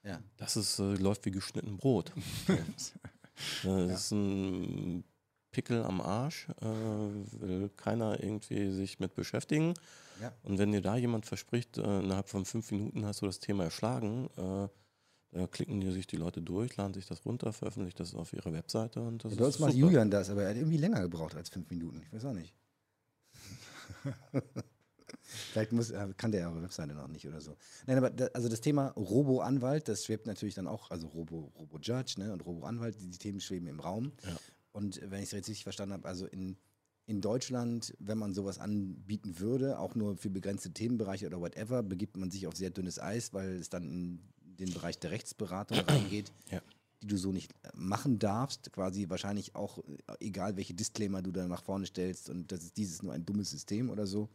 Ja. Das ist, äh, läuft wie geschnitten Brot. Das ja. ist ein Pickel am Arsch, äh, will keiner irgendwie sich mit beschäftigen. Ja. Und wenn dir da jemand verspricht, äh, innerhalb von fünf Minuten hast du das Thema erschlagen, äh, da klicken die sich die Leute durch, laden sich das runter, veröffentlichen das auf ihre Webseite und das ja, ist macht Julian das, aber er hat irgendwie länger gebraucht als fünf Minuten. Ich weiß auch nicht. Vielleicht muss, äh, kann der eure Webseite noch nicht oder so. Nein, aber da, also das Thema Robo-Anwalt, das schwebt natürlich dann auch, also Robo-Judge Robo ne, und Robo-Anwalt, die, die, Themen schweben im Raum. Ja. Und wenn ich es richtig verstanden habe, also in, in Deutschland, wenn man sowas anbieten würde, auch nur für begrenzte Themenbereiche oder whatever, begibt man sich auf sehr dünnes Eis, weil es dann in den Bereich der Rechtsberatung reingeht. Ja die du so nicht machen darfst, quasi wahrscheinlich auch, äh, egal welche Disclaimer du da nach vorne stellst und das ist dieses nur ein dummes System oder so.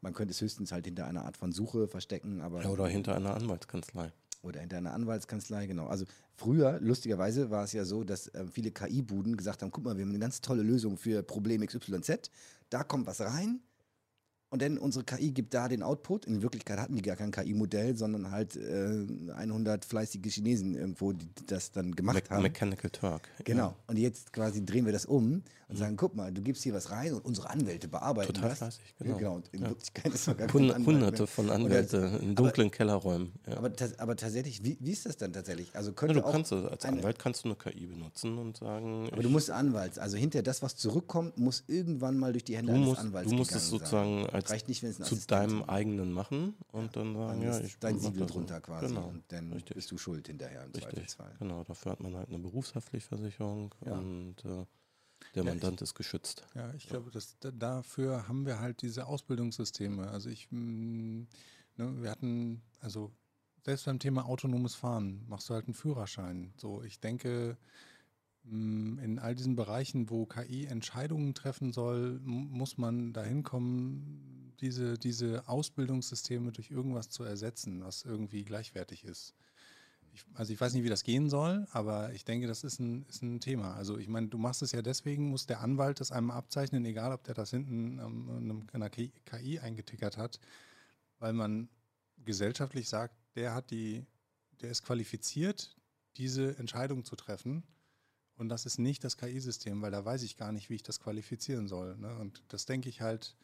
Man könnte es höchstens halt hinter einer Art von Suche verstecken, aber. Ja, oder hinter einer Anwaltskanzlei. Oder hinter einer Anwaltskanzlei, genau. Also früher, lustigerweise, war es ja so, dass äh, viele KI-Buden gesagt haben: guck mal, wir haben eine ganz tolle Lösung für Problem XYZ. Da kommt was rein, und dann unsere KI gibt da den Output. In Wirklichkeit hatten die gar kein KI-Modell, sondern halt äh, 100 fleißige Chinesen irgendwo, die das dann gemacht Me haben. Mechanical Turk. Genau. Ja. Und jetzt quasi drehen wir das um und sagen, guck mal, du gibst hier was rein und unsere Anwälte bearbeiten Total das. fleißig, genau. Ja, genau. Und in ja. Wirklichkeit ist gar Hund Hunderte von Anwälten in dunklen aber, Kellerräumen. Aber, aber, tatsächlich, wie, wie, ist das dann tatsächlich? Also könnte du kannst, als Anwalt kannst du eine KI benutzen und sagen... Aber du musst Anwalt, also hinter das, was zurückkommt, muss irgendwann mal durch die Hände eines musst, Anwalts Du musst es sozusagen als reicht nicht, wenn es ein zu deinem eigenen machen und ja, dann sagen, dann ja, ich dein Siegel drunter quasi genau, und dann richtig. bist du schuld hinterher im richtig, Zweifelsfall. Genau, dafür hat man halt eine Berufshaftpflichtversicherung ja. und äh, der ja, Mandant ich, ist geschützt. Ja, ich glaube, dass dafür haben wir halt diese Ausbildungssysteme. Also ich, mh, mm, ne, wir hatten, also selbst beim Thema autonomes Fahren machst du halt einen Führerschein. So, ich denke, in all diesen Bereichen, wo KI Entscheidungen treffen soll, muss man dahin kommen, diese, diese Ausbildungssysteme durch irgendwas zu ersetzen, was irgendwie gleichwertig ist. Ich, also ich weiß nicht, wie das gehen soll, aber ich denke, das ist ein, ist ein Thema. Also ich meine, du machst es ja deswegen, muss der Anwalt das einmal abzeichnen, egal ob der das hinten ähm, in einer KI eingetickert hat, weil man gesellschaftlich sagt, der hat die, der ist qualifiziert, diese Entscheidung zu treffen. Und das ist nicht das KI-System, weil da weiß ich gar nicht, wie ich das qualifizieren soll. Ne? Und das denke ich halt,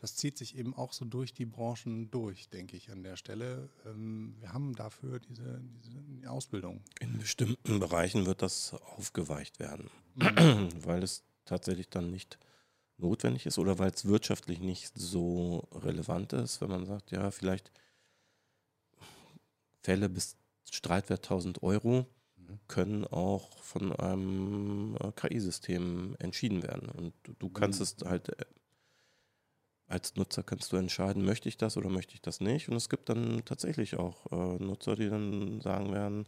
das zieht sich eben auch so durch die Branchen durch, denke ich, an der Stelle. Ähm, wir haben dafür diese, diese Ausbildung. In bestimmten Bereichen wird das aufgeweicht werden, mhm. weil es tatsächlich dann nicht notwendig ist oder weil es wirtschaftlich nicht so relevant ist, wenn man sagt, ja, vielleicht Fälle bis Streitwert 1000 Euro. Können auch von einem äh, KI-System entschieden werden. Und du, kannst mhm. es halt äh, als Nutzer kannst du entscheiden, möchte ich das oder möchte ich das nicht. Und es gibt dann tatsächlich auch äh, Nutzer, die dann sagen werden,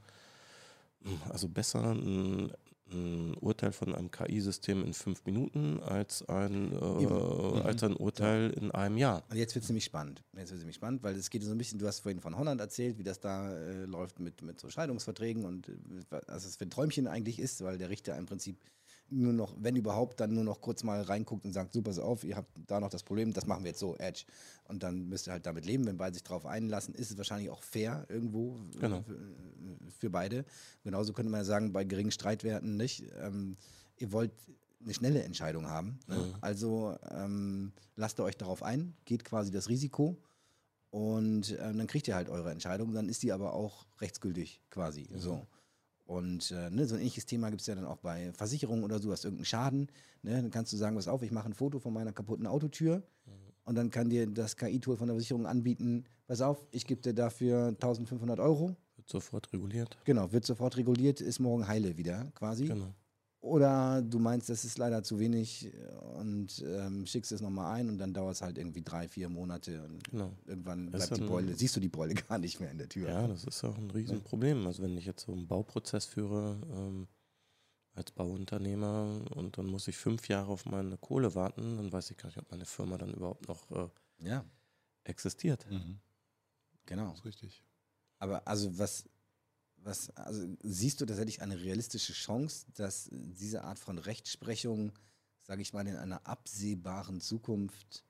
hm, also besser ein, ein Urteil von einem KI-System in fünf Minuten als ein, äh, mhm. als ein Urteil in einem Jahr. Und jetzt wird es nämlich spannend. Jetzt wird es nämlich spannend, weil es geht so ein bisschen, du hast vorhin von Holland erzählt, wie das da äh, läuft mit, mit so Scheidungsverträgen und äh, was es für ein Träumchen eigentlich ist, weil der Richter im Prinzip nur noch, wenn überhaupt, dann nur noch kurz mal reinguckt und sagt, super, so auf, ihr habt da noch das Problem, das machen wir jetzt so, Edge. Und dann müsst ihr halt damit leben, wenn beide sich darauf einlassen, ist es wahrscheinlich auch fair irgendwo genau. für, für, beide. Genauso könnte man ja sagen, bei geringen Streitwerten nicht. Ähm, ihr wollt eine schnelle Entscheidung haben. Ne? Mhm. Also ähm, lasst ihr euch darauf ein, geht quasi das Risiko und ähm, dann kriegt ihr halt eure Entscheidung, dann ist die aber auch rechtsgültig quasi. Mhm. So. Und äh, ne, so ein ähnliches Thema gibt es ja dann auch bei Versicherungen oder so, hast irgendeinen Schaden. Ne, dann kannst du sagen, pass auf, ich mache ein Foto von meiner kaputten Autotür mhm. und dann kann dir das KI-Tool von der Versicherung anbieten, pass auf, ich gebe dir dafür 1500 Euro. Wird sofort reguliert. Genau, wird sofort reguliert, ist morgen heile wieder quasi. Genau. Oder du meinst, das ist leider zu wenig und ähm, schickst es nochmal ein und dann dauert es halt irgendwie drei, vier Monate und genau. irgendwann bleibt die Beule, siehst du die Beule gar nicht mehr in der Tür. Ja, das ist auch ein Riesenproblem. Also wenn ich jetzt so einen Bauprozess führe ähm, als Bauunternehmer und dann muss ich fünf Jahre auf meine Kohle warten, dann weiß ich gar nicht, ob meine Firma dann überhaupt noch äh, ja. existiert. Mhm. Genau. Das ist richtig. Aber also was was, also siehst du tatsächlich eine realistische Chance, dass diese Art von Rechtsprechung, sage ich mal, in einer absehbaren Zukunft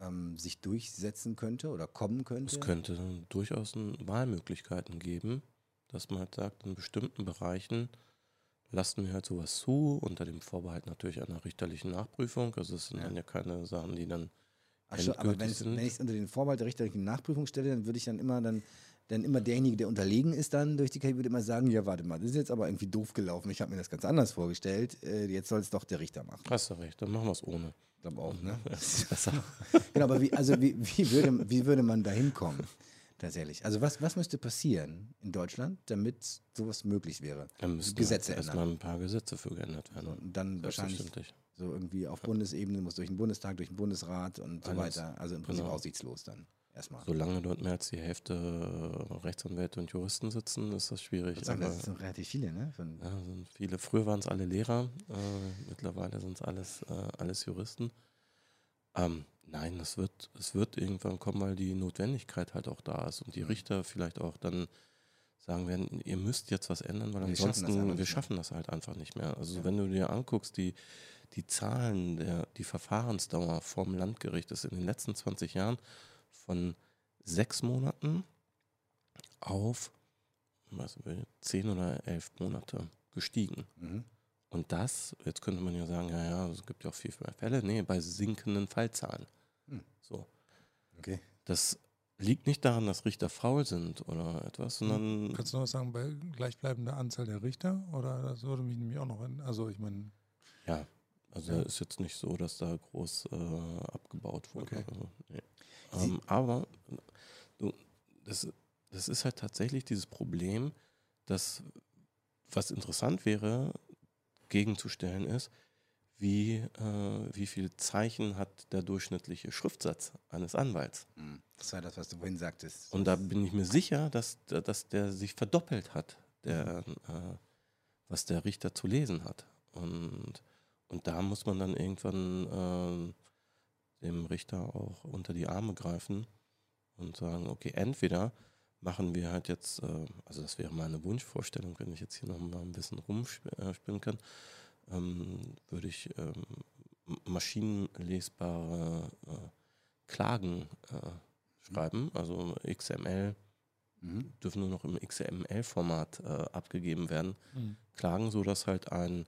ähm, sich durchsetzen könnte oder kommen könnte? Es könnte durchaus Wahlmöglichkeiten geben, dass man halt sagt, in bestimmten Bereichen lassen wir halt sowas zu, unter dem Vorbehalt natürlich einer richterlichen Nachprüfung. Also es sind ja. dann ja keine Sachen, die dann Ach schon, aber wenn ich es unter den Vorbehalt der richterlichen Nachprüfung stelle, dann würde ich dann immer dann dann immer derjenige, der unterlegen ist dann durch die KI, würde immer sagen, ja, warte mal, das ist jetzt aber irgendwie doof gelaufen. Ich habe mir das ganz anders vorgestellt. Äh, jetzt soll es doch der Richter machen. Hast du recht, dann machen wir es ohne. Ich glaube auch, ne? Das genau, aber wie, also wie, wie, würde, wie würde man da hinkommen? Tatsächlich. Also was, was müsste passieren in Deutschland, damit sowas möglich wäre? Dann müssten Gesetze ändern. erstmal ein paar Gesetze für geändert werden. Und dann wahrscheinlich so irgendwie auf Bundesebene muss durch den Bundestag, durch den Bundesrat und so Alles. weiter. Also im Prinzip genau. aussichtslos dann erstmal. Solange dort mehr als die Hälfte Rechtsanwälte und Juristen sitzen, ist das schwierig. Ich sagen, das sind relativ viele, ne? Von ja, sind viele. Früher waren es alle Lehrer, äh, mittlerweile sind es alles, äh, alles Juristen. Ähm, nein, es wird, es wird irgendwann kommen, weil die Notwendigkeit halt auch da ist und die mhm. Richter vielleicht auch dann sagen werden, ihr müsst jetzt was ändern, weil wir ansonsten, schaffen wir schaffen das halt einfach nicht mehr. Also ja. wenn du dir anguckst, die, die Zahlen, der, die Verfahrensdauer vom Landgericht ist in den letzten 20 Jahren von sechs Monaten auf was will, zehn oder elf Monate gestiegen. Mhm. Und das, jetzt könnte man ja sagen, ja, ja, es gibt ja auch viel mehr Fälle. Nee, bei sinkenden Fallzahlen. Mhm. So. Okay. Das liegt nicht daran, dass Richter faul sind oder etwas, sondern. Mhm. Kannst du noch was sagen, bei gleichbleibender Anzahl der Richter? Oder das würde mich nämlich auch noch, also ich meine. Ja, also ja. ist jetzt nicht so, dass da groß äh, abgebaut wurde. Okay. Also, nee. Ähm, aber du, das, das ist halt tatsächlich dieses Problem, dass was interessant wäre, gegenzustellen ist, wie, äh, wie viele Zeichen hat der durchschnittliche Schriftsatz eines Anwalts. Hm, das war das, was du vorhin sagtest. Und da bin ich mir sicher, dass, dass der sich verdoppelt hat, der, äh, was der Richter zu lesen hat. Und, und da muss man dann irgendwann äh, dem Richter auch unter die Arme greifen und sagen, okay, entweder machen wir halt jetzt, äh, also das wäre meine Wunschvorstellung, wenn ich jetzt hier noch mal ein bisschen rumspinnen kann, ähm, würde ich ähm, maschinenlesbare äh, Klagen äh, schreiben, also XML mhm. dürfen nur noch im XML-Format abgegeben werden, mhm. Klagen, sodass halt ein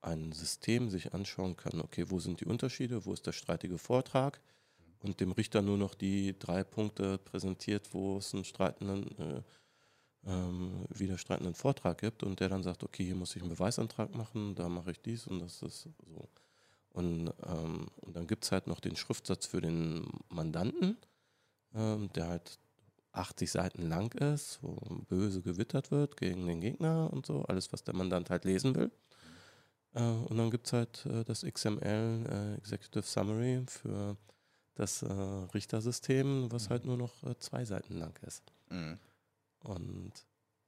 ein System sich anschauen kann, okay, wo sind die Unterschiede, wo ist der streitige Vortrag und dem Richter nur noch die drei Punkte präsentiert, wo es einen streitenden, äh, ähm, widerstreitenden Vortrag gibt und der dann sagt, okay, hier muss ich einen Beweisantrag machen, da mache ich dies und das ist so. Und, ähm, und dann gibt es halt noch den Schriftsatz für den Mandanten, ähm, der halt 80 Seiten lang ist, wo böse gewittert wird gegen den Gegner und so, alles, was der Mandant halt lesen will. Äh, und dann gibt es halt äh, das XML äh, Executive Summary für das Richtersystem, was mhm. halt nur noch zwei Seiten lang ist. Mhm. Und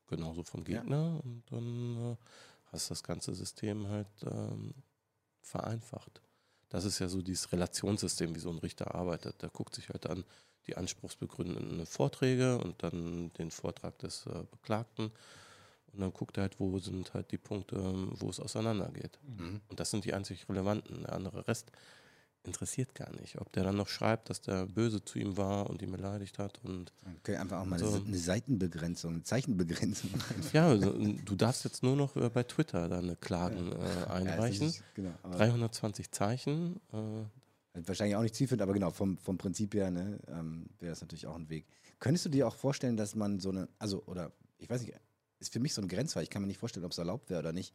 genauso vom Gegner. Ja. Und dann hast das ganze System halt ähm, vereinfacht. Das ist ja so dieses Relationssystem, wie so ein Richter arbeitet. Der guckt sich halt an die anspruchsbegründenden Vorträge und dann den Vortrag des äh, Beklagten und dann guckt er halt, wo sind halt die Punkte, wo es auseinandergeht. Mhm. Und das sind die einzig relevanten. Der andere Rest interessiert gar nicht. Ob der dann noch schreibt, dass der böse zu ihm war und ihn beleidigt hat. Und okay, einfach auch mal so. eine Seitenbegrenzung, eine Zeichenbegrenzung. ja, also, du darfst jetzt nur noch äh, bei Twitter deine Klagen ja. äh, einreichen. Ja, ist, genau, 320 Zeichen. Äh, wahrscheinlich auch nicht zielführend, aber genau, vom, vom Prinzip her ne, ähm, wäre das natürlich auch ein Weg. Könntest du dir auch vorstellen, dass man so eine, also, oder ich weiß nicht, ist für mich so ein Grenzfall. Ich kann mir nicht vorstellen, ob es erlaubt wäre oder nicht.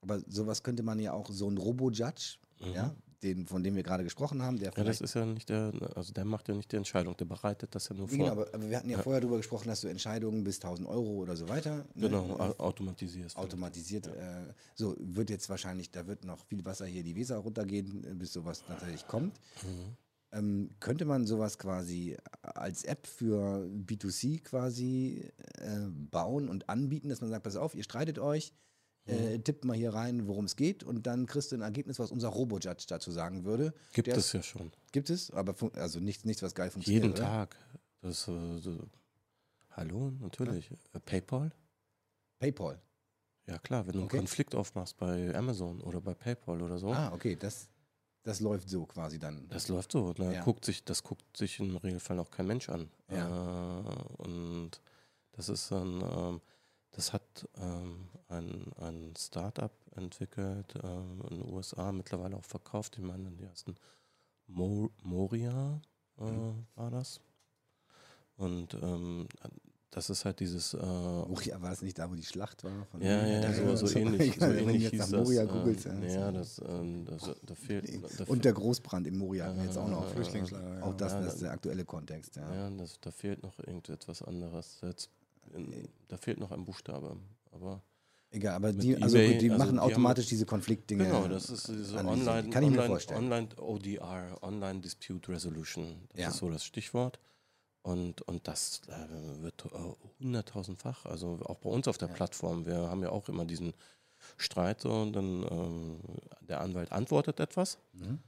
Aber sowas könnte man ja auch, so ein Robo-Judge, mhm. ja, den, von dem wir gerade gesprochen haben, der Ja, das ist ja nicht der, also der macht ja nicht die Entscheidung, der bereitet das ja nur genau, vor. Genau, aber, aber wir hatten ja, ja, vorher darüber gesprochen, dass du Entscheidungen bis 1000 Euro oder so weiter. Ne, genau, ne, automatisierst. Automatisiert. Ja. Äh, so wird jetzt wahrscheinlich, da wird noch viel Wasser hier die Weser runtergehen, bis sowas tatsächlich kommt. Mhm. Ähm, könnte man sowas quasi als App für B2C quasi äh, bauen und anbieten, dass man sagt, pass auf, ihr streitet euch, äh, mhm. tippt mal hier rein, worum es geht und dann kriegst du ein Ergebnis, was unser Robo-Judge dazu sagen würde. Gibt es ja schon. Gibt es, aber also nichts, nichts was geil funktioniert. Jeden oder? Tag. Das, äh, so. Hallo, natürlich. Ja. Äh, PayPal? PayPal. Ja klar, wenn du okay. einen Konflikt aufmachst bei Amazon oder bei PayPal oder so. Ah, okay, das, das läuft so quasi dann. Das läuft so. Da ja. guckt sich, das guckt sich im Regelfall auch kein Mensch an. Ja. Äh, und das ist dann, ähm, das hat ähm, ein, ein Startup entwickelt ähm, in den USA, mittlerweile auch verkauft. Ich meine, die ersten Mo Moria äh, mhm. war das. Und ähm, das ist halt dieses. Äh, Moria war es nicht da, wo die Schlacht war? ja, ja, so, so, ähnlich. So ähnlich jetzt hieß nach Moria das, googelt. Ähm, ja, das, ähm, das, da fehlt. Da Und der Großbrand in Moria wir jetzt auch noch. Flüchtlingslager. Auch das, das ist der aktuelle Kontext. Ja, ja das, da fehlt noch irgendetwas anderes. Jetzt in, da fehlt noch ein Buchstabe. Aber Egal, aber die, also eBay, die machen also die automatisch diese Konfliktdinge. Genau, das ist diese Online, Kann ich Online, mir vorstellen. Online ODR, Online Dispute Resolution. Das ja. ist so das Stichwort. Und, und das äh, wird hunderttausendfach, also auch bei uns auf der ja. Plattform. Wir haben ja auch immer diesen Streit so und dann ähm, der Anwalt antwortet etwas. Mhm.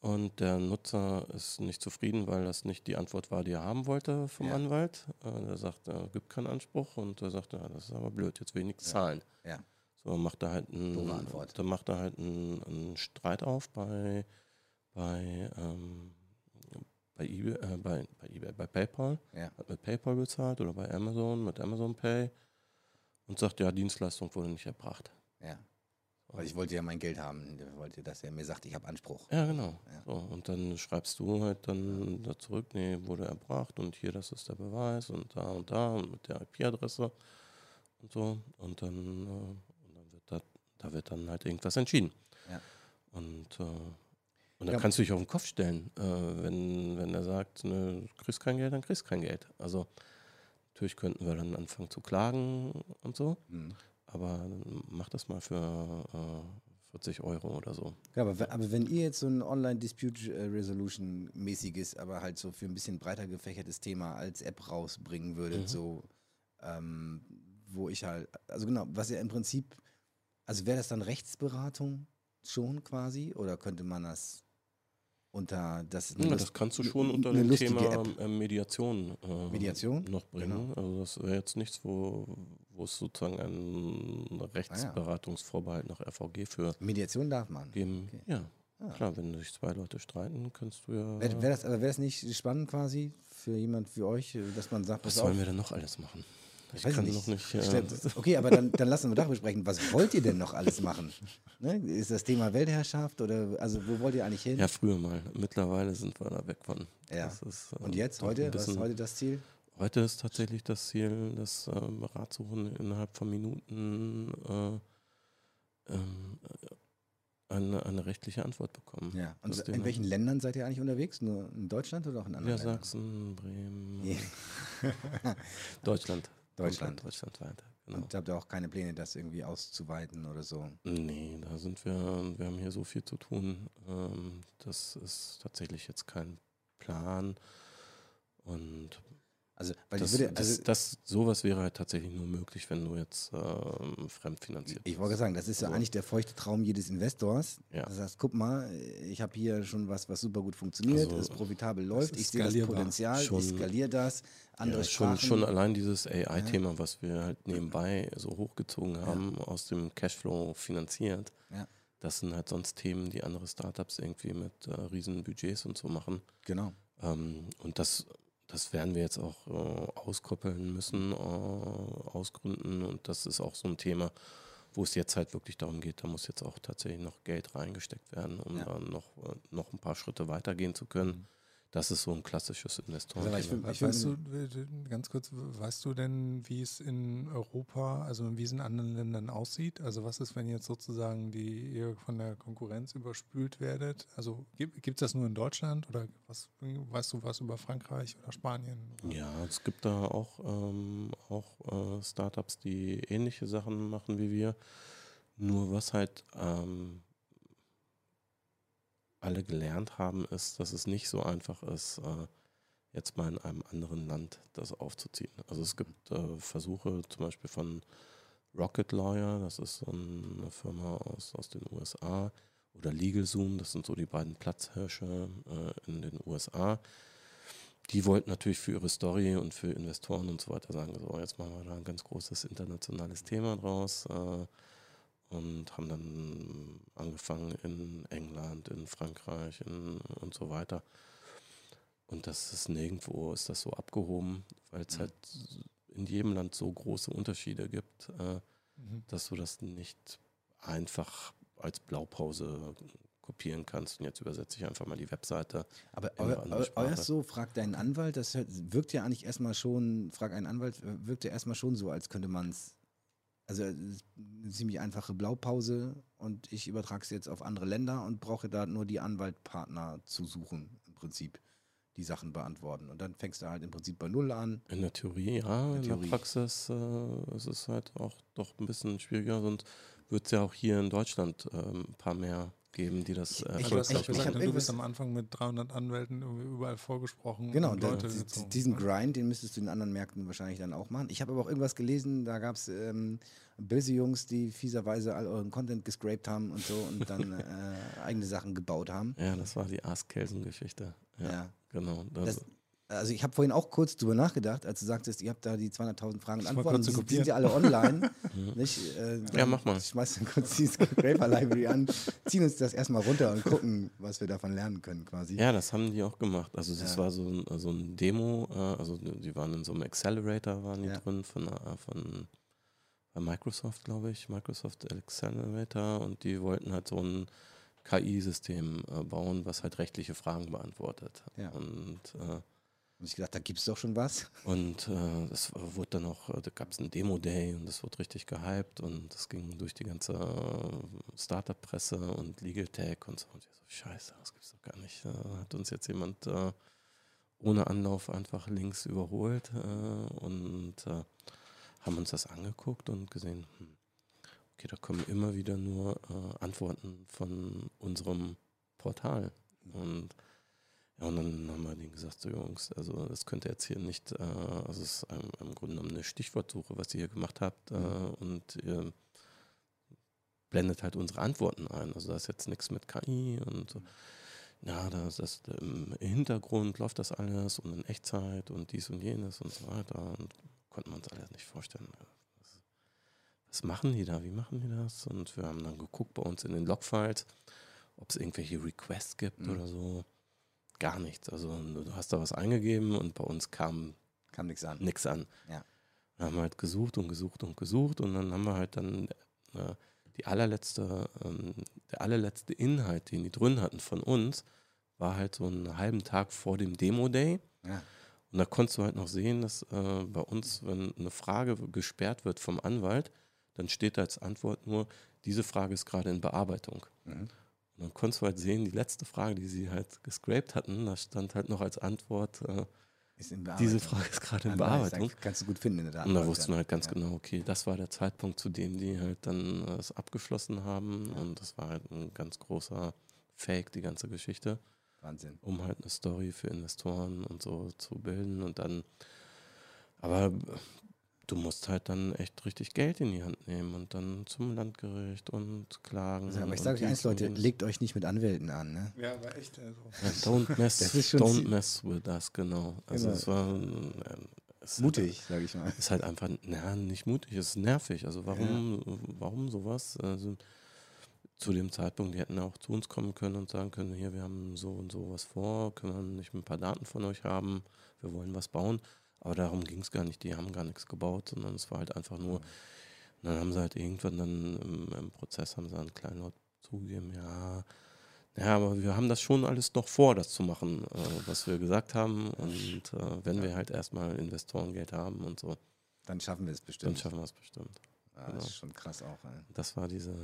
Und der Nutzer ist nicht zufrieden, weil das nicht die Antwort war, die er haben wollte vom ja. Anwalt. Äh, der sagt, er gibt keinen Anspruch und er sagt, ja, das ist aber blöd, jetzt will ich nichts ja. zahlen. Ja. So macht er halt einen, dann macht er halt einen, einen Streit auf bei, bei, ähm, bei, eBay, äh, bei, bei, eBay, bei PayPal. Ja. Hat mit PayPal bezahlt oder bei Amazon mit Amazon Pay und sagt, ja, Dienstleistung wurde nicht erbracht. Ja. Weil ich wollte ja mein Geld haben. Ich wollte, dass er mir sagt, ich habe Anspruch. Ja, genau. Ja. So, und dann schreibst du halt dann da zurück, nee, wurde erbracht und hier, das ist der Beweis und da und da und mit der IP-Adresse und so. Und dann, äh, und dann wird da, da wird dann halt irgendwas entschieden. Ja. Und, äh, und dann ja. kannst du dich auf den Kopf stellen, äh, wenn, wenn er sagt, ne, du kriegst kein Geld, dann kriegst du kein Geld. Also natürlich könnten wir dann anfangen zu klagen und so. Mhm aber mach das mal für äh, 40 Euro oder so. Ja, aber, aber wenn ihr jetzt so ein Online-Dispute äh, aber halt so für ein bisschen breiter gefächertes Thema als App rausbringen würdet, mhm. so ähm, wo ich halt, also genau, was ja im Prinzip, also wäre das dann Rechtsberatung schon quasi oder könnte man das unter das. Ja, das kannst du schon unter dem Thema App. Mediation, äh, Mediation noch bringen. Genau. Also das wäre jetzt nichts, wo, wo es sozusagen einen Rechtsberatungsvorbehalt nach RVG für Mediation darf man. Geben. Okay. Ja. Ah. Klar, wenn sich zwei Leute streiten, kannst du ja. Wäre wär das, aber wäre es nicht spannend quasi für jemand wie euch, dass man sagt, was sollen wir denn noch alles machen? Ich Weiß kann nicht. noch nicht. Äh okay, aber dann, dann lassen wir doch besprechen. Was wollt ihr denn noch alles machen? Ne? Ist das Thema Weltherrschaft oder also wo wollt ihr eigentlich hin? Ja, früher mal. Mittlerweile sind wir da weg von. Ja. Ist, äh, Und jetzt, heute, was ist heute das Ziel? Heute ist tatsächlich das Ziel, das äh, Ratsuchen innerhalb von Minuten äh, ähm, eine, eine, rechtliche Antwort bekommen. Ja. Und in welchen Ländern seid ihr eigentlich unterwegs? Nur in Deutschland oder auch in anderen ja, Ländern? Sachsen, Bremen, yeah. Deutschland. Deutschland. Deutschland weiter. Genau. Und habt ihr auch keine Pläne, das irgendwie auszuweiten oder so? Nee, da sind wir, wir haben hier so viel zu tun. Ähm, das ist tatsächlich jetzt kein Plan. Und also, weil das, würde, also das, das, sowas wäre halt tatsächlich nur möglich, wenn du jetzt ähm, fremdfinanziert Ich wollte sagen, das ist ja eigentlich der feuchte Traum jedes Investors. Ja. Das heißt, guck mal, ich habe hier schon was, was super gut funktioniert, also, es profitabel läuft, ich sehe das Potenzial, schon, ich skaliere das. Andere ja, schon, schon allein dieses AI-Thema, ja. was wir halt nebenbei so hochgezogen haben, aus dem Cashflow finanziert. Das sind halt sonst Themen, die andere Startups irgendwie mit äh, riesen Budgets und so machen. Genau. Ähm, und das das werden wir jetzt auch äh, auskoppeln müssen, äh, ausgründen. Und das ist auch so ein Thema, wo es jetzt halt wirklich darum geht, da muss jetzt auch tatsächlich noch Geld reingesteckt werden, um ja. dann noch, äh, noch ein paar Schritte weitergehen zu können. Das ist so ein klassisches Investoren. Also ich, weißt du, ganz kurz, weißt du denn, wie es in Europa, also wie es in anderen Ländern aussieht? Also was ist, wenn jetzt sozusagen die ihr von der Konkurrenz überspült werdet? Also gibt es das nur in Deutschland oder was, weißt du was über Frankreich oder Spanien? Ja, es gibt da auch, ähm, auch äh, Startups, die ähnliche Sachen machen wie wir. Nur was halt ähm, alle gelernt haben, ist, dass es nicht so einfach ist, äh, jetzt mal in einem anderen Land das aufzuziehen. Also es gibt äh, Versuche zum Beispiel von Rocket Lawyer, das ist so eine Firma aus, aus den USA, oder LegalZoom, das sind so die beiden Platzhirsche äh, in den USA. Die wollten natürlich für ihre Story und für Investoren und so weiter sagen, so jetzt machen wir da ein ganz großes internationales Thema draus. Äh, und haben dann angefangen in England, in Frankreich in, und so weiter. Und das ist nirgendwo, ist das so abgehoben, weil es mhm. halt in jedem Land so große Unterschiede gibt, äh, mhm. dass du das nicht einfach als Blaupause kopieren kannst. Und jetzt übersetze ich einfach mal die Webseite. Aber euer, euer so, fragt deinen Anwalt, das wirkt ja eigentlich erstmal schon, frag einen Anwalt, wirkt ja erstmal schon so, als könnte man es also eine ziemlich einfache Blaupause und ich übertrage es jetzt auf andere Länder und brauche da nur die Anwaltpartner zu suchen, im Prinzip, die Sachen beantworten. Und dann fängst du halt im Prinzip bei Null an. In der Theorie, ja. In, in Theorie. der Praxis äh, ist es halt auch doch ein bisschen schwieriger, sonst wird es ja auch hier in Deutschland äh, ein paar mehr geben, die das äh, ich, ich, ich, gesagt, Du bist am Anfang mit 300 Anwälten überall vorgesprochen. Genau, da, diesen Grind, den müsstest du in anderen Märkten wahrscheinlich dann auch machen. Ich habe aber auch irgendwas gelesen, da gab es ähm, böse Jungs, die fieserweise all euren Content gescrapt haben und so und dann äh, eigene Sachen gebaut haben. Ja, das war die Ask Kelsen-Geschichte. Ja, ja, genau. Das, also ich habe vorhin auch kurz drüber nachgedacht, als du sagtest, ihr habt da die 200.000 Fragen und Antworten, die, die sind ja alle online. nicht? Äh, ja, mach mal. Ich schmeiß dann kurz die Scraper Library an, ziehen uns das erstmal runter und gucken, was wir davon lernen können quasi. Ja, das haben die auch gemacht. Also das ja. war so ein, so ein Demo, äh, also die waren in so einem Accelerator waren die ja. drin von, äh, von Microsoft, glaube ich, Microsoft Accelerator und die wollten halt so ein KI-System äh, bauen, was halt rechtliche Fragen beantwortet. Ja. Und äh, und ich gedacht, da gibt es doch schon was. Und äh, das wurde dann auch, da gab es einen Demo-Day und das wurde richtig gehypt und das ging durch die ganze äh, Startup-Presse und Legal Tech und so. Und ich so, scheiße, das gibt es doch gar nicht. Da hat uns jetzt jemand äh, ohne Anlauf einfach links überholt äh, und äh, haben uns das angeguckt und gesehen, hm, okay, da kommen immer wieder nur äh, Antworten von unserem Portal. Und ja, und dann haben wir denen gesagt, so Jungs, also das könnt ihr jetzt hier nicht, äh, also es ist im, Grunde genommen eine Stichwortsuche, was ihr hier gemacht habt äh, mhm. und ihr blendet halt unsere Antworten ein. Also da ist jetzt nichts mit KI und so. Ja, das ist im Hintergrund läuft das alles und in Echtzeit und dies und jenes und so weiter. Und konnten wir uns alles nicht vorstellen. Was, was machen die da? Wie machen die das? Und wir haben dann geguckt bei uns in den Logfiles, ob es irgendwelche Requests gibt mhm. oder so gar nichts. Also du hast da was eingegeben und bei uns kam, kam nichts an. Nix an. Ja. Dann haben wir halt gesucht und gesucht und gesucht und dann haben wir halt dann äh, die allerletzte, ähm, der allerletzte Inhalt, den die drin hatten von uns, war halt so einen halben Tag vor dem Demo-Day. Ja. Und da konntest du halt noch sehen, dass äh, bei uns, wenn eine Frage gesperrt wird vom Anwalt, dann steht da als Antwort nur, diese Frage ist gerade in Bearbeitung. Mhm. Und dann konntest du halt sehen, die letzte Frage, die sie halt gescraped hatten, da stand halt noch als Antwort, äh, diese Frage ist gerade in Bearbeitung. Kannst du gut finden in der Und da wussten wir halt ganz ja. genau, okay, das war der Zeitpunkt, zu dem die halt dann es abgeschlossen haben. Ja. Und das war halt ein ganz großer Fake, die ganze Geschichte. Wahnsinn. Um halt eine Story für Investoren und so zu bilden. Und dann, aber du musst halt dann echt richtig Geld in die Hand nehmen und dann zum Landgericht und klagen. Also, aber ich sage euch eins, Leute, legt euch nicht mit Anwälten an. Ne? Ja, aber echt. Also. Ja, don't mess, don't mess with us, genau. Also genau. es war es mutig, sage ich mal. Ist halt einfach, na, nicht mutig, es ist nervig. Also warum, ja. warum sowas? Also, zu dem Zeitpunkt, die hätten auch zu uns kommen können und sagen können, hier, wir haben so und so was vor, können wir nicht ein paar Daten von euch haben, wir wollen was bauen. Aber darum ging es gar nicht. Die haben gar nichts gebaut, sondern es war halt einfach nur. Dann haben sie halt irgendwann dann im, im Prozess haben sie einen kleinen Laut zugegeben, ja, Ja, aber wir haben das schon alles noch vor, das zu machen, äh, was wir gesagt haben. Und äh, wenn ja. wir halt erstmal Investorengeld haben und so. Dann schaffen wir es bestimmt. Dann schaffen wir es bestimmt. Ja, genau. Das ist schon krass auch. Ey. Das war diese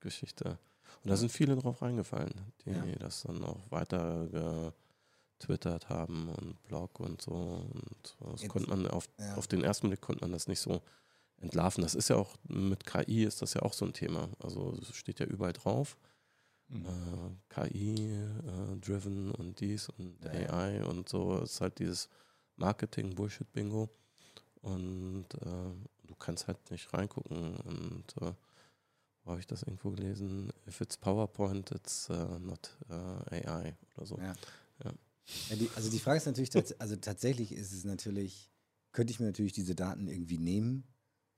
Geschichte. Und da sind viele drauf reingefallen, die ja. das dann auch weiter getwittert haben und Blog und so. Und das Jetzt, konnte man auf, ja. auf den ersten Blick konnte man das nicht so entlarven. Das ist ja auch mit KI ist das ja auch so ein Thema. Also es steht ja überall drauf. Mhm. Äh, KI-driven äh, und dies und ja, AI und so. Es ist halt dieses Marketing-Bullshit-Bingo. Und äh, du kannst halt nicht reingucken. Und äh, wo habe ich das irgendwo gelesen? If it's PowerPoint, it's uh, not uh, AI oder so. Ja. Ja. die, also die Frage ist natürlich, also tatsächlich ist es natürlich, könnte ich mir natürlich diese Daten irgendwie nehmen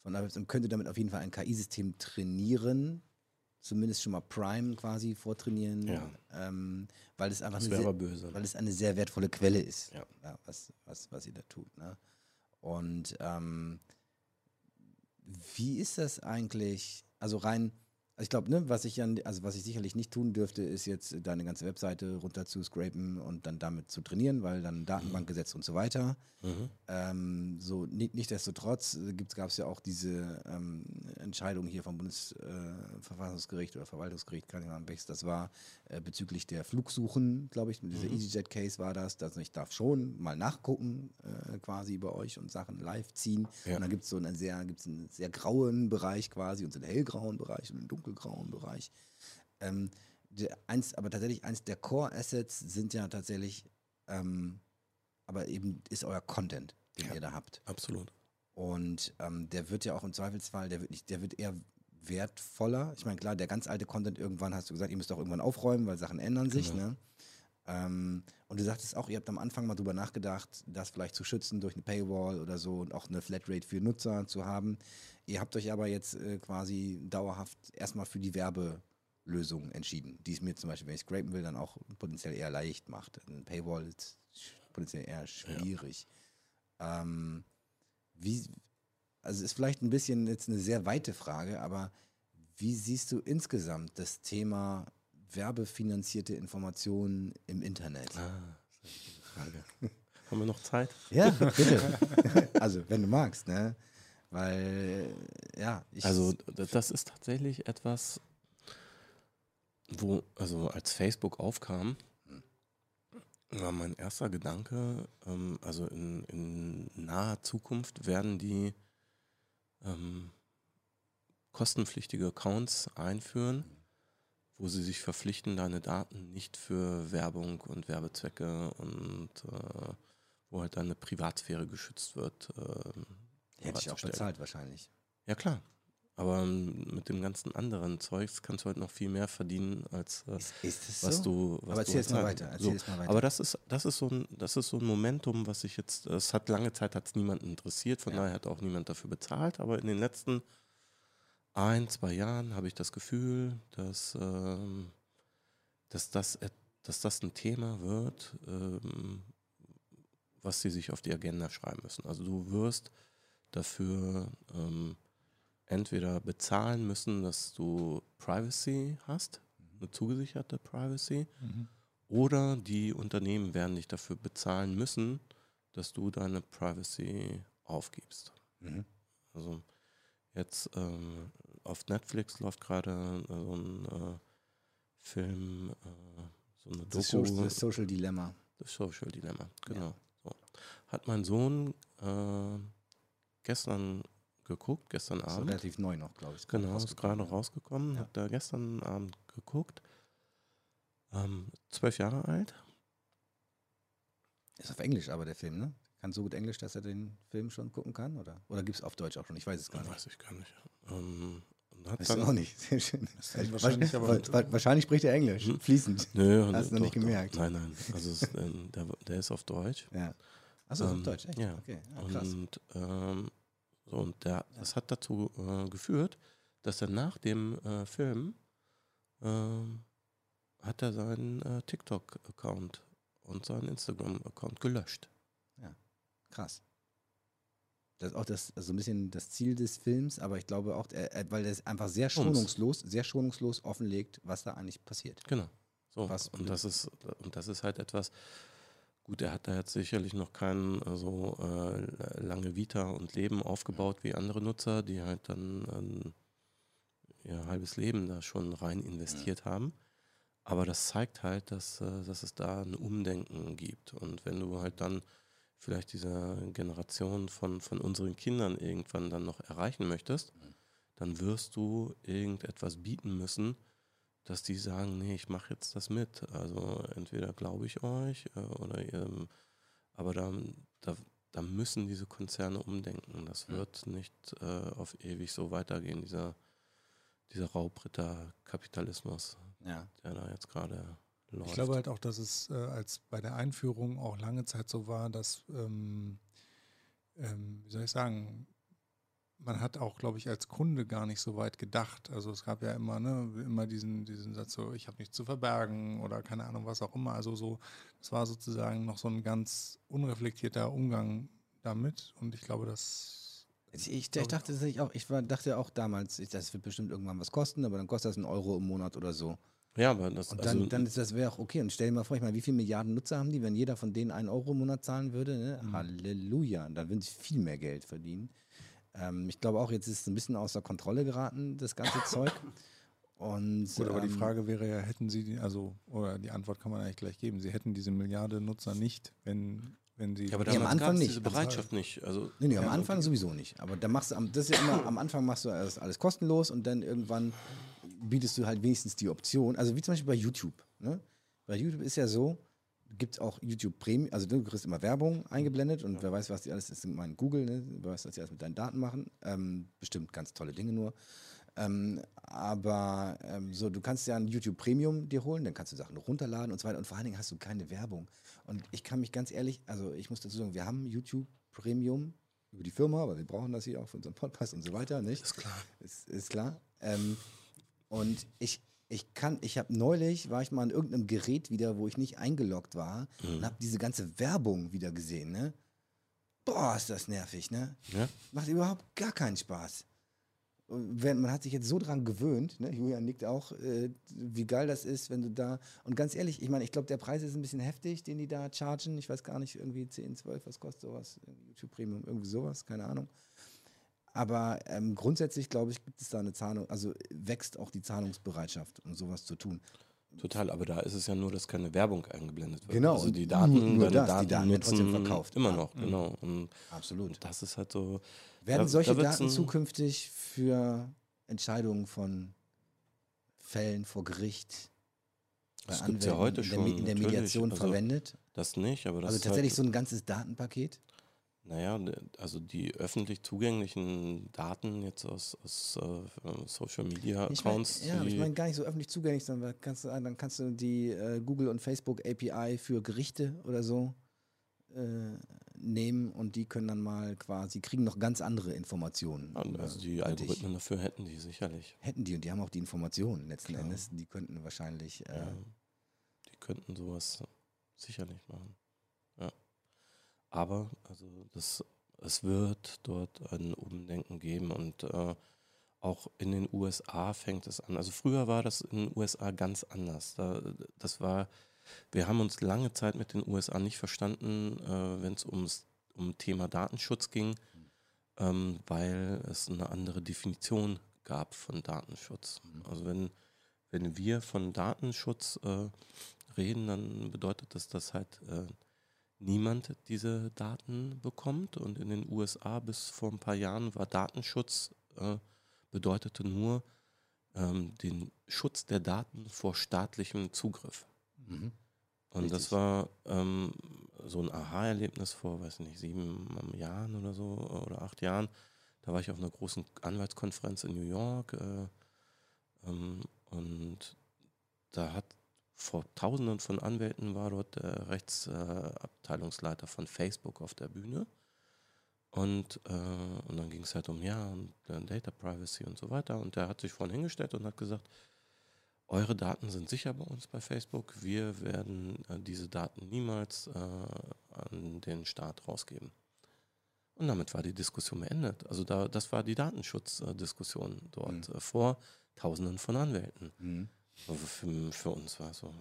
von und könnte damit auf jeden Fall ein KI-System trainieren, zumindest schon mal Prime quasi vortrainieren, ja. ähm, weil es einfach eine sehr, böse. weil es eine sehr wertvolle Quelle ist, ja. Ja, was, was, was ihr da tut. Ne? Und ähm, wie ist das eigentlich? Also rein, ich glaube, ne, was ich an, also was ich sicherlich nicht tun dürfte, ist jetzt deine ganze Webseite runter zu scrapen und dann damit zu trainieren, weil dann Datenbank gesetzt und so weiter. Mhm. Ähm, so nicht, nichtsdestotrotz äh, gab es ja auch diese ähm, Entscheidung hier vom Bundesverfassungsgericht äh, oder Verwaltungsgericht, keine Ahnung, welches das war, äh, bezüglich der Flugsuchen, glaube ich, mit dieser mhm. EasyJet-Case war das, dass ich darf schon mal nachgucken äh, quasi bei euch und Sachen live ziehen. Ja. Und dann gibt es so einen sehr, gibt's einen sehr grauen Bereich quasi und so einen hellgrauen Bereich und einen dunkelgrauen dunkelgrauen Bereich. Ähm, der, eins, aber tatsächlich eins der Core-Assets sind ja tatsächlich, ähm, aber eben ist euer Content, den ja, ihr da habt. Absolut. Und ähm, der wird ja auch im Zweifelsfall, der wird nicht, der wird eher wertvoller. Ich meine, klar, der ganz alte Content, irgendwann hast du gesagt, ihr müsst auch irgendwann aufräumen, weil Sachen ändern sich. Genau. Ne? Ähm, und du sagtest auch, ihr habt am Anfang mal drüber nachgedacht, das vielleicht zu schützen durch eine Paywall oder so und auch eine Flatrate für Nutzer zu haben. Ihr habt euch aber jetzt äh, quasi dauerhaft erstmal für die Werbelösung entschieden, die es mir zum Beispiel, wenn ich scrapen will, dann auch potenziell eher leicht macht. Eine Paywall ist potenziell eher schwierig. Ja. Ähm, wie, also ist vielleicht ein bisschen jetzt eine sehr weite Frage, aber wie siehst du insgesamt das Thema werbefinanzierte Informationen im Internet? Ah, Frage. Haben wir noch Zeit? Ja, bitte. also, wenn du magst, ne? Weil, ja. also, das ist tatsächlich etwas, wo, also als Facebook aufkam, war mein erster Gedanke, ähm, also in, in, naher Zukunft werden die ähm, kostenpflichtige Accounts einführen, wo sie sich verpflichten, deine Daten nicht für Werbung und Werbezwecke und äh, wo halt deine Privatsphäre geschützt wird, äh, Hätte ich auch bezahlt wahrscheinlich. Ja klar. Aber mit dem ganzen anderen Zeugs kannst du halt noch viel mehr verdienen, als äh, ist, ist was so? du. Was Aber erzähl es mal weiter. So. mal weiter. Aber das ist, das, ist so ein, das ist so ein Momentum, was ich jetzt, es hat lange Zeit hat es niemanden interessiert, von ja. daher hat auch niemand dafür bezahlt. Aber in den letzten ein, zwei Jahren habe ich das Gefühl, dass, ähm, dass, das, dass das ein Thema wird, ähm, was sie sich auf die Agenda schreiben müssen. Also du wirst dafür ähm, entweder bezahlen müssen, dass du Privacy hast, eine zugesicherte Privacy, mhm. oder die Unternehmen werden dich dafür bezahlen müssen, dass du deine Privacy aufgibst. Mhm. Also jetzt ähm, auf Netflix läuft gerade äh, so ein äh, Film, äh, so eine Doku. Social, das Social Dilemma. Das Social Dilemma, genau. Ja. So. Hat mein Sohn äh, gestern geguckt, gestern ist Abend. relativ neu noch, glaube ich. Genau, ist gerade rausgekommen. Ja. Hab da gestern Abend geguckt. Ähm, zwölf Jahre alt. Ist auf Englisch aber der Film, ne? Kann so gut Englisch, dass er den Film schon gucken kann? Oder, oder gibt es auf Deutsch auch schon? Ich weiß es gar nicht. Weiß ich gar nicht. Ähm, hat dann auch nicht. Sehr schön. Wahrscheinlich, wahrscheinlich, spricht er Englisch, hm? fließend. Nö, Hast du noch nicht gemerkt. Doch. Nein, nein. Also es, äh, der, der, ist auf Deutsch. Ja. Achso, ähm, auf Deutsch, echt? Ja. Okay. Ah, und, ähm, so, und der, das hat dazu äh, geführt, dass er nach dem äh, Film ähm, hat er seinen äh, TikTok-Account und seinen Instagram-Account gelöscht. Krass. Das ist auch das, also ein bisschen das Ziel des Films, aber ich glaube auch, weil er einfach sehr schonungslos, sehr schonungslos offenlegt, was da eigentlich passiert. Genau. So, Was und das ist und das ist halt etwas. Gut, er hat da jetzt sicherlich noch kein so äh, lange Vita und Leben aufgebaut wie andere Nutzer, die halt dann ähm, ihr halbes Leben da schon rein investiert ja. haben. Aber das zeigt halt, dass, äh, dass es da ein Umdenken gibt. Und wenn du halt dann vielleicht diese Generation von, von unseren Kindern irgendwann dann noch erreichen möchtest, mhm. dann wirst du irgendetwas bieten müssen, dass die sagen, nee, ich mache jetzt das mit. Also entweder glaube ich euch äh, oder ihr, aber da, da, da müssen diese Konzerne umdenken. Das wird nicht äh, auf ewig so weitergehen, dieser, dieser Raubritter-Kapitalismus, ja. der da jetzt gerade läuft. Ich glaube halt auch, dass es äh, als bei der Einführung auch lange Zeit so war, dass, ähm, ähm, wie soll ich sagen, man hat auch, glaube ich, als Kunde gar nicht so weit gedacht. Also es gab ja immer, ne, immer diesen, diesen Satz so, ich habe nichts zu verbergen oder keine Ahnung, was auch immer. Also so, das war sozusagen noch so ein ganz unreflektierter Umgang damit. Und ich glaube, das ich, ich, ich dachte ich auch, ich war, dachte auch damals, das wird bestimmt irgendwann was kosten, aber dann kostet das einen Euro im Monat oder so. Ja, aber das Und dann, also, dann ist das wäre auch okay. Und stell dir mal vor, ich meine, wie viele Milliarden Nutzer haben die, wenn jeder von denen einen Euro im Monat zahlen würde? Ne? Mhm. Halleluja. Dann würden sie viel mehr Geld verdienen. Ähm, ich glaube auch, jetzt ist es ein bisschen außer Kontrolle geraten, das ganze Zeug. Und, Gut, aber ähm, die Frage wäre ja, hätten Sie, die, also, oder die Antwort kann man eigentlich gleich geben, Sie hätten diese Milliarde Nutzer nicht, wenn, wenn Sie. Ja, aber nee, am Anfang nicht. diese Bereitschaft nicht. Also, nee, nee, am ja, Anfang okay. sowieso nicht. Aber da machst du, das ist ja immer, am Anfang machst du alles, alles kostenlos und dann irgendwann bietest du halt wenigstens die Option. Also wie zum Beispiel bei YouTube. Ne? Bei YouTube ist ja so, gibt es auch YouTube Premium, also du kriegst immer Werbung eingeblendet und ja. wer weiß, was die alles ist, mein Google, ne? wer weiß, was die alles mit deinen Daten machen. Ähm, bestimmt ganz tolle Dinge nur. Ähm, aber ähm, so, du kannst ja ein YouTube Premium dir holen, dann kannst du Sachen runterladen und so weiter und vor allen Dingen hast du keine Werbung. Und ich kann mich ganz ehrlich, also ich muss dazu sagen, wir haben YouTube Premium über die Firma, weil wir brauchen das hier auch für unseren Podcast und so weiter, nicht? Ist klar. Ist, ist klar. Ähm, und ich, ich kann, ich habe neulich, war ich mal an irgendeinem Gerät wieder, wo ich nicht eingeloggt war mhm. und habe diese ganze Werbung wieder gesehen, ne? Boah, ist das nervig, ne? Ja? Macht überhaupt gar keinen Spaß. Und man hat sich jetzt so dran gewöhnt, ne? Julian nickt auch, äh, wie geil das ist, wenn du da. Und ganz ehrlich, ich meine, ich glaube, der Preis ist ein bisschen heftig, den die da chargen. Ich weiß gar nicht, irgendwie 10, 12, was kostet sowas? YouTube Premium, irgendwie sowas, keine Ahnung. Aber ähm, grundsätzlich, glaube ich, gibt es da eine Zahlung, also wächst auch die Zahlungsbereitschaft, um sowas zu tun. Total, aber da ist es ja nur, dass keine Werbung eingeblendet wird. Genau. Also die Daten, nur das, Daten, die Daten nutzen verkauft. Immer noch, ja. genau. Und Absolut. Das ist halt so. Werden da, solche da Daten zukünftig für Entscheidungen von Fällen vor Gericht das gibt ja heute schon in der, Mediation also, verwendet? Das nicht, aber das Also tatsächlich halt so ein ganzes Datenpaket? Naja, also die öffentlich zugänglichen Daten jetzt aus, aus uh, Social Media Accounts. Ich mein, ja, ich meine gar nicht so öffentlich zugänglich, sondern kannst du, dann kannst du die äh, Google und Facebook API für Gerichte oder so äh, nehmen und die können dann mal quasi, kriegen noch ganz andere Informationen. Also die Algorithmen dafür hätten die sicherlich. Hätten die und die haben auch die Informationen letzten Klar. Endes. Die könnten wahrscheinlich. Äh, ja, die könnten sowas sicherlich machen. Aber also das, es wird dort ein Umdenken geben und äh, auch in den USA fängt es an. Also früher war das in den USA ganz anders. Da, das war, wir haben uns lange Zeit mit den USA nicht verstanden, äh, wenn es ums um Thema Datenschutz ging, ähm, weil es eine andere Definition gab von Datenschutz. Mhm. Also wenn, wenn wir von Datenschutz äh, reden, dann bedeutet das, dass halt äh, niemand diese Daten bekommt. Und in den USA bis vor ein paar Jahren war Datenschutz, äh, bedeutete nur ähm, den Schutz der Daten vor staatlichem Zugriff. Mhm. Und Richtig. das war ähm, so ein Aha-Erlebnis vor, weiß nicht, sieben Jahren oder so oder acht Jahren. Da war ich auf einer großen Anwaltskonferenz in New York äh, ähm, und da hat vor Tausenden von Anwälten war dort der Rechtsabteilungsleiter von Facebook auf der Bühne. Und, äh, und dann ging es halt um ja und äh, Data Privacy und so weiter. Und der hat sich vorhin hingestellt und hat gesagt, eure Daten sind sicher bei uns bei Facebook. Wir werden äh, diese Daten niemals äh, an den Staat rausgeben. Und damit war die Diskussion beendet. Also da, das war die Datenschutzdiskussion dort mhm. Vor Tausenden von Anwälten. Mhm. Also für, für uns war es so,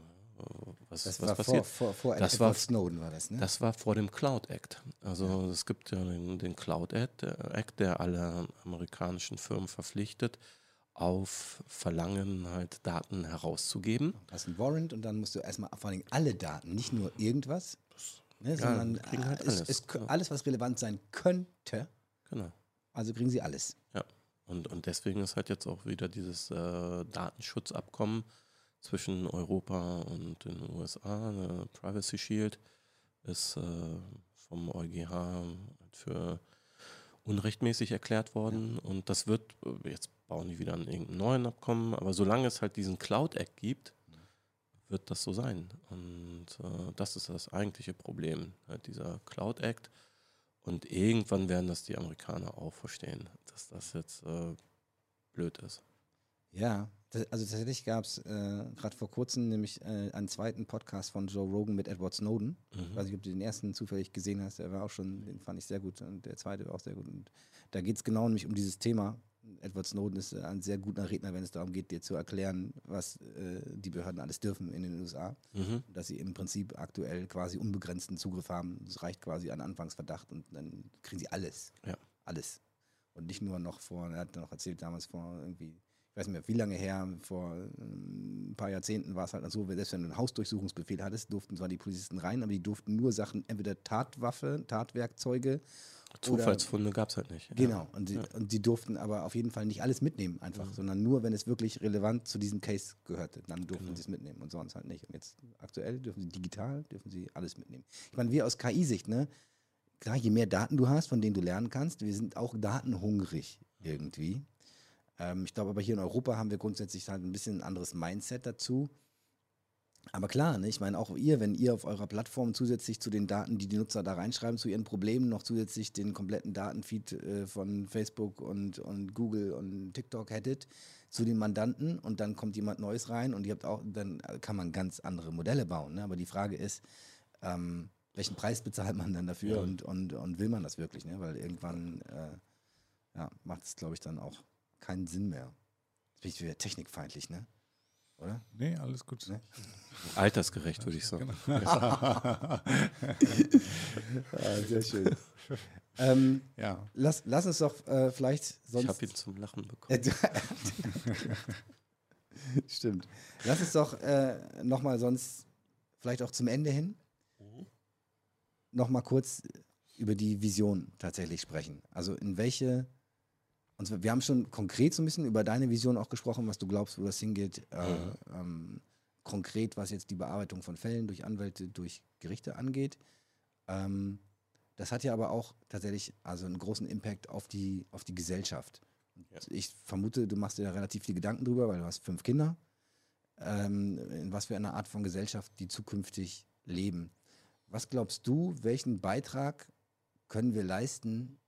was, das was war passiert? vor, vor, vor das Edward war, Snowden war das, ne? Das war vor dem Cloud Act. Also ja. es gibt ja den, den Cloud Act, Act, der alle amerikanischen Firmen verpflichtet, auf Verlangen halt Daten herauszugeben. Du hast einen Warrant und dann musst du erstmal vor allem alle Daten, nicht nur irgendwas, ne, ja, sondern halt alles. Es, es, alles, was relevant sein könnte. Genau. Also kriegen sie alles. Ja. Und, und deswegen ist halt jetzt auch wieder dieses äh, Datenschutzabkommen zwischen Europa und den USA, der Privacy Shield, ist äh, vom EuGH halt für unrechtmäßig erklärt worden. Ja. Und das wird, jetzt bauen die wieder an irgendeinem neuen Abkommen, aber solange es halt diesen Cloud Act gibt, wird das so sein. Und äh, das ist das eigentliche Problem, halt dieser Cloud Act. Und irgendwann werden das die Amerikaner auch verstehen, dass das jetzt äh, blöd ist. Ja, also tatsächlich gab es äh, gerade vor kurzem nämlich äh, einen zweiten Podcast von Joe Rogan mit Edward Snowden. Mhm. Ich weiß nicht, ob du den ersten zufällig gesehen hast, der war auch schon, den fand ich sehr gut und der zweite war auch sehr gut. Und da geht es genau nämlich um dieses Thema. Edward Snowden ist ein sehr guter Redner, wenn es darum geht, dir zu erklären, was äh, die Behörden alles dürfen in den USA. Mhm. Dass sie im Prinzip aktuell quasi unbegrenzten Zugriff haben. Es reicht quasi an Anfangsverdacht und dann kriegen sie alles. Ja. Alles. Und nicht nur noch vor, er hat noch erzählt damals vor irgendwie ich weiß nicht mehr, wie lange her, vor ähm, ein paar Jahrzehnten war es halt so, selbst wenn du einen Hausdurchsuchungsbefehl hattest, durften zwar die Polizisten rein, aber die durften nur Sachen, entweder Tatwaffe, Tatwerkzeuge. Zufallsfunde gab es halt nicht. Genau, und die, ja. und die durften aber auf jeden Fall nicht alles mitnehmen, einfach, mhm. sondern nur, wenn es wirklich relevant zu diesem Case gehörte, dann durften genau. sie es mitnehmen und sonst halt nicht. Und jetzt aktuell dürfen sie digital, dürfen sie alles mitnehmen. Ich meine, wir aus KI-Sicht, ne? Klar, je mehr Daten du hast, von denen du lernen kannst, wir sind auch datenhungrig irgendwie. Ähm, ich glaube aber hier in Europa haben wir grundsätzlich halt ein bisschen ein anderes Mindset dazu. Aber klar, ne, ich meine auch ihr, wenn ihr auf eurer Plattform zusätzlich zu den Daten, die die Nutzer da reinschreiben, zu ihren Problemen noch zusätzlich den kompletten Datenfeed äh, von Facebook und, und Google und TikTok hättet zu den Mandanten und dann kommt jemand Neues rein und ihr habt auch, dann kann man ganz andere Modelle bauen. Ne? Aber die Frage ist, ähm, welchen Preis bezahlt man dann dafür ja. und, und, und will man das wirklich? Ne? Weil irgendwann äh, ja, macht es, glaube ich, dann auch keinen Sinn mehr. Jetzt bin ich wieder technikfeindlich, ne? Oder? Nee, alles gut. Ne? Altersgerecht, würde ich sagen. Genau. ah, sehr schön. Ähm, ja. lass, lass uns doch äh, vielleicht sonst. Ich habe ihn zum Lachen bekommen. Stimmt. Lass uns doch äh, nochmal sonst, vielleicht auch zum Ende hin, mhm. nochmal kurz über die Vision tatsächlich sprechen. Also in welche und wir haben schon konkret so ein bisschen über deine Vision auch gesprochen, was du glaubst, wo das hingeht. Äh, ähm, konkret, was jetzt die Bearbeitung von Fällen durch Anwälte, durch Gerichte angeht. Ähm, das hat ja aber auch tatsächlich also einen großen Impact auf die, auf die Gesellschaft. Ja. Ich vermute, du machst dir da relativ viele Gedanken drüber, weil du hast fünf Kinder. Ähm, in was für einer Art von Gesellschaft die zukünftig leben. Was glaubst du, welchen Beitrag können wir leisten,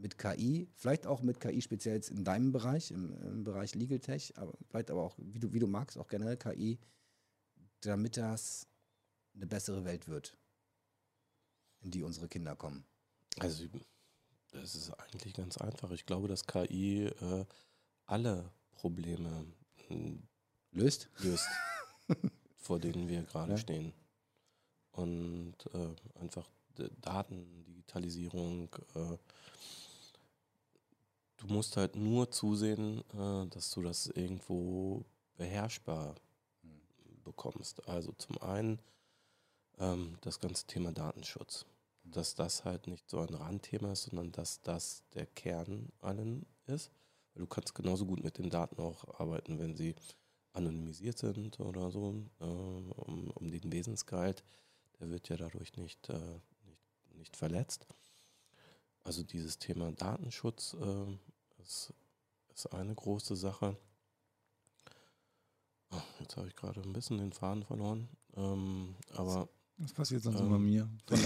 mit KI, vielleicht auch mit KI speziell in deinem Bereich, im, im, Bereich Legal Tech, aber vielleicht aber auch, wie du, wie du magst, auch generell KI, damit das eine bessere Welt wird, in die unsere Kinder kommen? Also, das ist eigentlich ganz einfach. Ich glaube, dass KI äh, alle Probleme äh, löst, löst vor denen wir gerade ja. stehen. Und äh, einfach Daten, Digitalisierung, äh, Du musst halt nur zusehen, äh, dass du das irgendwo beherrschbar bekommst. Also zum einen ähm, das ganze Thema Datenschutz. Dass das halt nicht so ein Randthema ist, sondern dass das der Kern allen ist. Du kannst genauso gut mit den Daten auch arbeiten, wenn sie anonymisiert sind oder so, äh, um, um, den Wesensgehalt. Der wird ja dadurch nicht, äh, nicht, nicht verletzt. Also dieses Thema Datenschutz äh, ist, ist eine große Sache. Oh, jetzt habe ich gerade ein bisschen den Faden verloren. Ähm, aber das passiert sonst ähm, immer mir.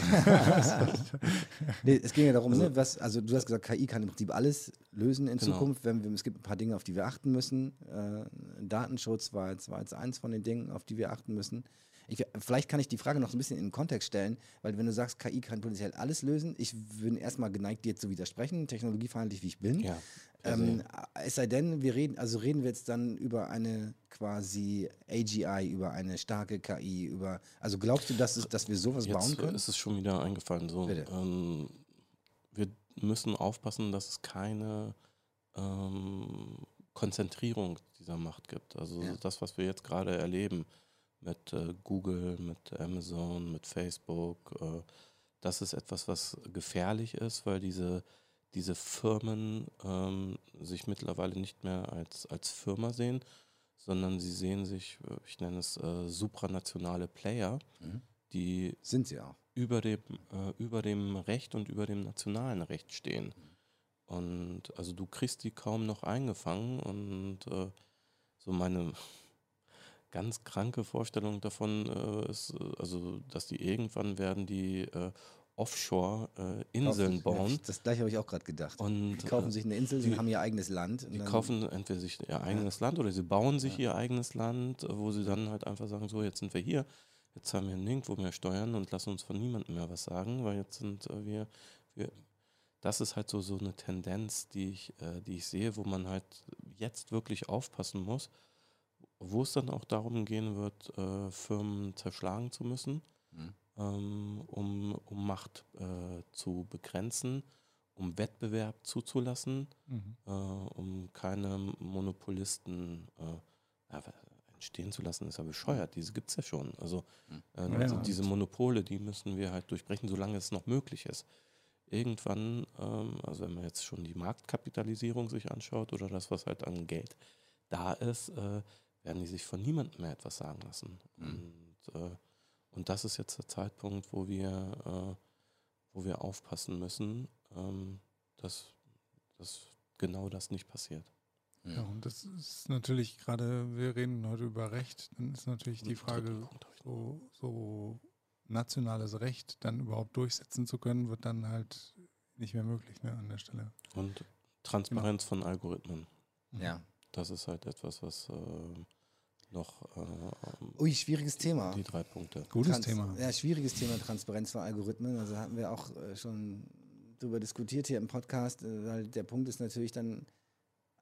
nee, es ging ja darum, also, ne, was, also du hast gesagt, KI kann im Prinzip alles lösen in genau. Zukunft. Wenn wir, es gibt ein paar Dinge, auf die wir achten müssen. Äh, Datenschutz war jetzt, war jetzt eins von den Dingen, auf die wir achten müssen. Ich, vielleicht kann ich die Frage noch so ein bisschen in den Kontext stellen, weil wenn du sagst, KI kann potenziell alles lösen, ich bin erstmal geneigt, dir zu widersprechen, technologiefeindlich wie ich bin. Ja, ähm, es sei denn, wir reden, also reden wir jetzt dann über eine quasi AGI, über eine starke KI, über, also glaubst du, dass, es, dass wir sowas jetzt bauen können? ist es schon wieder eingefallen. So, ähm, wir müssen aufpassen, dass es keine ähm, Konzentrierung dieser Macht gibt. Also ja. das, was wir jetzt gerade erleben mit äh, Google, mit Amazon, mit Facebook, äh, das ist etwas, was gefährlich ist, weil diese, diese Firmen ähm, sich mittlerweile nicht mehr als, als Firma sehen, sondern sie sehen sich, äh, ich nenne es äh, supranationale Player, mhm. die sind sie auch. Über dem, äh, über dem Recht und über dem nationalen Recht stehen. Mhm. Und also du kriegst die kaum noch eingefangen und äh, so meine ganz kranke Vorstellung davon äh, ist, äh, also dass die irgendwann werden die äh, Offshore-Inseln bauen. Das gleiche habe ich auch gerade gedacht. Und, die kaufen sich eine Insel, die, haben ihr eigenes Land. Die kaufen entweder sich ihr eigenes ja. Land oder sie bauen sich ja. ihr eigenes Land, wo sie dann halt einfach sagen, so jetzt sind wir hier, jetzt haben wir nirgendwo mehr Steuern und lassen uns von niemandem mehr was sagen, weil jetzt sind äh, wir, wir das ist halt so, so eine Tendenz, die ich, äh, die ich sehe, wo man halt jetzt wirklich aufpassen muss, wo es dann auch darum gehen wird, äh, Firmen zerschlagen zu müssen, mhm. ähm, um, um Macht äh, zu begrenzen, um Wettbewerb zuzulassen, mhm. Äh, um keine Monopolisten äh, entstehen zu lassen, ist ja bescheuert. Diese gibt es ja schon. Also, mhm. Äh, also diese Monopole, die müssen wir halt durchbrechen, solange es noch möglich ist irgendwann, ähm, also wenn man jetzt schon die Marktkapitalisierung sich anschaut oder das, was halt an Geld da ist, äh, werden die sich von niemandem mehr etwas sagen lassen. Mhm. Und, äh, und das ist jetzt der Zeitpunkt, wo wir, äh, wo wir aufpassen müssen, ähm, dass, dass genau das nicht passiert. Ja, und das ist natürlich gerade, wir reden heute über Recht, dann ist natürlich die Frage, so, so nationales Recht dann überhaupt durchsetzen zu können, wird dann halt nicht mehr möglich ne, an der Stelle. Und Transparenz genau. von Algorithmen. Ja. Das ist halt etwas, was äh, noch. Äh, Ui, schwieriges Thema. Die drei Punkte. Gutes Trans Thema. Ja, schwieriges Thema, Transparenz von Algorithmen. Also hatten wir auch äh, schon darüber diskutiert hier im Podcast, äh, weil der Punkt ist natürlich dann,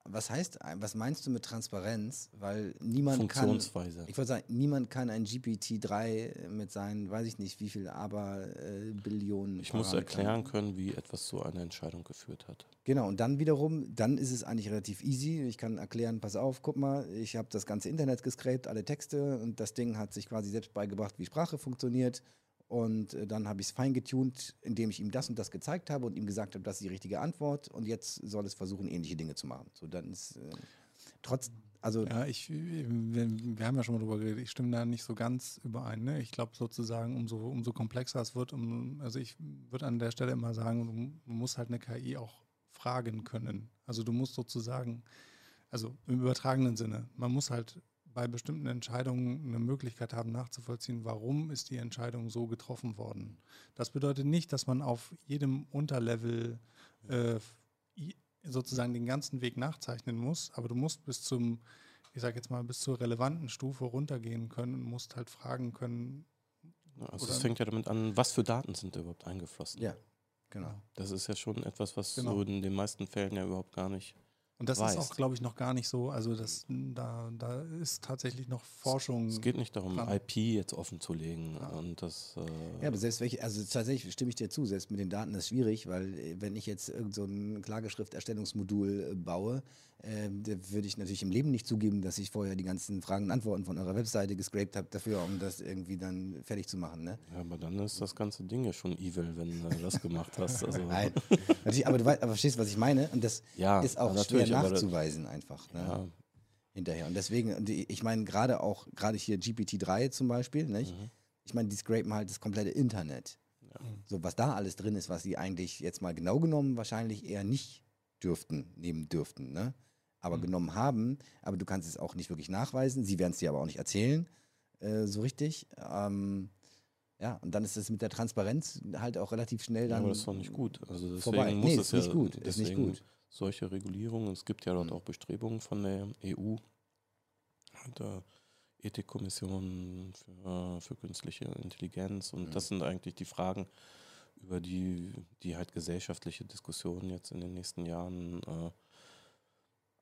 was heißt, was meinst du mit Transparenz? Weil niemand Funktionsweise. kann. Ich würde sagen, niemand kann ein GPT-3 mit seinen, weiß ich nicht, wie viel, aber äh, Billionen. Ich muss erklären können, wie etwas zu einer Entscheidung geführt hat. Genau, und dann wiederum, dann ist es eigentlich relativ easy. Ich kann erklären, pass auf, guck mal, ich habe das ganze Internet gescrapt, alle Texte und das Ding hat sich quasi selbst beigebracht, wie Sprache funktioniert. Und äh, dann habe ich es fein getuned, indem ich ihm das und das gezeigt habe und ihm gesagt habe, das ist die richtige Antwort. Und jetzt soll es versuchen, ähnliche Dinge zu machen. So, dann ist äh, trotz, also. Ja, ich, wir, wir, haben ja schon mal drüber geredet, ich stimme da nicht so ganz überein. Ne? Ich glaube sozusagen, umso, umso komplexer es wird, um, also ich würde an der Stelle immer sagen, du musst halt eine KI auch fragen können. Also du musst sozusagen, also im übertragenen Sinne, man muss halt bei bestimmten Entscheidungen eine Möglichkeit haben, nachzuvollziehen, warum ist die Entscheidung so getroffen worden. Das bedeutet nicht, dass man auf jedem Unterlevel äh, sozusagen den ganzen Weg nachzeichnen muss, aber du musst bis zum, ich sage jetzt mal, bis zur relevanten Stufe runtergehen können und musst halt fragen können. also es fängt ja damit an, was für Daten sind überhaupt eingeflossen. Ja, genau. Das ist ja schon etwas, was genau. so in den meisten Fällen ja überhaupt gar nicht und das weißt. ist auch, glaube ich, noch gar nicht so. Also das, da, da ist tatsächlich noch Forschung. Es geht nicht darum, dran. IP jetzt offen zu legen. Ja. Und das, äh ja, aber selbst welche, also tatsächlich stimme ich dir zu, selbst mit den Daten ist schwierig, weil äh, wenn ich jetzt irgend so ein Klageschrifterstellungsmodul äh, baue, äh, würde ich natürlich im Leben nicht zugeben, dass ich vorher die ganzen Fragen und Antworten von eurer Webseite gescraped habe dafür, um das irgendwie dann fertig zu machen. Ne? Ja, aber dann ist das ganze Ding ja schon evil, wenn du das gemacht hast. Also. Nein, natürlich, aber du weißt, aber verstehst, was ich meine? Und das ja, ist auch schwer nachzuweisen einfach. Ne? Ja. Hinterher. Und deswegen, ich meine, gerade auch, gerade hier GPT-3 zum Beispiel, nicht? Mhm. ich meine, die scrapen halt das komplette Internet. Ja. So, was da alles drin ist, was sie eigentlich jetzt mal genau genommen wahrscheinlich eher nicht dürften, nehmen dürften. Ne? aber mhm. genommen haben, aber du kannst es auch nicht wirklich nachweisen. Sie werden es dir aber auch nicht erzählen, äh, so richtig. Ähm, ja, und dann ist es mit der Transparenz halt auch relativ schnell dann. Ja, aber das ist doch nicht gut. Also deswegen vorbei. muss nee, es ist nicht gut. Ist nicht gut. Solche Regulierungen, es gibt ja dort mhm. auch Bestrebungen von der EU, äh, Ethikkommission für, für künstliche Intelligenz. Und mhm. das sind eigentlich die Fragen, über die, die halt gesellschaftliche Diskussionen jetzt in den nächsten Jahren äh,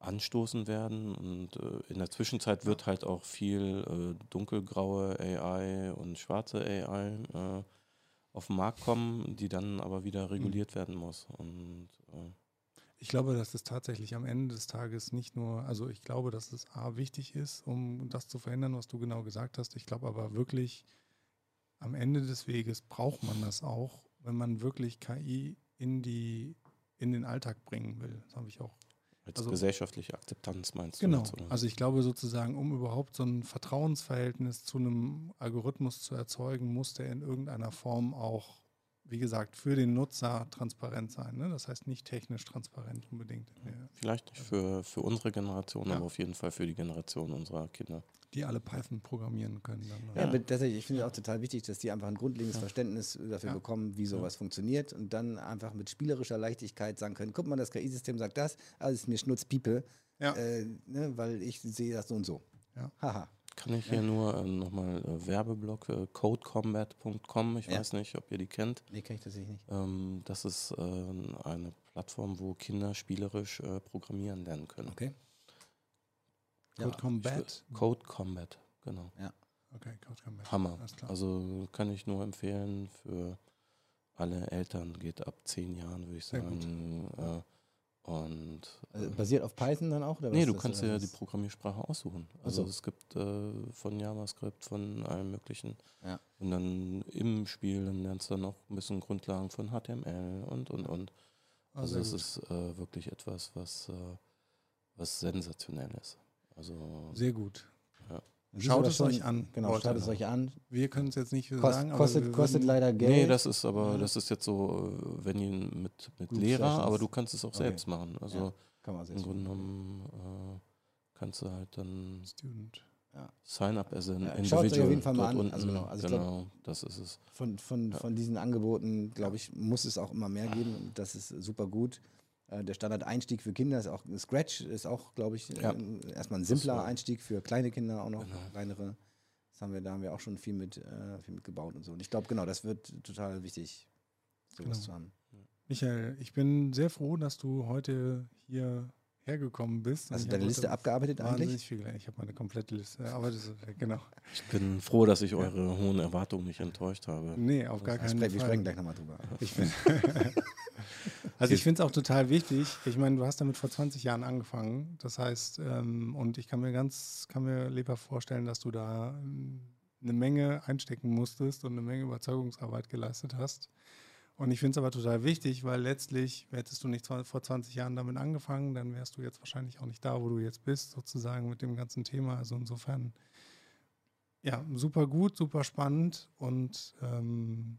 anstoßen werden. Und äh, in der Zwischenzeit wird halt auch viel äh, dunkelgraue AI und schwarze AI äh, auf den Markt kommen, die dann aber wieder reguliert mhm. werden muss. Und äh, ich glaube, dass es tatsächlich am Ende des Tages nicht nur, also ich glaube, dass es A wichtig ist, um das zu verhindern, was du genau gesagt hast. Ich glaube aber wirklich, am Ende des Weges braucht man das auch, wenn man wirklich KI in die in den Alltag bringen will. Das habe ich auch als also, gesellschaftliche Akzeptanz meinst du? Genau. Also ich glaube sozusagen, um überhaupt so ein Vertrauensverhältnis zu einem Algorithmus zu erzeugen, muss der in irgendeiner Form auch, wie gesagt, für den Nutzer transparent sein. Ne? Das heißt nicht technisch transparent unbedingt. Vielleicht nicht für, für unsere Generation, ja. aber auf jeden Fall für die Generation unserer Kinder die alle Python programmieren können. Dann, ja, ja. tatsächlich, ich finde es auch total wichtig, dass die einfach ein grundlegendes ja. Verständnis dafür ja. bekommen, wie sowas funktioniert und dann einfach mit spielerischer Leichtigkeit sagen können, guck mal, das KI-System sagt das, also ist mir Schnutzpiepe, äh, ne, weil ich sehe das so und so. Haha. Kann ich hier nur äh, nochmal äh, Werbeblock äh, codecombat.com, ich weiß nicht, ob ihr die kennt. Nee, kenne ich tatsächlich nicht. Ähm, das ist äh, eine Plattform, wo Kinder spielerisch äh, programmieren lernen können. Okay. Code ja, Combat? Code Combat, genau. Ja. Okay, Code Combat. Hammer. Also kann ich nur empfehlen für alle Eltern, geht ab zehn Jahren, würde ich sagen. Äh, und, also äh, basiert auf Python dann auch? Oder nee, du kannst ja die Programmiersprache aussuchen. Also, also. es gibt äh, von JavaScript, von allem möglichen. Ja. Und dann im Spiel dann lernst du dann auch ein bisschen Grundlagen von HTML und und und. Ah, also es ist äh, wirklich etwas, was, äh, was sensationell ist. Also, Sehr gut. Schaut es euch an. Genau, schaut es euch an. Wir können es jetzt nicht Kost, sagen. Kostet, kostet leider Geld. Nee, das ist aber, das ist jetzt so, äh, wenn ihr mit, mit Lehrer, aber du kannst es auch okay. selbst machen. Also ja, kann man selbst im Grunde genommen äh, kannst du halt dann Student. Ja. Sign up as an ja, Individual. Schaut euch auf jeden Fall mal an. Unten, also genau, also genau glaub, das ist es. Von, von, ja. von diesen Angeboten, glaube ich, muss es auch immer mehr geben. Das ist super gut. Äh, der Standard-Einstieg für Kinder ist auch Scratch, ist auch, glaube ich, ja. äh, erstmal ein simpler Einstieg für kleine Kinder, auch noch genau. kleinere. Das haben wir, da haben wir auch schon viel mit, äh, viel mit gebaut und so. Und ich glaube, genau, das wird total wichtig, sowas genau. zu haben. Michael, ich bin sehr froh, dass du heute hier hergekommen bist. Hast du deine Liste abgearbeitet eigentlich? Viel, ich habe meine komplette Liste. Aber das, genau. Ich bin froh, dass ich eure ja. hohen Erwartungen nicht enttäuscht habe. Nee, auf gar keinen Fall. Wir sprechen gleich nochmal drüber. Ich also ich finde es auch total wichtig. Ich meine, du hast damit vor 20 Jahren angefangen. Das heißt, ähm, und ich kann mir ganz, kann mir lieber vorstellen, dass du da ähm, eine Menge einstecken musstest und eine Menge Überzeugungsarbeit geleistet hast. Und ich finde es aber total wichtig, weil letztlich hättest du nicht vor 20 Jahren damit angefangen, dann wärst du jetzt wahrscheinlich auch nicht da, wo du jetzt bist, sozusagen mit dem ganzen Thema. Also insofern, ja, super gut, super spannend und ähm,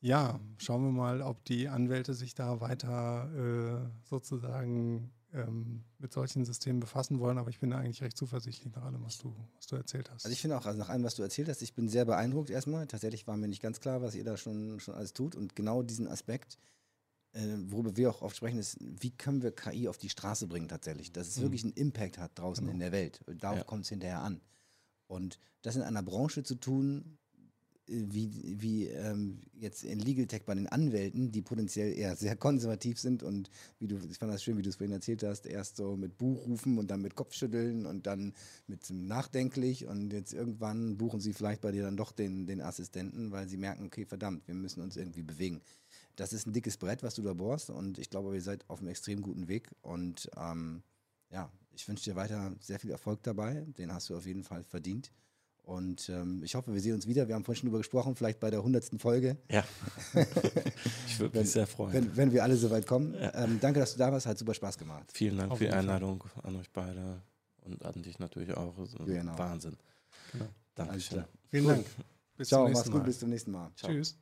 ja, schauen wir mal, ob die Anwälte sich da weiter äh, sozusagen ähm, mit solchen Systemen befassen wollen, aber ich bin eigentlich recht zuversichtlich nach allem, was du, was du erzählt hast. Also ich finde auch, also nach allem, was du erzählt hast, ich bin sehr beeindruckt erstmal. Tatsächlich war mir nicht ganz klar, was ihr da schon, schon alles tut und genau diesen Aspekt, äh, worüber wir auch oft sprechen, ist, wie können wir KI auf die Straße bringen tatsächlich, dass es mhm. wirklich einen Impact hat draußen genau. in der Welt. Darauf ja. kommt es hinterher an. Und das in einer Branche zu tun, wie, wie ähm, jetzt in Legal Tech bei den Anwälten, die potenziell eher sehr konservativ sind und wie du, ich fand das schön, wie du es vorhin erzählt hast, erst so mit Buchrufen und dann mit Kopfschütteln und dann mit nachdenklich und jetzt irgendwann buchen sie vielleicht bei dir dann doch den, den Assistenten, weil sie merken, okay, verdammt, wir müssen uns irgendwie bewegen. Das ist ein dickes Brett, was du da bohrst und ich glaube, ihr seid auf einem extrem guten Weg und ähm, ja, ich wünsche dir weiter sehr viel Erfolg dabei, den hast du auf jeden Fall verdient. Und ähm, ich hoffe, wir sehen uns wieder. Wir haben vorhin schon darüber gesprochen, vielleicht bei der hundertsten Folge. Ja. ich würde mich sehr freuen. Wenn, wenn, wir alle so weit kommen. Ja. Ähm, danke, dass du da warst. Hat super Spaß gemacht. Vielen Dank Auf für die Einladung Fall. an euch beide und an dich natürlich auch. Genau. Wahnsinn. Genau. Dankeschön. Vielen Dank. Bis Ciao, mach's gut, bis zum nächsten Mal. Ciao. Tschüss.